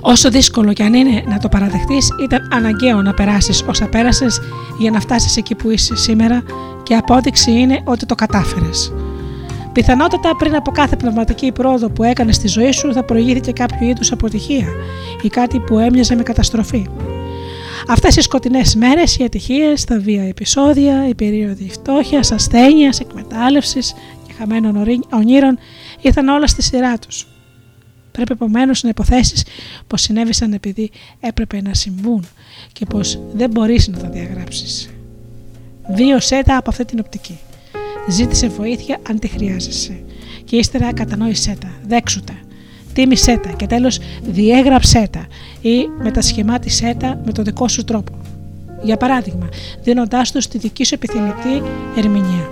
Όσο δύσκολο και αν είναι να το παραδεχτείς, ήταν αναγκαίο να περάσεις όσα πέρασες για να φτάσεις εκεί που είσαι σήμερα και απόδειξη είναι ότι το κατάφερες. Πιθανότατα πριν από κάθε πνευματική πρόοδο που έκανες στη ζωή σου θα προηγήθηκε κάποιο είδους αποτυχία ή κάτι που έμοιαζε με καταστροφή. Αυτές οι σκοτεινές μέρες, οι ατυχίες, τα βία επεισόδια, οι περίοδοι φτώχειας, ασθένειας, εκμετάλλευσης και χαμένων ονείρων ήρθαν όλα στη σειρά τους. Πρέπει επομένως να υποθέσεις πως συνέβησαν επειδή έπρεπε να συμβούν και πως δεν μπορείς να τα διαγράψεις. Βίωσέ τα από αυτή την οπτική. Ζήτησε βοήθεια αν τη χρειάζεσαι. Και ύστερα κατανόησέ τα, δέξου τα. εκτίμησέ τα και τέλος διέγραψέ τα ή μετασχημάτισέ τα με το δικό σου τρόπο. Για παράδειγμα, δίνοντάς τους τη δική σου επιθυμητή ερμηνεία.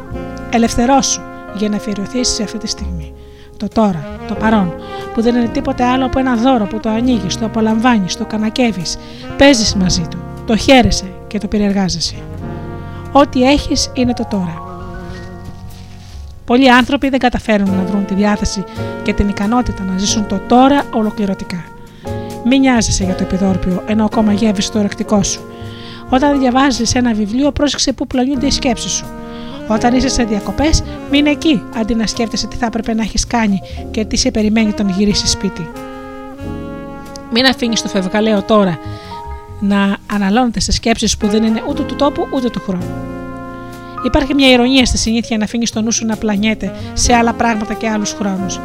Ελευθερώσου για να αφιερωθείς σε αυτή τη στιγμή. Το τώρα, το παρόν, που δεν είναι τίποτε άλλο από ένα δώρο που το ανοίγεις, το απολαμβάνεις, το κανακεύεις, παίζεις μαζί του, το χαίρεσαι και το περιεργάζεσαι. Ό,τι έχεις είναι το τώρα. Πολλοί άνθρωποι δεν καταφέρουν να βρουν τη διάθεση και την ικανότητα να ζήσουν το τώρα ολοκληρωτικά. Μην νοιάζεσαι για το επιδόρπιο ενώ ακόμα γεύεις το ρεκτικό σου. Όταν διαβάζεις ένα βιβλίο, πρόσεξε πού πλανιούνται οι σκέψεις σου. Όταν είσαι σε διακοπές, μείνε εκεί αντί να σκέφτεσαι τι θα έπρεπε να έχεις κάνει και τι σε περιμένει όταν γυρίσεις σπίτι. Μην αφήνεις το φευγαλαίο τώρα να αναλώνεται σε σκέψεις που δεν είναι ούτε του τόπου ούτε του χρόνου. Υπάρχει μια ηρωνία στη συνήθεια να αφήνεις το νου σου να πλανιέται σε άλλα πράγματα και άλλους χρόνους.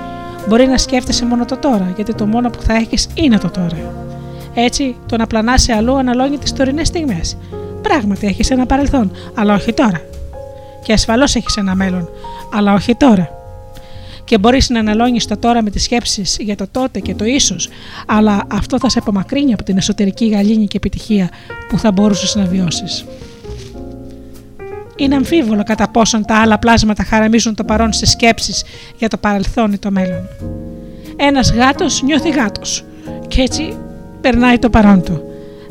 Μπορεί να σκέφτεσαι μόνο το τώρα, γιατί το μόνο που θα έχεις είναι το τώρα. Έτσι, το να πλανά σε αλλού αναλώνει τις τωρινές στιγμές. Πράγματι, έχεις ένα παρελθόν, αλλά όχι τώρα. Και ασφαλώς έχεις ένα μέλλον, αλλά όχι τώρα. Και μπορείς να αναλώνεις το τώρα με τις σκέψεις για το τότε και το ίσως, αλλά αυτό θα σε απομακρύνει από την εσωτερική γαλήνη και επιτυχία που θα μπορούσες να βιώσεις. Είναι αμφίβολο κατά πόσον τα άλλα πλάσματα χαραμίζουν το παρόν σε σκέψεις για το παρελθόν ή το μέλλον. Ένας γάτος νιώθει γάτος και έτσι περνάει το παρόν του.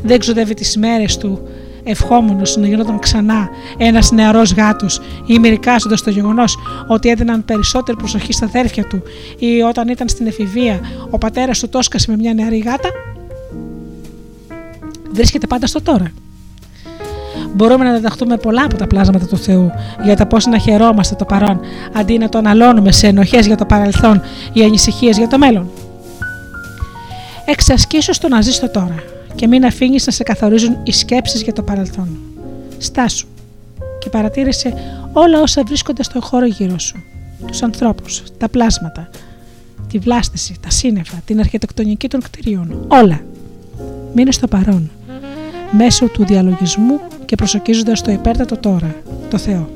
Δεν ξοδεύει τις μέρες του ευχόμενο να γινόταν ξανά ένας νεαρός γάτος ή μερικάζοντα το γεγονός ότι έδιναν περισσότερη προσοχή στα αδέρφια του ή όταν ήταν στην εφηβεία ο πατέρας του τόσκασε με μια νεαρή γάτα. Βρίσκεται πάντα στο τώρα. Μπορούμε να διδαχτούμε πολλά από τα πλάσματα του Θεού για το πώς να χαιρόμαστε το παρόν, αντί να το αναλώνουμε σε ενοχές για το παρελθόν ή ανησυχίες για το μέλλον. Εξασκήσου στο να ζει το τώρα και μην αφήνεις να σε καθορίζουν οι σκέψεις για το παρελθόν. Στάσου και παρατήρησε όλα όσα βρίσκονται στον χώρο γύρω σου. Τους ανθρώπους, τα πλάσματα, τη βλάστηση, τα σύννεφα, την αρχιτεκτονική των κτηρίων. Όλα. Μείνε στο παρόν μέσω του διαλογισμού και προσοκίζοντας το υπέρτατο τώρα, το Θεό.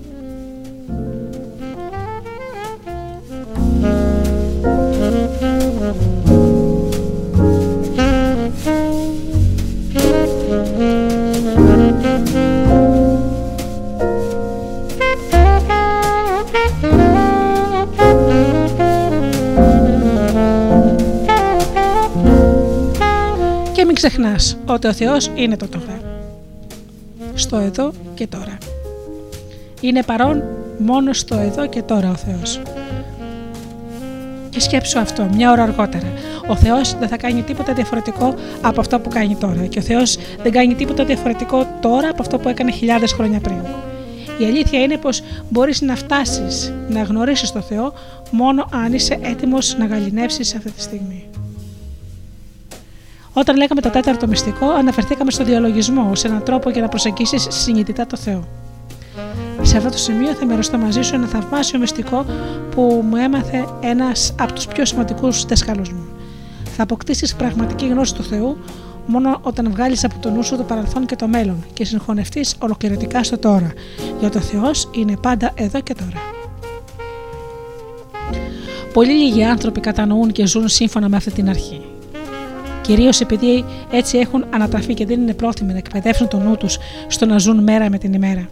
Μην ξεχνάς ότι ο Θεός είναι το τώρα. Στο εδώ και τώρα. Είναι παρόν μόνο στο εδώ και τώρα ο Θεός. Και σκέψου αυτό μια ώρα αργότερα. Ο Θεός δεν θα κάνει τίποτα διαφορετικό από αυτό που κάνει τώρα. Και ο Θεός δεν κάνει τίποτα διαφορετικό τώρα από αυτό που έκανε χιλιάδες χρόνια πριν. Η αλήθεια είναι πως μπορείς να φτάσεις να γνωρίσεις τον Θεό μόνο αν είσαι έτοιμος να γαλινεύσεις αυτή τη στιγμή. Όταν λέγαμε το τέταρτο μυστικό, αναφερθήκαμε στο διαλογισμό ως έναν τρόπο για να προσεγγίσεις συνειδητά το Θεό. Σε αυτό το σημείο θα μοιραστώ μαζί σου ένα θαυμάσιο μυστικό που μου έμαθε ένας από τους πιο σημαντικούς δασκάλους μου. Θα αποκτήσεις πραγματική γνώση του Θεού μόνο όταν βγάλεις από το νου σου το παρελθόν και το μέλλον και συγχωνευτείς ολοκληρωτικά στο τώρα. Για το Θεός είναι πάντα εδώ και τώρα. Πολύ λίγοι άνθρωποι κατανοούν και ζουν σύμφωνα με αυτή την αρχή. Κυρίως επειδή έτσι έχουν ανατραφεί και δεν είναι πρόθυμοι να εκπαιδεύσουν τον νου τους στο να ζουν μέρα με την ημέρα.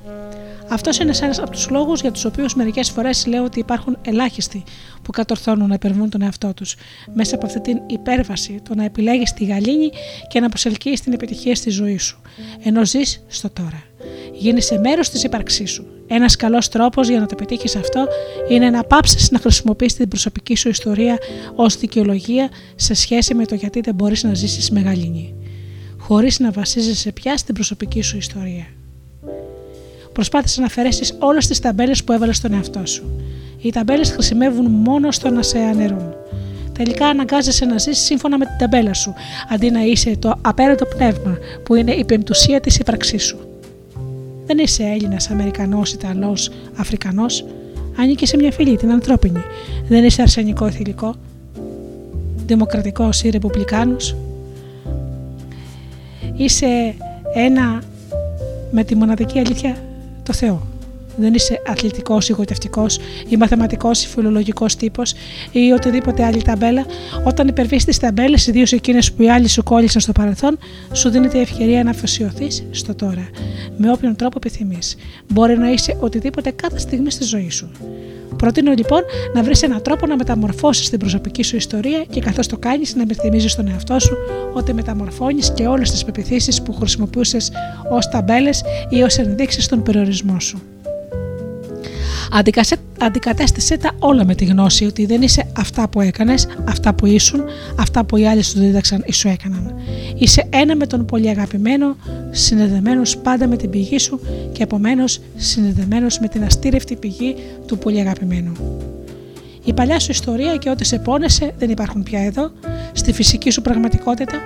Αυτός είναι ένας από τους λόγους για τους οποίους μερικές φορές λέω ότι υπάρχουν ελάχιστοι που κατορθώνουν να υπερβούν τον εαυτό τους μέσα από αυτή την υπέρβαση, το να επιλέγεις τη γαλήνη και να προσελκύεις την επιτυχία στη ζωή σου, ενώ ζεις στο τώρα. Γίνεσαι μέρος της ύπαρξής σου. Ένας καλός τρόπος για να το πετύχεις αυτό είναι να πάψεις να χρησιμοποιείς την προσωπική σου ιστορία ως δικαιολογία σε σχέση με το γιατί δεν μπορείς να ζήσεις με γαλήνη, χωρίς να βασίζεσαι πια στην προσωπική σου ιστορία. Προσπάθησε να αφαιρέσεις όλες τις ταμπέλες που έβαλες στον εαυτό σου. Οι ταμπέλες χρησιμεύουν μόνο στο να σε αναιρούν. Τελικά αναγκάζεσαι να ζήσει σύμφωνα με την ταμπέλα σου, αντί να είσαι το απέραντο πνεύμα που είναι η πεμπτουσία της ύπαρξής σου. Δεν είσαι Έλληνας, Αμερικανός, Ιταλός, Αφρικανός. Ανήκει σε μια φυλή, την ανθρώπινη. Δεν είσαι αρσενικό ή θηλυκό. Δημοκρατικό ή ρεπουμπλικάνος. Είσαι ένα με τη μοναδική αλήθεια το Θεό. Δεν είσαι αθλητικός ή γοητευτικό ή μαθηματικός ή φιλολογικός τύπος ή οτιδήποτε άλλη ταμπέλα. Όταν υπερβείς τις ταμπέλες, ιδίως εκείνες που οι άλλοι σου κόλλησαν στο παρελθόν, σου δίνεται η ευκαιρία να αφοσιωθείς στο τώρα. Με όποιον τρόπο επιθυμείς. Μπορεί να είσαι οτιδήποτε κάθε στιγμή στη ζωή σου. Προτείνω λοιπόν να βρεις έναν τρόπο να μεταμορφώσεις την προσωπική σου ιστορία και καθώς το κάνεις να υπενθυμίζει στον εαυτό σου ότι μεταμορφώνεις και όλες τις πεπιθήσεις που χρησιμοποιούσες ως ταμπέλες ή ως ενδείξεις στον περιορισμό σου. Αντικασε- Αντικατέστησε τα όλα με τη γνώση ότι δεν είσαι αυτά που έκανες, αυτά που ήσουν, αυτά που οι άλλοι σου δίδαξαν ή σου έκαναν. Είσαι ένα με τον πολύ αγαπημένο, συνδεδεμένος πάντα με την πηγή σου και επομένως συνδεδεμένος με την αστήρευτη πηγή του πολύ αγαπημένου. Η παλιά σου ιστορία και ό,τι σε πόνεσε δεν υπάρχουν πια εδώ, στη φυσική σου πραγματικότητα.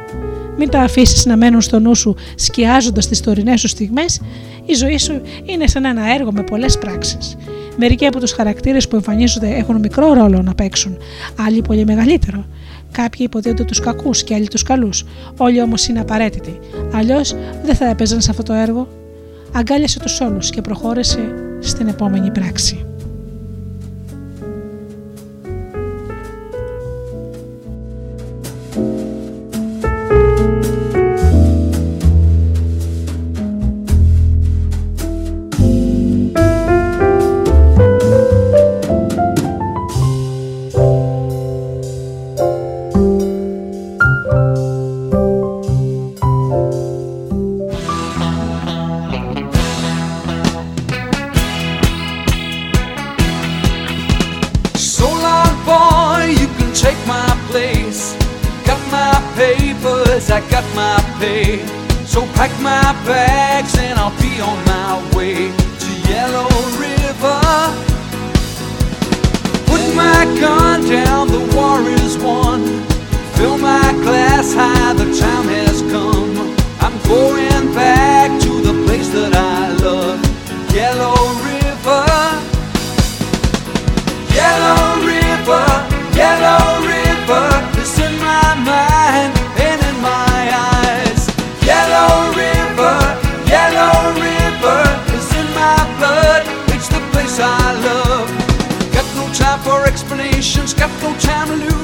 Μην τα αφήσεις να μένουν στο νου σου σκιάζοντας τις τωρινές σου στιγμές. Η ζωή σου είναι σαν ένα έργο με πολλές πράξεις. Μερικοί από τους χαρακτήρες που εμφανίζονται έχουν μικρό ρόλο να παίξουν, άλλοι πολύ μεγαλύτερο. Κάποιοι υποδίονται τους κακούς και άλλοι τους καλούς. Όλοι όμως είναι απαραίτητοι. Αλλιώς δεν θα έπαιζαν σε αυτό το έργο. Αγκάλιασε τους όλους και προχώρησε στην επόμενη πράξη. Pay. So pack my bags and I'll be on my way to Yellow River. Put my gun down, the war is won. Fill my glass high, the time has come. I'm going back to the place that I love, Yellow River. Yellow got no time to lose.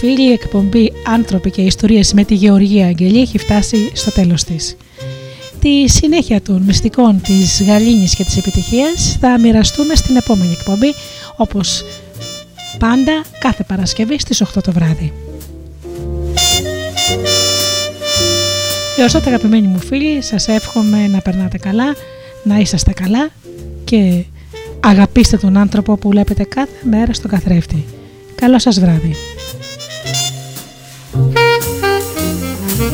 Φίλοι, η εκπομπή Άνθρωποι και Ιστορίες με τη Γεωργία Αγγελή έχει φτάσει στο τέλος της. Τη συνέχεια των μυστικών της γαλήνης και της επιτυχίας θα μοιραστούμε στην επόμενη εκπομπή όπως πάντα κάθε Παρασκευή στις 8 το βράδυ. Έως τότε αγαπημένοι μου φίλοι σας εύχομαι να περνάτε καλά, να είσαστε καλά και αγαπήστε τον άνθρωπο που βλέπετε κάθε μέρα στο καθρέφτη. Καλό σας βράδυ. Αν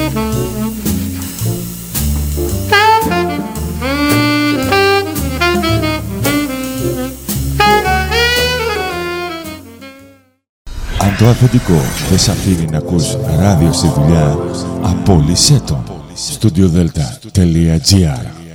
το αφεντικό δεν σ' αφήνει να ακούς ράδιο στη δουλειά, απόλυσέ το. Studiodelta.gr